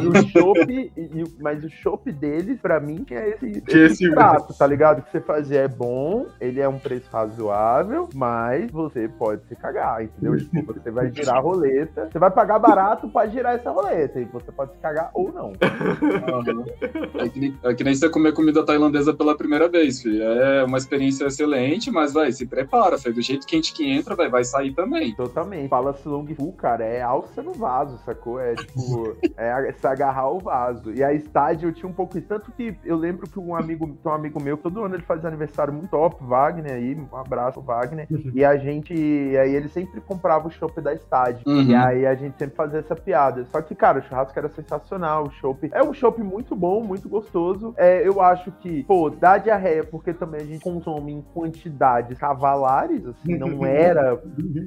o chopp, mas o chopp deles, pra mim, tinha esse, esse prato, tá ligado? Que você fazia é bom, ele é um preço razoável, mas você pode se cagar, entendeu? Tipo, você vai girar a roleta, você vai pagar barato pra girar essa roleta, e você pode se cagar ou não. É que, nem, é que nem você comer comida tailandesa pela primeira vez, filho. É uma experiência excelente, mas, vai, se prepara, filho. Do jeito quente que entra, vai, vai sair também. Totalmente. Fala-se long full, cara, é alça no vaso, sacou? É tipo, é se agarrar o vaso. E a estádio eu tinha um pouco isso. Tanto que eu lembro que um amigo, um amigo meu, todo ano ele fazia aniversário muito top, Wagner aí, um abraço, Wagner. Uhum. E a gente, e aí ele sempre comprava o chopp da estádio. Uhum. E aí a gente sempre fazia essa piada. Só que, cara, o churrasco era sensacional, o chopp. É um chopp muito bom, muito gostoso. É, eu acho que, pô, dá diarreia, porque também a gente consome em quantidades cavalares, assim, não era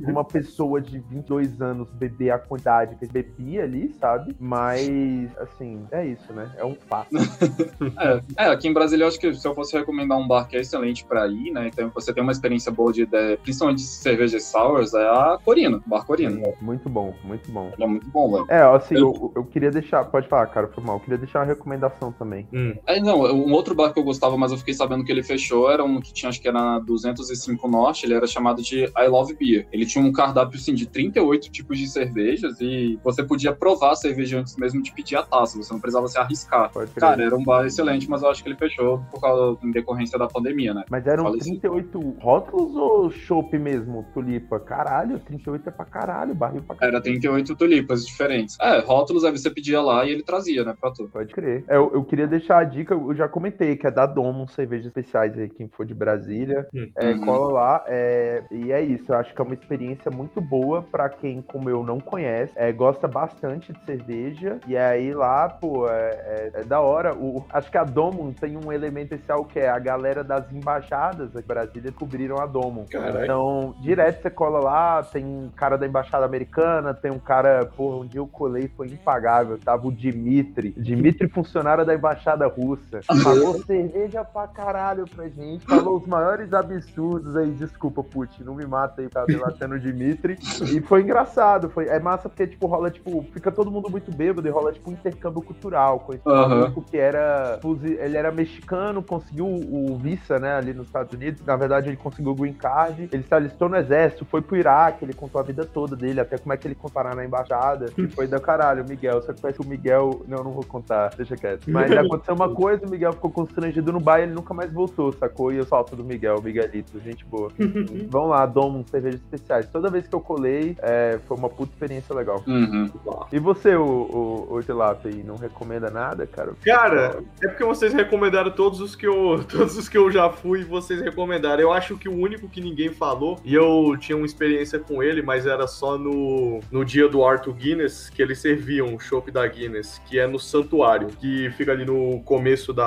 uma pessoa de 22 anos beber a quantidade que bebia ali, sabe? Mas, assim, é isso, né? É um fato. é, é, aqui em Brasília, eu acho que se eu fosse recomendar um bar que é excelente pra ir, né? Então você tem uma experiência boa de, de principalmente de cervejas sours, é a Corina, Bar Corina. É, muito bom, muito bom. Ele é muito bom, velho. É, assim, eu, eu queria deixar, pode falar, cara, foi mal, eu queria deixar uma recomendação também. Hum. É, não, um outro bar que eu gostava, mas eu fiquei sabendo que ele fechou, era um que tinha, acho que era na 205 Norte, ele era chamado de I Love Beer. Ele tinha um cardápio, assim, de 38 tipos de cervejas e você podia provar a cerveja antes mesmo de pedir a taça, você não precisava se arriscar. Cara, era um bar excelente, mas eu acho que ele fechou por causa, em decorrência da pandemia, né? Mas eram 38 rótulos ou chopp mesmo, tulipa? Caralho, 38 é pra caralho, barril pra caralho. Era 38 tulipas diferentes. É, rótulos aí você pedia lá e ele trazia, né, pra tu. Pode crer. É, eu, eu queria deixar a dica, eu já já comentei, que é da Domo, cervejas especiais aí, quem for de Brasília, Hum. é, Uhum. cola lá. é, e é isso, eu acho que é uma experiência muito boa pra quem, como eu, não conhece, é, gosta bastante de cerveja. E aí lá, pô, é, é- é da hora. O, acho que a Domo tem um elemento especial que é a galera das embaixadas em Brasília cobriram a Domo. Caralho. Então, direto você cola lá, tem um cara da embaixada americana, tem um cara, porra, um dia eu colei, foi impagável. Tava o Dimitri. Dimitri, funcionário da embaixada russa. Falou cerveja pra caralho pra gente. Falou os maiores absurdos aí. Desculpa, Putin, não me mata aí pra debatendo o Dimitri. E foi engraçado. Foi, é massa porque, tipo, rola, tipo, fica todo mundo muito bêbado e rola, tipo, um intercâmbio cultural. Com esse maluco que era. Ele era mexicano, conseguiu o Visa, né, ali nos Estados Unidos. Na verdade, ele conseguiu o Green Card. Ele se alistou no exército, foi pro Iraque, ele contou a vida toda dele, até como é que ele comparar na embaixada. E foi do caralho, o Miguel. Só que parece que o Miguel. Não, não vou contar, deixa quieto. Mas aconteceu uma coisa, o Miguel ficou constrangido no bar e ele nunca mais voltou, sacou? E eu solto do Miguel, o Miguelito, gente boa. Vão lá, Dom, cervejas especiais. Toda vez que eu colei, é, foi uma puta experiência legal. Uhum. E você, o, o, o Tilap, aí, não recomenda nada, cara? Cara, é porque vocês recomendaram todos os que eu, todos os que eu já fui, vocês recomendaram. Eu acho que o único que ninguém falou, e eu tinha uma experiência com ele, mas era só no, no dia do Arthur Guinness, que eles serviam o chopp da Guinness, que é no Santuário, que fica ali no começo da,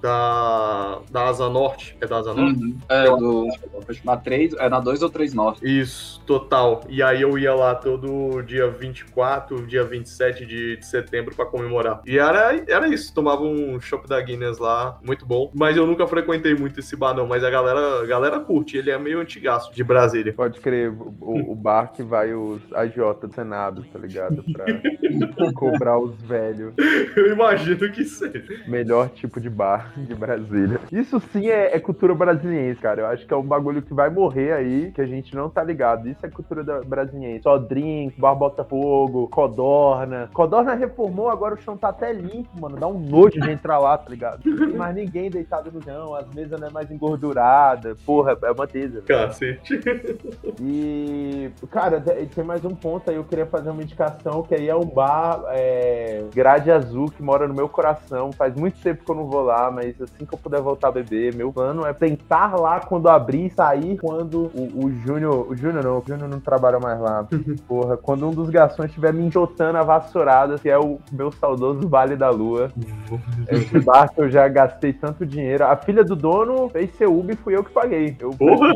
da, da Asa Norte. É da Asa Norte? Uhum. É, do, na 3, é na 2 ou 3 Norte. Isso, total. E aí eu ia lá todo dia 24, dia 27 de, de setembro pra comemorar. E era, era isso, tomava um chopp da Guinness lá, muito bom. Mas eu nunca frequentei muito esse bar não, mas a galera, a galera curte, ele é meio antigaço de Brasília. Pode crer, o, o bar que vai os agiota do Senado, tá ligado? Pra cobrar os velhos. Eu imagino que seja. Melhor tipo de bar de Brasília. Isso sim é, é cultura brasiliense, cara. Eu acho que é um bagulho que vai morrer aí, que a gente não tá ligado. Isso é cultura da brasiliense. Só drink, bar Botafogo, codorna. Codorna reformou, agora o chão tá até limpo, mano. Dá um nojo de entrar lá, tá ligado? Não tem mais ninguém deitado no chão, as mesas não é mais engordurada. Porra, é uma tesa. Cacete. E, cara, tem mais um ponto aí, eu queria fazer uma indicação, que aí é um bar é, grade azul que mora no meu coração. Faz muito tempo que eu não vou lá, mas assim que eu puder voltar a beber, meu plano é tentar lá quando abrir e sair quando o, o Júnior. O Júnior não, o Júnior não trabalha mais lá. Porra, quando um dos garçons estiver me enjotando a vassourada, que é o meu saudoso Vale da Lua. Esse bar que eu já gastei tanto dinheiro. A filha do dono fez seu Uber e fui eu que paguei. Eu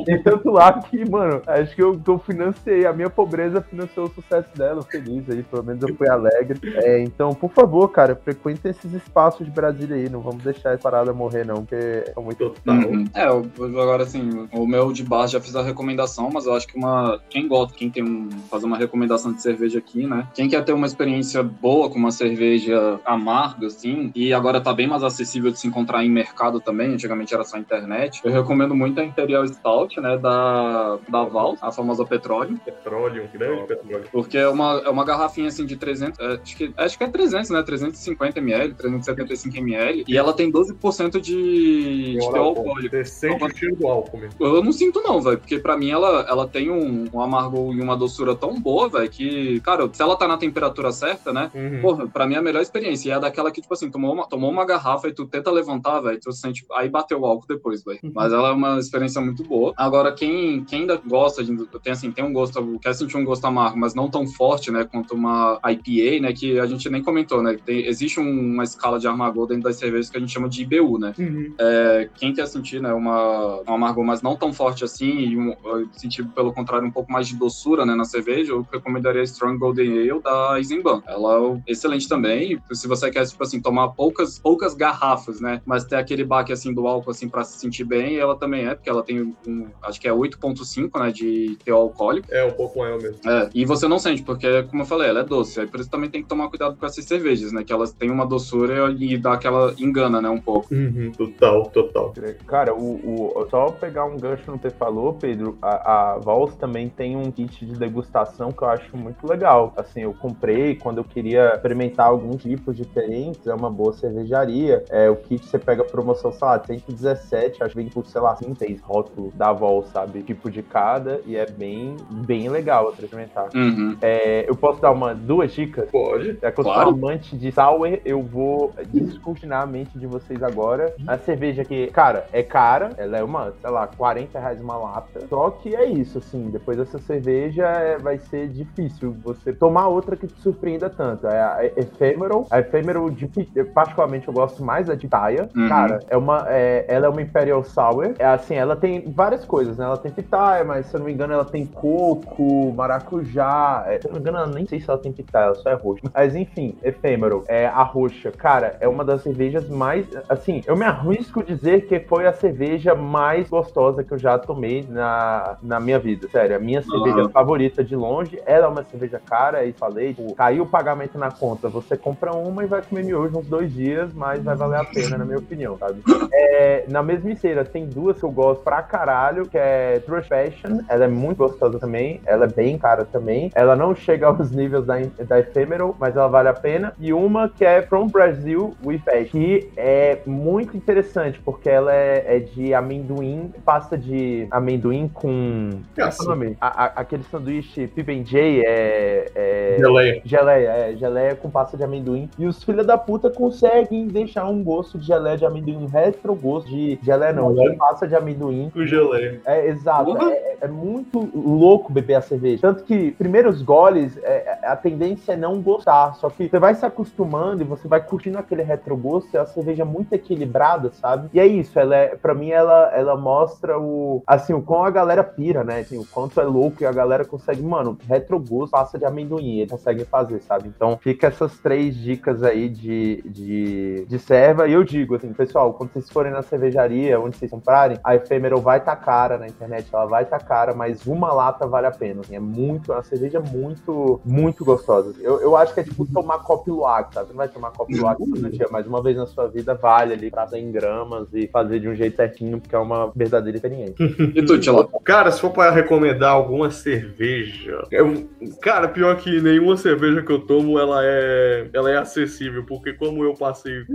tem tanto lá que, mano, acho que eu, eu financei. A minha pobreza financiou o sucesso dela, feliz aí. Pelo menos eu fui alegre. É, então, por favor, cara, frequentem esses espaços de Brasília aí. Não vamos deixar essa parada morrer, não, porque é muito. Total. Uhum. É, eu, agora assim, o meu de bar já fiz a recomendação, mas eu acho que uma. Quem gosta, quem tem um. fazer uma recomendação de cerveja aqui, né? Quem quer ter uma experiência boa com uma cerveja amarga, assim, e agora tá bem mais acessível de se encontrar em mercado também, antigamente era só internet. Eu recomendo muito a Imperial Stout, né? Da, da Val, a famosa petróleo. Petróleo, um grande petróleo. Porque é uma, é uma garrafinha assim de 300, é, acho, que, acho que é 300, né? 350 ml, 375 ml. E ela tem 12% de, de alcoólico. Você sente o cheiro do álcool mesmo. Eu não sinto não, velho, porque pra mim ela, ela tem um, um amargor e uma doçura tão boa, velho, que, cara, se ela tá na temperatura certa, né? Uhum. Porra, pra mim é a melhor experiência. E é daquela que, tipo assim, tomou uma, tomou uma garrafa e tu tenta levantar, velho, tu sente. Aí bateu o álcool depois, velho. Mas ela é uma experiência muito boa. Agora, quem, quem ainda gosta de. Tem assim, tem um gosto, quer sentir um gosto amargo, mas não tão forte, né, quanto uma IPA, né? Que a gente nem comentou, né? Tem, existe um- uma escala de amargor dentro das cervejas que a gente chama de IBU, né? Uhum. É, quem quer sentir né, uma, um amargor, mas não tão forte assim, e um, sentir, pelo contrário, um pouco mais de doçura né, na cerveja, eu recomendaria a Strong Golden Ale da Eisenbahn. Ela é excelente também. Se você quer, tipo assim, tomar poucas, poucas garrafas, né? Mas ter aquele baque assim do álcool assim para se sentir bem, ela também é, porque ela tem um, acho que é 8,5 né, de teor alcoólico. É um pouco maior mesmo. É, e você não sente, porque, como eu falei, ela é doce. Aí por isso também tem que tomar cuidado com essas cervejas, né? Que elas têm uma doçura e dá aquela engana, né? Um pouco. Uhum. Total, total. Cara, o, o- só pegar um gancho no que você falou, Pedro, a, a Vals também tem um kit de degustação que eu acho muito legal. Assim, eu comprei quando eu queria experimentar alguns tipos diferentes, é uma boa cervejaria. É, o kit você pega promoção, sei lá, 117, acho que vem por, sei lá, 6 rótulos da Vals, sabe? Tipo de cada, e é bem, bem legal pra experimentar. Uhum. É, eu posso dar uma, duas dicas? Pode. É que eu Claro. sou amante de sour, eu vou descortinadamente mente de vocês agora. A cerveja que, cara, é cara, ela é uma, sei lá, 40 reais uma lata. Só que é isso, assim, depois dessa cerveja é, vai ser difícil você tomar outra que te surpreenda tanto. É a Ephemeral. A Ephemeral, de, particularmente, eu gosto mais da de Taia. Uhum. Cara, é uma, é, ela é uma Imperial Sour. É assim, ela tem várias coisas, né? Ela tem pitaia, mas se eu não me engano, ela tem coco, maracujá. É, se eu não me engano, eu nem sei se ela tem pitaia, ela só é roxa. Mas enfim, Ephemeral, é a roxa. Cara, é uma das cervejas mais. Assim, eu me arrisco dizer que foi a cerveja mais gostosa que eu já tomei na, na minha vida. Sério, a minha cerveja favorita de longe. Ela é uma cerveja cara, e falei, pô, caiu o pagamento na conta. Você compra uma e vai comer miojo uns dois dias, mas vai valer a pena, na minha opinião, sabe? É, na mesma esteira, tem duas que eu gosto pra caralho, que é Trush Fashion. Ela é muito gostosa também. Ela é bem cara também. Ela não chega aos níveis da, da Ephemeral, mas ela vale a pena. E uma que é From Brazil with Fashion, que é muito interessante, porque ela é, é de amendoim, pasta de amendoim com. Qual é o nome? A- a- aquele sanduíche PB&J é, é Geleia. Geleia, é, geleia com pasta de amendoim. E os filhos da puta conseguem deixar um gosto de geleia de amendoim, um retro gosto de geleia não, de pasta de amendoim. Com geleia. É, exato. Porra. É, é muito louco beber a cerveja. Tanto que, primeiros goles, é, a tendência é não gostar. Só que você vai se acostumando e você vai curtindo aquele retrogosto. É uma cerveja muito equilibrada, sabe? E é isso. Ela é, pra mim, ela, ela mostra o. Assim, o quão a galera pira, né? Assim, o quanto é louco e a galera consegue. Mano, retrogosto, passa de amendoim. Eles conseguem fazer, sabe? Então, fica essas três dicas aí de, de, de serva. E eu digo, assim, pessoal, quando vocês forem na cervejaria, onde vocês comprarem, a Ephemeral vai estar cara na internet, ela vai estar cara, mas uma lata vale a pena. assim, é muito, é uma cerveja muito, muito gostosa. Eu, eu acho que é tipo tomar copo luar, sabe? Não vai tomar copo luar todo dia, mas uma vez na sua vida vale ali pra 100 gramas e fazer de um jeito certinho, porque é uma verdadeira experiência. E tu, Tila? Cara, se for para recomendar alguma cerveja, eu- cara, pior que nenhuma cerveja que eu tomo, ela é, ela é acessível, porque como eu passei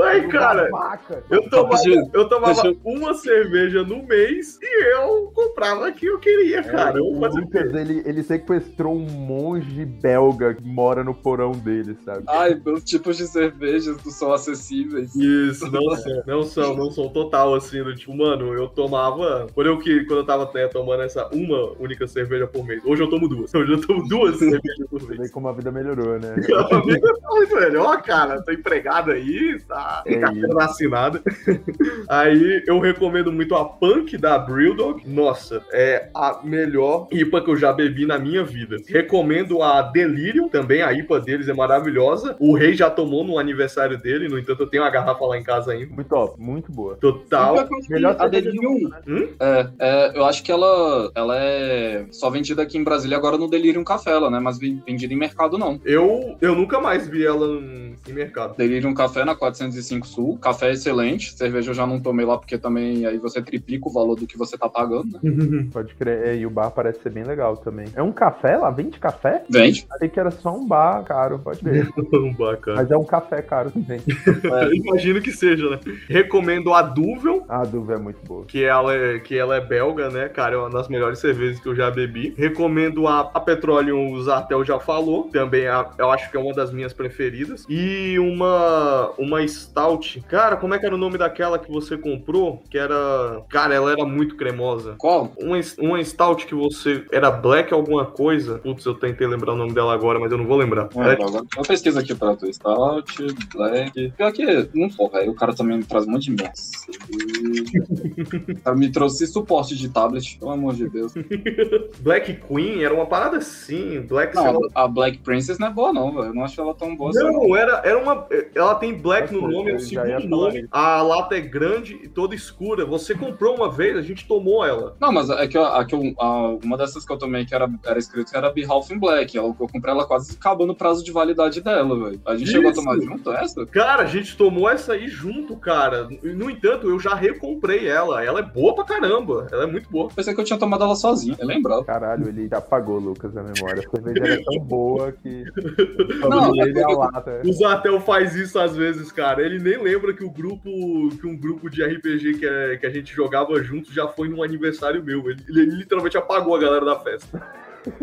Ai, cara, eu tomava, eu tomava uma cerveja no mês e eu comprava a que eu queria, cara. Eu o fazia- Lucas, ele, ele sequestrou um monge belga mora no porão dele, sabe? Ai, meus tipos de cervejas não são acessíveis. Isso, não são, não são, não são total assim, do tipo, mano, eu tomava. Quando eu, que- quando eu tava né, tomando essa uma única cerveja por mês. Hoje eu tomo duas. Hoje eu tomo duas cervejas por Você vê mês. como a vida melhorou, né? A vida tá muito melhor, cara. Tô empregado aí, tá É carteira vacinada. Aí eu recomendo muito a Punk da Brewdog. Nossa, é a melhor IPA que eu já bebi na minha vida. Recomendo a Delirium, também a IPA deles é maravilhosa. O rei já tomou no aniversário dele, no entanto eu tenho uma garrafa lá em casa ainda. Muito top, muito boa. Total. Melhor a cerveja Delirium. Hum? É, é, eu acho que ela, ela é só vendida aqui em Brasília agora no Delirium Café, ela, né? Mas ven- vendida em mercado não. Eu, eu nunca mais vi ela em mercado. Delirium Café na 405 Sul. Café é excelente. Cerveja eu já não tomei lá porque também aí você triplica o valor do que você tá pagando, né? Pode crer. É, E o bar parece ser bem legal também. É um café lá? Vende café? Vende. Achei que era só um bar caro, pode ver. Bacana. Mas é um café caro também. Eu imagino que seja, né? Recomendo a Duvel, A dúvida é muito boa. que ela é, que ela é belga, né, cara? É uma das melhores cervejas que eu já bebi. Recomendo a, a Petroleum, o Zartel já falou. Também a- eu acho que é uma das minhas preferidas. E uma, uma Stout. Cara, como é que era o nome daquela que você comprou? Que era. Cara, ela era muito cremosa. Qual? Uma, uma Stout que você. Era Black alguma coisa. Putz, eu tentei lembrar o nome dela agora, mas eu não vou lembrar. É, droga. Eu pesquiso aqui pra tu. Stout, Black. Pior que não for, velho. O cara também me traz um monte de merda. Me trouxe suporte de tablet, pelo amor de Deus. Black Queen, era uma parada assim. Black Não, a Black Princess não é boa, não, velho. Eu não acho ela tão boa assim. não. Não, era, era uma. Ela tem black no nome, é o eu segundo nome. A lata é grande e toda escura. Você comprou uma vez, a gente tomou ela. Não, mas é que, eu- a que eu- uma dessas que eu tomei que era, era escrito que era Behalf in Black. Ela, eu comprei ela quase acabando o prazo de validade dela, velho. A gente chegou a Isso. tomar junto essa? Cara, a gente tomou essa aí junto, cara. No entanto, eu já recomprei ela. Ela é boa pra caramba. Ela é muito boa. Pensei que eu tinha tomado ela sozinho, eu lembrava. Caralho, ele já apagou, Lucas, a memória. A cerveja era tão boa que. Não, Não, ele é a lata. O Zatel faz isso às vezes, cara. Ele nem lembra que o grupo, que um grupo de RPG que, é- que a gente jogava junto já foi num aniversário meu. Ele, ele literalmente apagou a galera da festa.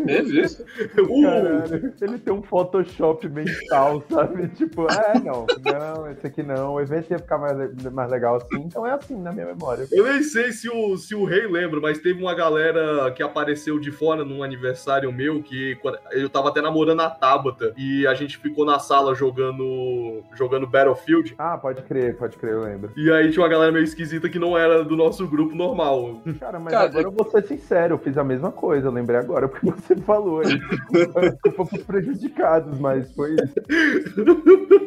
Teve isso? Uh, Caralho, ele tem um Photoshop mental, sabe? Tipo, é, não, não, esse aqui não. O evento ia ficar mais, mais legal assim, então é assim na minha memória. eu nem sei se o, se o rei lembra, mas teve uma galera que apareceu de fora num aniversário meu que eu tava até namorando a Tabata e a gente ficou na sala jogando jogando Battlefield. Ah, pode crer, pode crer, eu lembro. E aí tinha uma galera meio esquisita que não era do nosso grupo normal. Cara, mas Cara, agora eu vou ser sincero, eu fiz a mesma coisa, eu lembrei agora, porque você falou aí. Desculpa pros prejudicados, mas foi isso.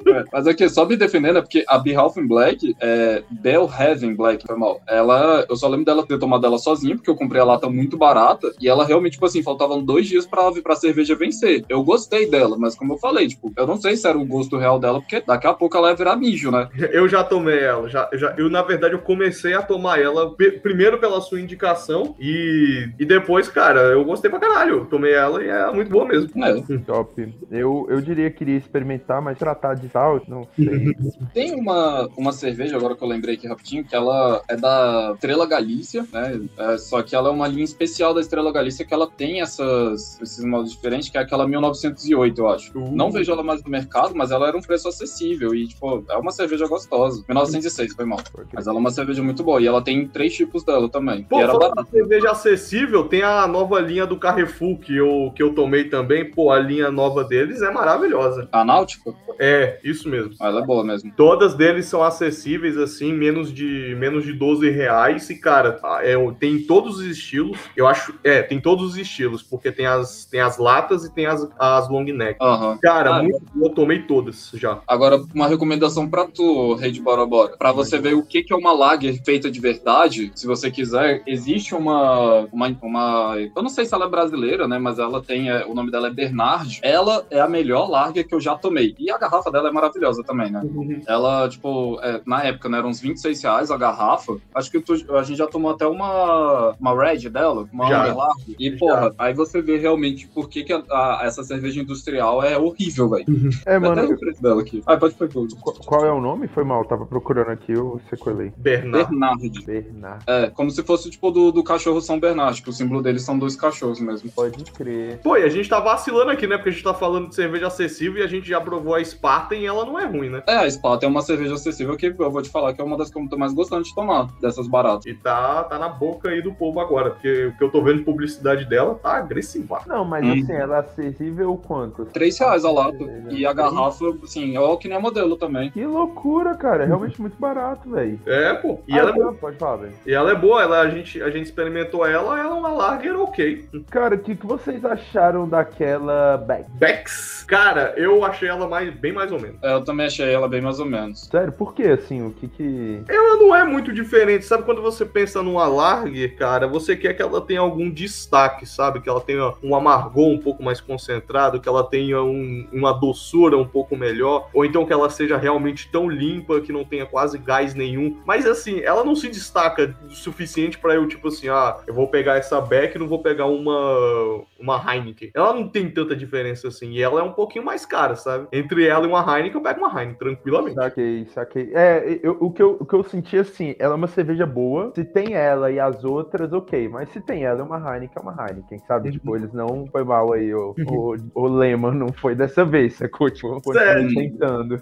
É, mas aqui, só me defendendo, é porque a Behalf in Black, é, Bell Heaven Black, foi mal. Ela, eu só lembro dela ter tomado ela sozinha, porque eu comprei a lata muito barata, e ela realmente, tipo assim, faltavam dois dias pra, pra cerveja vencer. Eu gostei dela, mas como eu falei, tipo, eu não sei se era o gosto real dela, porque daqui a pouco ela ia virar mijo, né? Eu já tomei ela, já, já, eu na verdade eu comecei a tomar ela primeiro pela sua indicação e, e depois, cara, eu gostei pra caralho. Eu tomei ela e é muito boa mesmo. É. Top. Eu, eu diria que iria experimentar, mas tratar de tal, não sei. Tem uma, uma cerveja, agora que eu lembrei aqui rapidinho, que ela é da Estrela Galícia, né? É, só que ela é uma linha especial da Estrela Galícia que ela tem essas, esses modos diferentes, que é aquela 1908, eu acho. Uh. Não vejo ela mais no mercado, mas ela era um preço acessível e, tipo, é uma cerveja gostosa. 1906, foi mal. Mas ela é uma cerveja muito boa e ela tem três tipos dela também. Pô, e era barata. de cerveja acessível, tem a nova linha do Carrefour que eu, que eu tomei também. Pô, a linha nova deles é maravilhosa. A Náutica, É, isso mesmo. ela é boa mesmo. Todas deles são acessíveis, assim, menos de, menos de 12 reais. E, cara, é, tem todos os estilos. Eu acho. É, tem todos os estilos, porque tem as, tem as latas e tem as, as long neck. Aham. Cara, Ah, muito eu tomei todas já. Agora, uma recomendação pra tu, Rei de Bora Bora. Pra você ver o que que é uma lager feita de verdade, se você quiser, existe uma, uma, uma- Eu não sei se ela é brasileira, né? Mas ela tem. é, o nome dela é Bernard. Ela é a melhor lager que eu já tomei. E a garrafa dela é maravilhosa também, né? Ela, tipo, é, na época, né, eram uns 26 reais a garrafa. Acho que tu- a gente já tomou até uma, uma Red dela, uma Já. Lager. E, porra, aí você vê realmente por que, que a- a- essa cerveja industrial é horrível, velho. É, Até mano, o preço dela aqui. Ah, pode pôr tudo. qu- qual é o nome? Foi mal, tava procurando aqui, eu sequelei. Bernard. Bernard. Bernard. É, como se fosse tipo do, do cachorro São Bernard, que o símbolo deles são dois cachorros mesmo. Pode crer. Pô, e a gente tá vacilando aqui, né? Porque a gente tá falando de cerveja acessível e a gente já provou a Spartan e ela não é ruim, né? É, a Sparta é uma cerveja acessível que eu vou te falar que é uma das que eu tô mais gostando de tomar, dessas baratas. E tá, tá na boca aí do povo agora, porque o que eu tô vendo de publicidade dela tá agressiva. Não, mas Hum. assim, ela é acessível quanto? Três reais a lata. E a garrafa, assim, é o que nem a modelo também. Que loucura, cara. É realmente muito barato, velho. É, pô. E, Ah, ela, é boa. Pode falar, velho. e ela é boa, ela, a, gente, a gente experimentou ela, ela é uma lager ok. Cara, o que, que vocês acharam daquela Beck? Bex, cara, eu achei ela mais, bem mais ou menos. É, eu também achei ela bem mais ou menos. Sério, por que assim? O que que. Ela não é muito diferente, sabe? Quando você pensa numa lager, cara, você quer que ela tenha algum destaque, sabe? Que ela tenha um amargor um pouco mais concentrado, que ela tenha um- uma doçura um pouco melhor, ou então que ela seja realmente tão limpa que não tenha quase gás nenhum. Mas assim, ela não se destaca o suficiente pra eu, tipo assim, ah, eu vou pegar essa Beck e não vou pegar uma, uma Heineken. Ela não tem tanta diferença assim, e ela é um pouquinho mais cara, sabe? Entre ela e uma Heineken, eu pego uma Heineken, tranquilamente. Saquei, saquei. É, eu- o, que eu, o que eu senti assim, ela é uma cerveja boa. Se tem ela e as outras, ok. Mas se tem ela, é uma Heineken, é uma Heineken, sabe? Tipo, eles não foi mal aí, o, o, o lema não foi dessa vez, sacou? Tipo, Sério? tentando.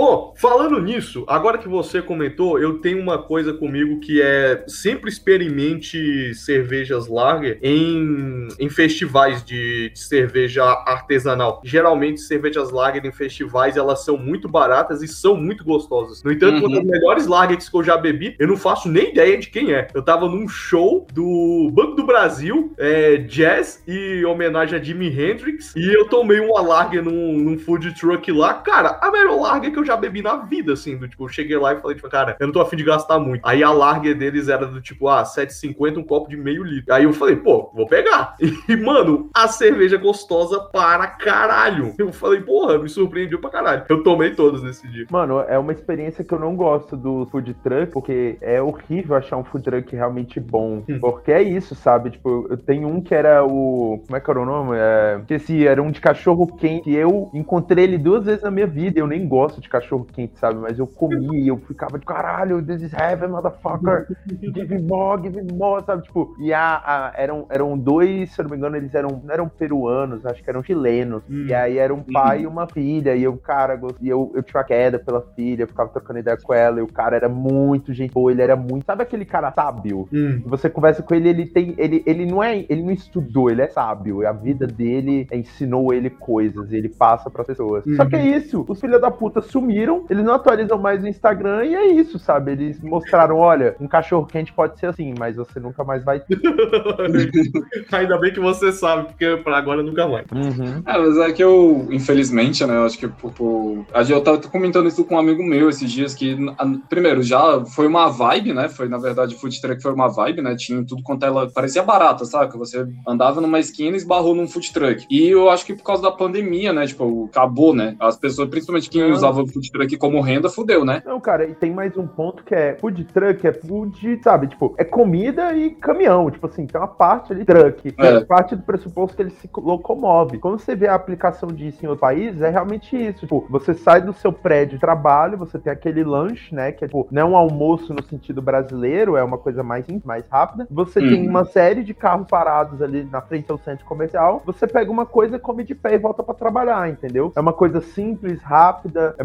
Ô, falando nisso, agora que você comentou, eu tenho uma coisa comigo que é sempre experimente cervejas lager em, em festivais de, de cerveja artesanal. Geralmente, cervejas lager em festivais, elas são muito baratas e são muito gostosas. No entanto, Uhum. uma das melhores lagers que eu já bebi, eu não faço nem ideia de quem é. Eu tava num show do Banco do Brasil, é, jazz e homenagem a Jimi Hendrix, e eu tomei uma lager num, num food truck lá. Cara, a melhor lager que eu já bebi na a vida, assim, do tipo, eu cheguei lá e falei, tipo, cara, eu não tô afim de gastar muito. Aí a larga deles era do tipo, ah, 7,50 um copo de meio litro. Aí eu falei, pô, vou pegar. E, mano, a cerveja gostosa para caralho. Eu falei, porra, me surpreendeu pra caralho. Eu tomei todas nesse dia. Mano, é uma experiência que eu não gosto do food truck, porque é horrível achar um food truck realmente bom. Hum. Porque é isso, sabe? Tipo, eu tenho um que era o. Como é que era o nome? É... Esqueci, era um de cachorro quente. Eu encontrei ele duas vezes na minha vida. Eu nem gosto de cachorro quente, sabe? Mas eu comi e eu ficava de caralho, this is heaven, motherfucker. Give me more, give me more, sabe? Tipo, e a, a- eram, eram dois, se eu não me engano, eles eram, não eram peruanos, acho que eram chilenos. Hum. E aí era um pai e uma filha. E eu, cara, e eu, eu tinha uma queda pela filha, eu ficava trocando ideia com ela. E o cara era muito gente boa, ele era muito. Sabe aquele cara sábio? Hum. Você conversa com ele, ele tem. Ele, ele não é. Ele não estudou, ele é sábio. A vida dele ensinou ele coisas. E ele passa para pessoas. Só que é isso. Os filhos da puta sumiram, eles não atualizam mais o Instagram e é isso, sabe? Eles mostraram: olha, um cachorro quente pode ser assim, mas você nunca mais vai ter. Ainda bem que você sabe, porque pra agora nunca mais. Uhum. É, mas é que eu, infelizmente, né, eu acho que por, por- a gente- eu tava comentando isso com um amigo meu esses dias, que, primeiro, já foi uma vibe, né, foi, na verdade, o food truck foi uma vibe, né, tinha tudo quanto ela, parecia barata, sabe, que você andava numa esquina e esbarrou num food truck. E eu acho que por causa da pandemia, né, tipo, acabou, né, as pessoas, principalmente quem Não. usava o food truck como renda, fudeu, né. Não, cara, e tem mais um ponto que é food truck, é food, sabe? Tipo, é comida e caminhão. Tipo assim, tem uma parte ali, truck. que É. É. parte do pressuposto que ele se locomove. Quando você vê a aplicação disso em outro país, é realmente isso. Tipo, você sai do seu prédio de trabalho, você tem aquele lanche, né? Que é tipo, não é um almoço no sentido brasileiro, é uma coisa mais simples, mais rápida. Você tem Uhum. uma série de carros parados ali na frente ao centro comercial. Você pega uma coisa, come de pé e volta pra trabalhar, entendeu? É uma coisa simples, rápida, é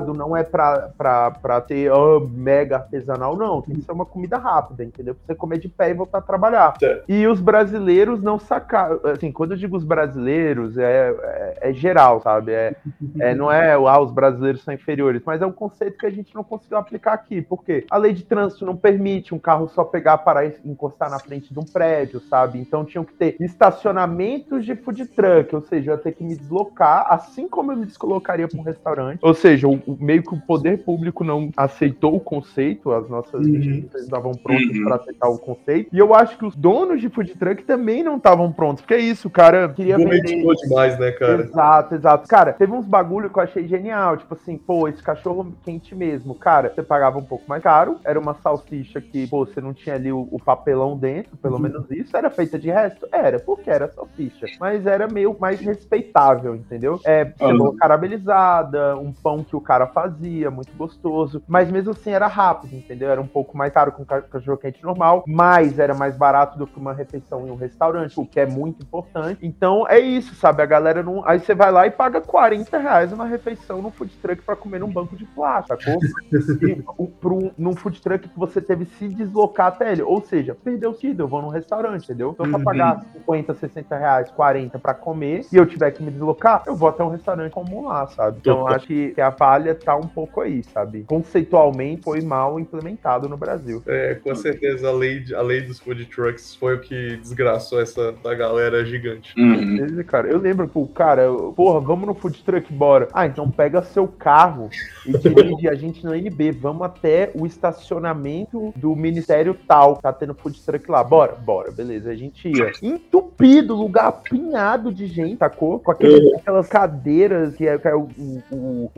não é pra, pra, pra ter ó, mega artesanal, não. Tem que ser uma comida rápida, entendeu? Pra você comer de pé e voltar a trabalhar. Certo. E os brasileiros não sacaram. Assim, quando eu digo os brasileiros, é, é, é geral, sabe? É, é, não é, ah, os brasileiros são inferiores, mas é um conceito que a gente não conseguiu aplicar aqui. Porque a lei de trânsito não permite um carro só pegar, parar e encostar na frente de um prédio, sabe? Então tinham que ter estacionamentos de food truck, ou seja, eu ia ter que me deslocar, assim como eu me deslocaria para um restaurante. Ou seja, o, o- meio que o poder público não aceitou o conceito, as nossas Uhum. instituições estavam prontas Uhum. para aceitar o conceito. E eu acho que os donos de food truck também não estavam prontos, porque é isso, o cara queria vender. Demais, né, cara? Exato, exato. Cara, teve uns bagulho que eu achei genial. Tipo assim, pô, esse cachorro quente mesmo. Cara, você pagava um pouco mais caro. Era uma salsicha que, pô, você não tinha ali o, o papelão dentro, pelo menos isso. Era feita de resto? Era, porque era salsicha. Mas era meio mais respeitável, entendeu? É, cebola caramelizada, um pão que o cara fazia, muito gostoso. Mas mesmo assim era rápido, entendeu? Era um pouco mais caro que um ca- cachorro quente normal, mas era mais barato do que uma refeição em um restaurante, o que é muito importante. Então é isso, sabe? A galera não. Aí você vai lá e paga 40 reais uma refeição no food truck pra comer num banco de plástico, sacou? e pro, num food truck que você teve que se deslocar até ele. Ou seja, perdeu sentido, eu vou num restaurante, entendeu? Então, pra Uhum. pagar 50, 60 reais, 40 pra comer e eu tiver que me deslocar, eu vou até um restaurante comum lá, sabe? Então, acho que, que a falha tá um pouco aí, sabe? Conceitualmente foi mal implementado no Brasil. É, com certeza a lei, a lei dos food trucks foi o que desgraçou essa da galera gigante. Uhum. Beleza, cara. Eu lembro, pô, cara, eu- porra, vamos no food truck, bora. Ah, então pega seu carro e dirige a gente no NB. Vamos até o estacionamento do Ministério tal. Tá tendo food truck lá. Bora, bora, beleza. A gente ia. Entupido, lugar apinhado de gente, sacou? Com aquele- aquelas cadeiras que é, que é o, o- o-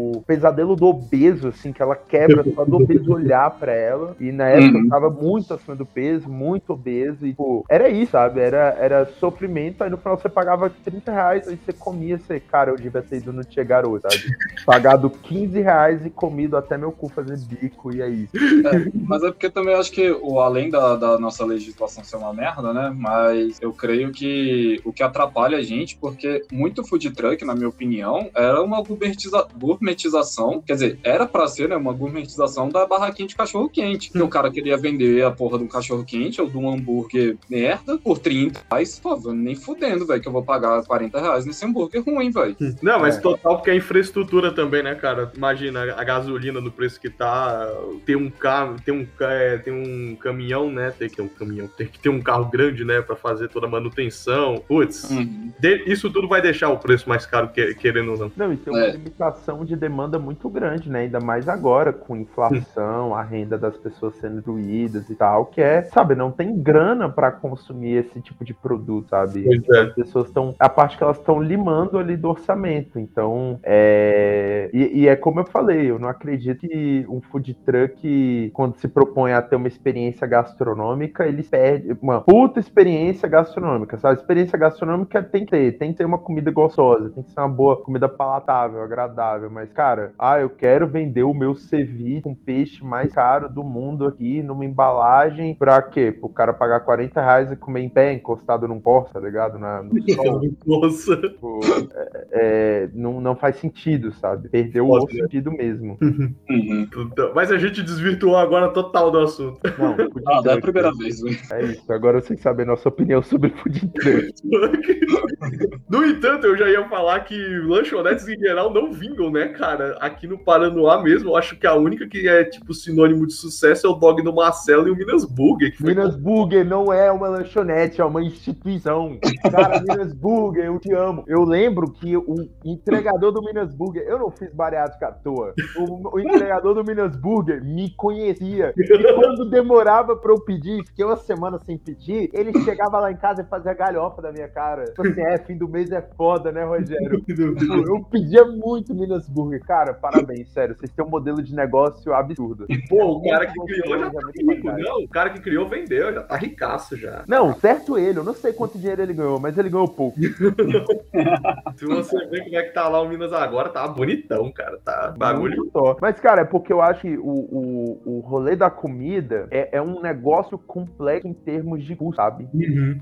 o pesadelo do obeso, assim, que ela quebra só do obeso olhar pra ela. E na época eu Uhum. tava muito acima do peso, muito obeso. E, pô, era isso, sabe? Era, era sofrimento. Aí no final você pagava 30 reais, aí você comia, você, cara, eu devia ter ido no Tia Garoto, sabe? Pagado 15 reais e comido até meu cu fazer bico, e aí? É, mas é porque também eu acho que, o, além da, da nossa legislação ser uma merda, né? Mas eu creio que o que atrapalha a gente, porque muito food truck, na minha opinião, era uma gourmetiza- gourmetização, quer dizer, era pra ser, né, uma gourmetização da barraquinha de cachorro quente. Que o cara queria vender a porra de um cachorro quente ou de um hambúrguer merda por 30 reais. Pô, nem fudendo, velho, que eu vou pagar 40 reais nesse hambúrguer ruim, velho. Não, mas É. total porque a infraestrutura também, né, cara? Imagina a gasolina no preço que tá, ter um carro, ter um, é, tem um caminhão, né? Tem que ter um caminhão, tem que ter um carro grande, né, Pra fazer toda a manutenção. Putz, Uhum. de- isso tudo vai deixar o preço mais caro, que- querendo ou não. Não, e tem uma É. limitação de demanda muito grande, né? Ainda mais agora, com inflação, a renda das pessoas sendo doídas e tal, que é, sabe, não tem grana para consumir esse tipo de produto, sabe? É. As pessoas estão. A parte que elas estão limando ali do orçamento. Então, é. E, e, é como eu falei, eu não acredito que um food truck, quando se propõe a ter uma experiência gastronômica, eles perdem uma puta experiência gastronômica, sabe? Experiência gastronômica tem que ter, tem que ter uma comida gostosa, tem que ser uma boa comida palatável, agradável. Mas, cara, ah, eu quero vender o meu ceviche com peixe mais caro do mundo aqui, numa embalagem, pra quê? Pro cara pagar 40 reais e comer em pé, encostado num posto, tá ligado? Na, no sol. Nossa. Tipo, é, é, não, não faz sentido, sabe? Perdeu o sentido mesmo. Uhum. Puta, Mas a gente desvirtuou agora total do assunto. Não, Ah, não é a primeira vez, né? É isso. Agora vocês sabem a nossa opinião sobre food truck. No entanto, eu já ia falar que lanchonetes em geral não vingam, né, cara? Aqui no Paranoá mesmo, eu acho que a única que é, tipo, sinônimo de sucesso é o dog do Marcelo e o Minas Burger. Que foi Minas Burger não é uma lanchonete, é uma instituição. Cara, Minas Burger, eu te amo. Eu lembro que o entregador do Minas Burger, eu não fiz bariátrica à toa. O, o entregador do Minas Burger me conhecia. E quando demorava pra eu pedir, fiquei uma semana sem pedir, ele chegava lá em casa e fazia galhofa da minha cara. Tipo assim, é, fim do mês é foda, né, Rogério? Eu pedia muito Minas Burger. Cara, parabéns, sério. Vocês têm um modelo de negócio absurdo. Pô, o cara que criou já tá rico. Não, o cara que criou vendeu, já tá ricaço já. Não, certo ele. Eu não sei quanto dinheiro ele ganhou, mas ele ganhou pouco. Se você ver como é que tá lá o Minas agora, tá bonitão, cara. Tá bagulho. Top. Mas, cara, é porque eu acho que o, o, o rolê da comida é, é um negócio complexo em termos de custo, sabe?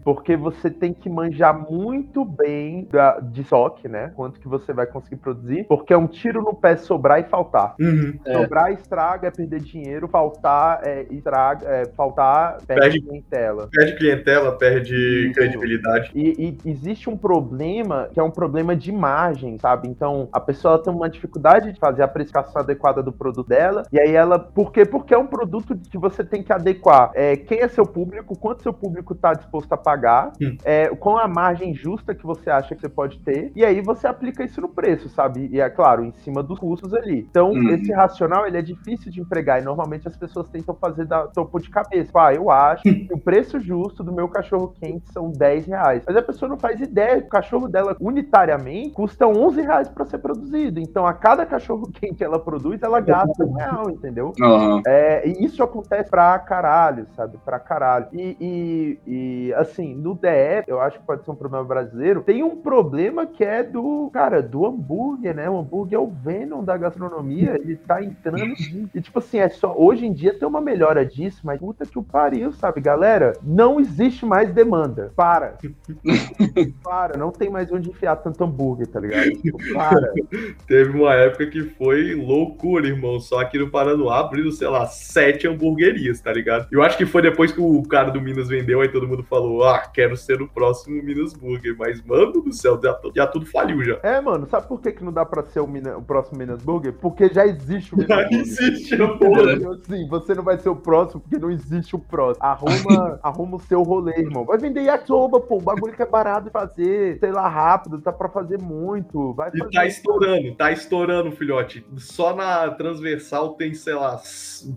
Porque você tem que manjar muito bem da- de estoque, né? Quanto que você vai conseguir produzir. Porque é um tiro no pé sobrar e faltar. Uhum. É. Sobrar estraga, é perder dinheiro. Faltar é estraga, é, faltar perde, Perde. clientela. Perde clientela, perde Isso. credibilidade. E, e existe um problema que é um problema de margem, sabe? Então a pessoa tem uma dificuldade de fazer a precificação adequada do produto dela. E aí ela. Por quê? Porque é um produto que você tem que adequar. É, quem é seu público, quanto seu público está disposto a pagar, Hum. é, com a margem justa que você acha que você pode ter. E aí você aplica isso no preço, sabe? E é claro, em cima dos custos ali. Então, Hum. esse racional ele é difícil de empregar. E normalmente as pessoas tentam fazer da topo de cabeça. Ah, eu acho que o preço justo do meu cachorro quente são 10 reais. Mas a pessoa não faz ideia. O cachorro dela, unitariamente, custa 11 reais para ser produzido. Então, a cada cachorro quente que ela produz, ela gasta um real, entendeu? Aham. É, e isso acontece pra caralho, sabe? Pra caralho. E, e- e, assim, no DF, eu acho que pode ser um problema brasileiro, tem um problema que é do, cara, do hambúrguer, né? O hambúrguer é o Venom da gastronomia, ele tá entrando. E, tipo assim, é só. Hoje em dia tem uma melhora disso, mas puta que o pariu, sabe, galera? Não existe mais demanda. Para. Para, não tem mais onde enfiar tanto hambúrguer, tá ligado? Tipo, para. Teve uma época que foi loucura, irmão. Só que no Paranoá abriram, sei lá, sete hamburguerias, tá ligado? Eu acho que foi depois que o cara do Minas vendeu, aí todo mundo falou, ah, quero ser o próximo Minas Burger. Mas, mano do céu, já, já tudo faliu já. É, mano, sabe por que, que não dá pra ser o, Mina- o próximo Minas Burger? Porque já existe o Minas Já Burger. existe hambúrguer. Então, assim, você não vai ser o próximo porque não existe o próximo. Arruma, arruma o seu rolê, irmão. Vai vender yakisoba, pô. Um bagulho que é barato de fazer, sei lá, rápido, tá pra fazer muito. Vai E fazer. tá estourando, tá estourando, filhote. Só na transversal tem, sei lá,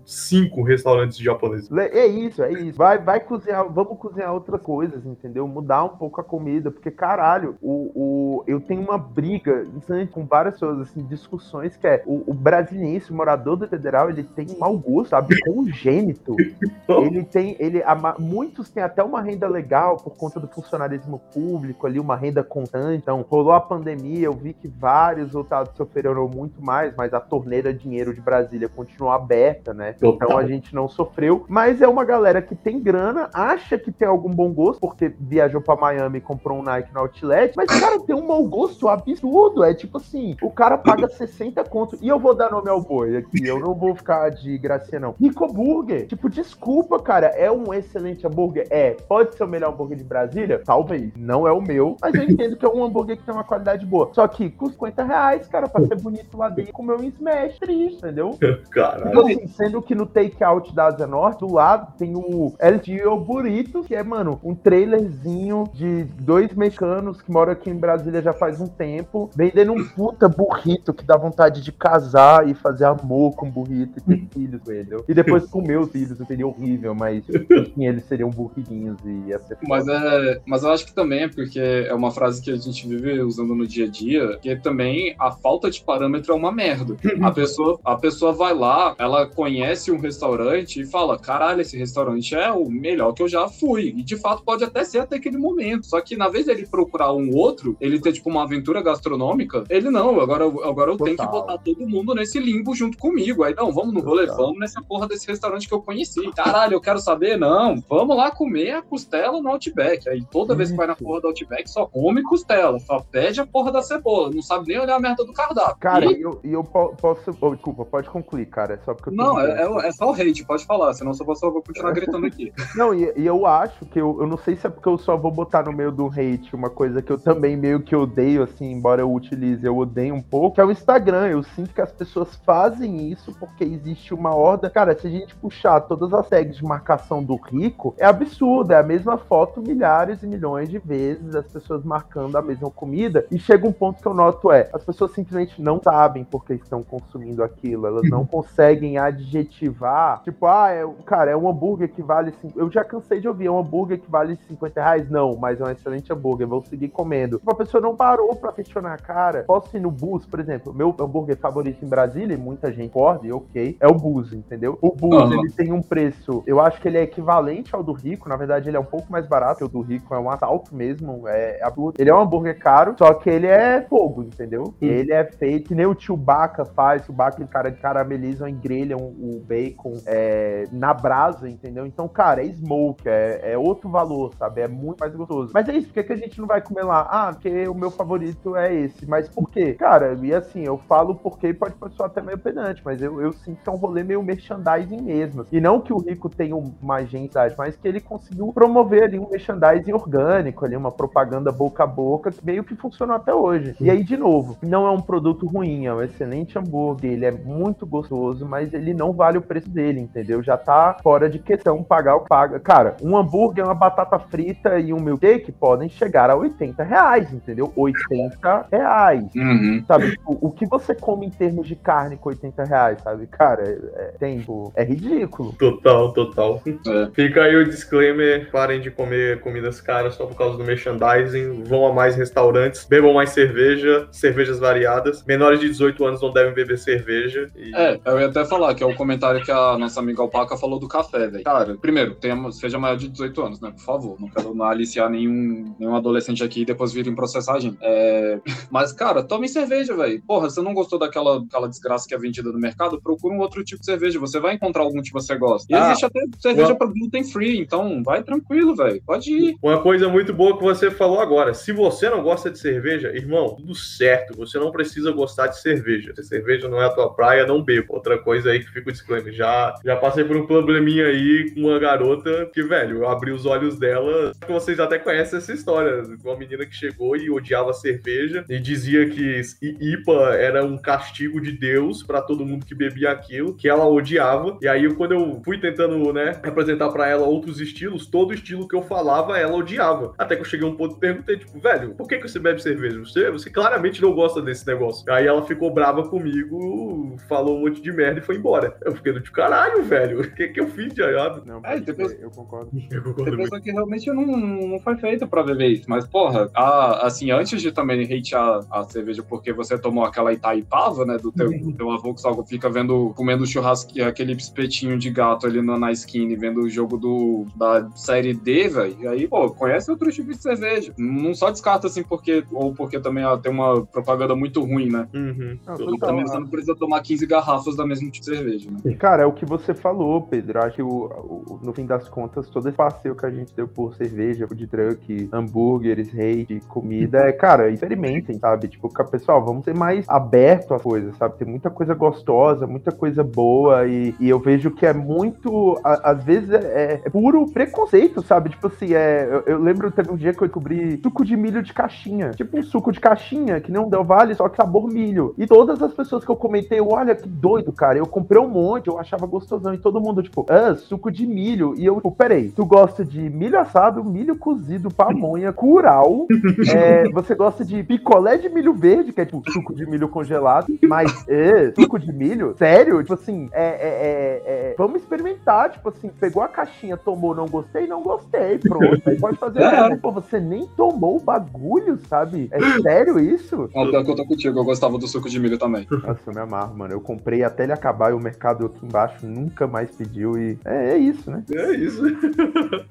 cinco restaurantes japoneses. É isso, é isso. Vai, vai cozinhar, vamos cozinhar outras coisas, entendeu? Mudar um pouco a comida, porque caralho, o, o, eu tenho uma briga incessante com várias pessoas, assim, discussões que é o, o brasiliense, o morador do federal, ele tem mau gosto, sabe? Congênito. Ele tem, ele, a ma- muitos têm até uma renda legal por conta do funcionalismo público ali, uma renda constante. Então, rolou a pandemia, eu vi que vários resultados sofreram muito mais, mas a torneira dinheiro de Brasília continuou aberta, né? Então a gente não sofreu. Mas é uma galera que tem grana, acha que tem algum bom gosto, porque viajou pra Miami e comprou um Nike no Outlet, mas, cara, tem um mau gosto absurdo. É tipo assim, o cara paga 60 conto. E eu vou dar nome ao boi aqui, eu não vou ficar de gracinha, não. Nico Burger. Tipo, desculpa, cara, é um excelente hambúrguer? É. Pode ser o melhor hambúrguer de Brasília? Talvez. Não é o meu, mas eu entendo que é um hambúrguer que tem uma qualidade boa. Só que custa 50 reais, cara, pra ser bonito lá dentro, comer um smash triste, entendeu? Caralho. Tipo assim, sendo que no takeout da Asa Norte, do lado, tem o El Tio Burrito, que é, mano, um trailerzinho de dois mexicanos que moram aqui em Brasília já faz um tempo, vendendo um puta burrito, burrito que dá vontade de casar e fazer amor com o burrito e ter filhos com ele. E depois comer os filhos, seria horrível, mas enfim, eles seriam burritinhos e ia ser Mas, é, mas eu acho que também é porque é uma frase que a gente vive usando no dia a dia, que também a falta de parâmetro é uma merda. A pessoa, a pessoa vai lá, ela conhece um restaurante e fala: caralho, esse restaurante é o melhor que eu já fui. E de fato pode até ser até aquele momento. Só que na vez dele procurar um outro, ele ter tipo uma aventura gastronômica, ele não, agora, agora eu tenho que Total. botar todo mundo nesse limbo junto comigo. Aí não, vamos no rolê, Total. vamos nessa porra desse restaurante que eu conheci. Caralho, eu quero saber? Não, vamos lá comer a costela no Outback. Aí toda vez que vai na porra do Outback só come costela, só pede a porra da cebola, não sabe nem olhar a merda do cardápio. Cara, E- eu, eu po- posso. oh, desculpa, pode concluir, cara. É só porque eu tô não, é, é- é só o hate, pode falar, senão eu só vou, vou continuar gritando aqui. Não, e, e eu acho que eu, eu não sei se é porque eu só vou botar no meio do hate uma coisa que eu também meio que odeio, assim, embora eu utilize, eu odeio um pouco, é o Instagram. Eu sinto que as pessoas fazem isso porque existe uma horda. Cara, se a gente puxar todas as tags de marcação do rico, é absurdo. É a mesma foto milhares e milhões de vezes, as pessoas marcando a mesma comida. E chega um ponto que eu noto é, as pessoas simplesmente não sabem porque estão consumindo aquilo. Elas não conseguem adjetivar. Tipo, ah, é, cara, é um hambúrguer que vale. cin- Eu já cansei de ouvir, é um hambúrguer que vale 50 reais? Não, mas é um excelente hambúrguer, vou seguir comendo. Tipo, a pessoa não parou pra questionar, cara. Posso ir no bus, por exemplo, meu hambúrguer favorito em Brasília, e muita gente pode, ok, é o bus, entendeu? O bus, Aham. ele tem um preço, eu acho que ele é equivalente ao do Rico, na verdade ele é um pouco mais barato, que o do Rico é um assalto mesmo, é absurdo. Ele é um hambúrguer caro, só que ele é fogo, entendeu? Ele é feito, que nem o tio Baca faz, o Baca, cara, caramelizam e grelham o bacon é, na brasa, entendeu? Então, cara, é smoke, é, é outro valor, sabe? É muito mais gostoso. Mas é isso, por que, que a gente não vai comer lá? Ah, porque o meu favorito é esse. Mas por quê? Cara, e assim, eu falo porque pode soar até meio pedante, mas eu, eu sinto que é um rolê meio merchandising mesmo. E não que o Rico tenha uma agência, mas que ele conseguiu promover ali um merchandising orgânico, ali, uma propaganda boca a boca, que meio que funcionou até hoje. E aí, de novo, não é um produto ruim, é um excelente hambúrguer, ele é muito gostoso, mas ele não vale o preço dele, entendeu? Já tá fora de questão pagar o paga. Cara, um hambúrguer, uma batata frita e um milkshake podem chegar a 80 reais, entendeu? 80 reais. Uhum. Sabe, tipo, o que você come em termos de carne com 80 reais, sabe? Cara, é, é, tem, tipo, é ridículo. Total, total. É. Fica aí o disclaimer: parem de comer comidas caras só por causa do merchandising. Vão a mais restaurantes, bebam mais cerveja, cervejas variadas. Menores de 18 anos não devem beber cerveja. E... É, eu ia até falar que é o comentário que a nossa amiga Alpaca falou do café, velho. Cara, primeiro, tenha, seja maior de 18 anos, né? Por favor. Não quero aliciar nenhum, nenhum adolescente aqui e depois virem processar a gente. É, Mas, cara, tome cerveja, velho. Porra, você não gostou daquela, daquela desgraça que é vendida no mercado? Procura um outro tipo de cerveja. Você vai encontrar algum que você gosta. E Ah, existe até cerveja uma- pra gluten free, então vai tranquilo, velho. Pode ir. Uma coisa muito boa que você falou agora. Se você não gosta de cerveja, irmão, tudo certo. Você não precisa gostar de cerveja. Se cerveja não é a tua praia, não beba. Outra coisa aí que fica o disclaimer. Já, já passei por um probleminha aí com uma garota que, velho, eu abri os olhos dela. Vocês até conhecem essa história. Uma menina que chegou e odiava cerveja e dizia que IPA era um castigo de Deus pra todo mundo que bebia aquilo, que ela odiava. E aí, quando eu fui tentando, né, apresentar pra ela outros estilos, todo estilo que eu falava, ela odiava. Até que eu cheguei a um ponto e perguntei, tipo, velho, por que, que você bebe cerveja? Você, você claramente não gosta desse negócio. Aí ela ficou brava comigo, falou um monte de merda e foi embora. Eu fiquei do tipo, caralho, velho, o que, que eu fiz de errado? Não, É, depois- eu concordo. Eu concordo Você muito. pensa que realmente não, não foi feito pra beber isso. Mas, porra, a- assim, antes de também hatear a cerveja porque você tomou aquela Itaipava, né, do teu, do teu avô que só fica vendo, comendo churrasco, aquele espetinho de gato ali na, na e vendo o jogo do, da série D, velho. E aí, pô, conhece outro tipo de cerveja. Não só descarta assim porque, ou porque também ela tem uma propaganda muito ruim, né? Uhum. Não, E total, também você não precisa tomar 15 garrafas da mesma tipo de cerveja, né? Cara, é o que você falou, Pedro. Acho que o, o- no fim das contas, todo esse passeio que a gente deu por cerveja, food truck, hambúrgueres, hate, comida, é, cara, experimentem, sabe? Tipo, pessoal, vamos ser mais aberto a coisas, sabe? Tem muita coisa gostosa, muita coisa boa e, e eu vejo que é muito, a- às vezes é, é puro preconceito, sabe? Tipo assim, é, eu, eu lembro teve um dia que eu descobri suco de milho de caixinha, tipo um suco de caixinha que não Del Valle, só que sabor milho. E todas as pessoas que eu comentei, olha que doido, cara, eu comprei um monte, eu achava gostosão e todo mundo tipo, ah, suco de milho. E eu, tipo, peraí, tu gosta de milho assado, milho cozido, pamonha, curau, é, você gosta de picolé de milho verde, que é tipo suco suco de milho congelado, mas é, suco de milho? Sério? Tipo assim, é, é, é, é, vamos experimentar. Tipo assim, pegou a caixinha, tomou, não gostei, não gostei. Pronto. Aí pode fazer. É. Pô, você nem tomou o bagulho, sabe? É sério isso? Pior que eu tô contigo, eu gostava do suco de milho também. Nossa, eu me amarro, mano. Eu comprei até ele acabar e o mercado aqui embaixo nunca mais pediu. E é, é isso, né? É isso.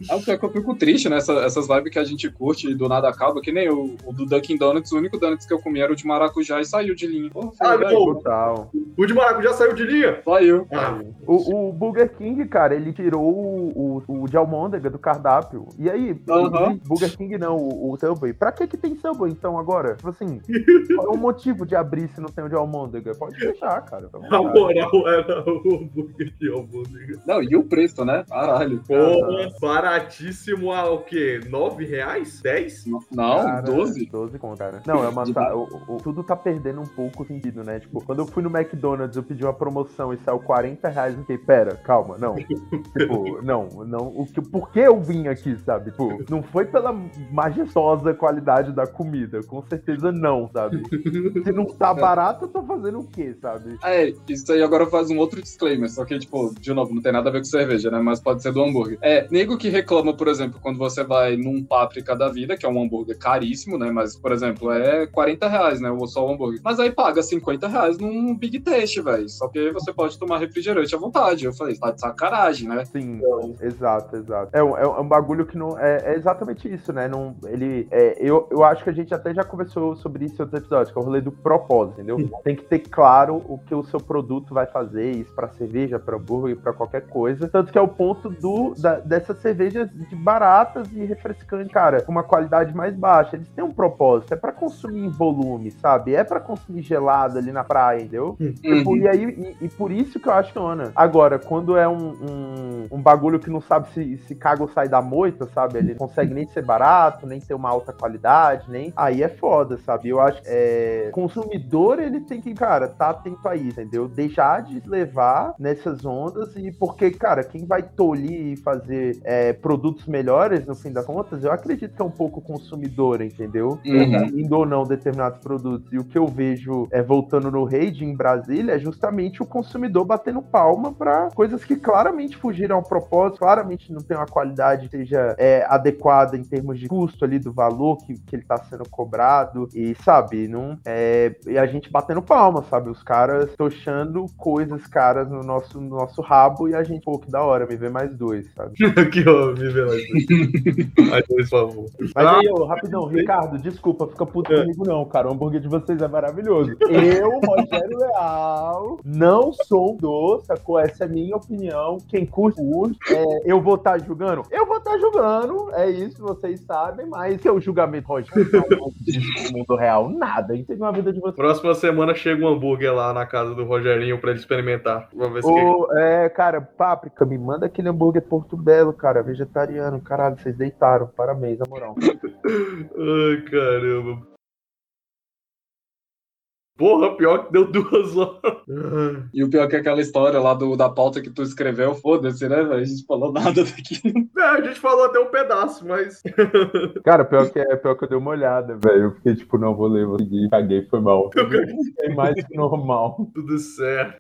Ah, pior que eu fico triste, né? Essa- essas vibes que a gente curte e do nada acaba, que nem o, o do Dunkin' Donuts, o único Donuts que eu comi era o de maracujá e saiu de linha. Pô, Ah, velho. Total. O de maracujá saiu de linha. Saiu. Ah, O, o Burger King, cara, ele tirou o, o, o de almôndega do cardápio. E aí, Aham. Burger King não, o, o Subway. Pra que que tem Subway então agora? Tipo assim, qual é o motivo de abrir se não tem o de almôndega? Pode fechar, cara. Tá bom, a moral era o hambúrguer de almôndega. Não, e o preço, né? Caralho. Porra, baratíssimo a o quê? 9 reais? 10? Não, Cara, 12? 12 conto, cara. Não, é uma. tá- o- o- tudo tá perdendo um pouco o sentido, né? Tipo, quando eu fui no McDonald's, eu pedi uma promoção e saiu 40 reais. Eu fiquei, pera, calma, não. tipo, não, não. O que, por que eu vim aqui, sabe? Tipo, não foi pela majestosa qualidade da comida. Com certeza não, sabe? Se não tá barato, eu tô fazendo o quê, sabe? É, isso aí agora faz um outro disclaimer, só que, tipo, de novo, não tem nada a ver com cerveja, né? Mas pode ser do hambúrguer. É, nego que reclama, por exemplo, quando você vai num Páprica da vida, que é um hambúrguer caríssimo, né? Mas, por exemplo, é 40 reais, né? Só o hambúrguer. Mas aí paga 50 reais num Big Taste, velho. Só que aí você pode tomar refrigerante à vontade. Eu falei, tá de sacanagem, né? Sim, exato, exato. É um, é um- é um bagulho que não. É, é exatamente isso, né? Não, ele, é, eu, eu acho que a gente até já conversou sobre isso em outros episódios, que é o rolê do propósito, entendeu? Tem que ter claro o que o seu produto vai fazer, isso pra cerveja, pra hambúrguer, pra qualquer coisa. Tanto que é o ponto do, da, dessas cervejas de baratas e refrescantes, cara, com uma qualidade mais baixa. Eles têm um propósito, é pra consumir em volume, sabe? É pra consumir gelado ali na praia, entendeu? Tipo, Uhum. e aí, e, e por isso que eu acho que Ana. Agora, quando é um, um, um bagulho que não sabe se, se caga ou sai da moita, sabe? Ele não consegue nem ser barato, nem ter uma alta qualidade, nem. Aí é foda, sabe? Eu acho que é, consumidor, ele tem que, cara, tá atento a isso, entendeu? Deixar de levar nessas ondas e porque, cara, quem vai tolir e fazer é, produtos melhores, no fim das contas, eu acredito que é um pouco consumidor, entendeu? Uhum. indo ou não determinados produtos. E o que eu vejo é voltando no rede em Brasília é justamente o consumidor batendo palma para coisas que claramente fugiram ao propósito, claramente não tem uma qualidade que seja é, adequada em termos de custo ali do valor que, que ele está sendo cobrado. E sabe, não é, e a gente batendo palma, sabe? Os caras tochando coisas caras no nosso, no nosso rabo e a gente, pô, que da hora, me vê mais dois, sabe? Aqui, ó, me vê lá. Mais dois, por favor. Mas Ah. aí, ô, rapidão, Ricardo, desculpa, fica puto comigo não, cara. O hambúrguer de vocês é maravilhoso. Eu, Rogério Leal, não sou doce, sacou? Essa é a minha opinião. Quem curte, curte. É, eu vou estar julgando? Eu vou estar julgando, é isso, vocês sabem, mas que é o julgamento, não existe no mundo real, nada. Entendeu a vida de vocês. Próxima semana chega um hambúrguer lá na casa do Rogerinho pra ele experimentar. Vamos ver se Ô, é, cara, Páprica, me manda aquele hambúrguer Porto Belo, cara, vegetariano. Caralho, vocês deitaram. Parabéns, na moral. Ai, caramba. Porra, pior que deu duas horas. E o pior que é aquela história lá do, da pauta que tu escreveu, foda-se, né? A gente falou nada daqui. É, a gente falou até um pedaço, mas. Cara, pior que, é, pior que eu dei uma olhada, velho. Eu fiquei tipo, não, vou ler, vou seguir. Caguei, foi mal. É mais que normal. Tudo certo.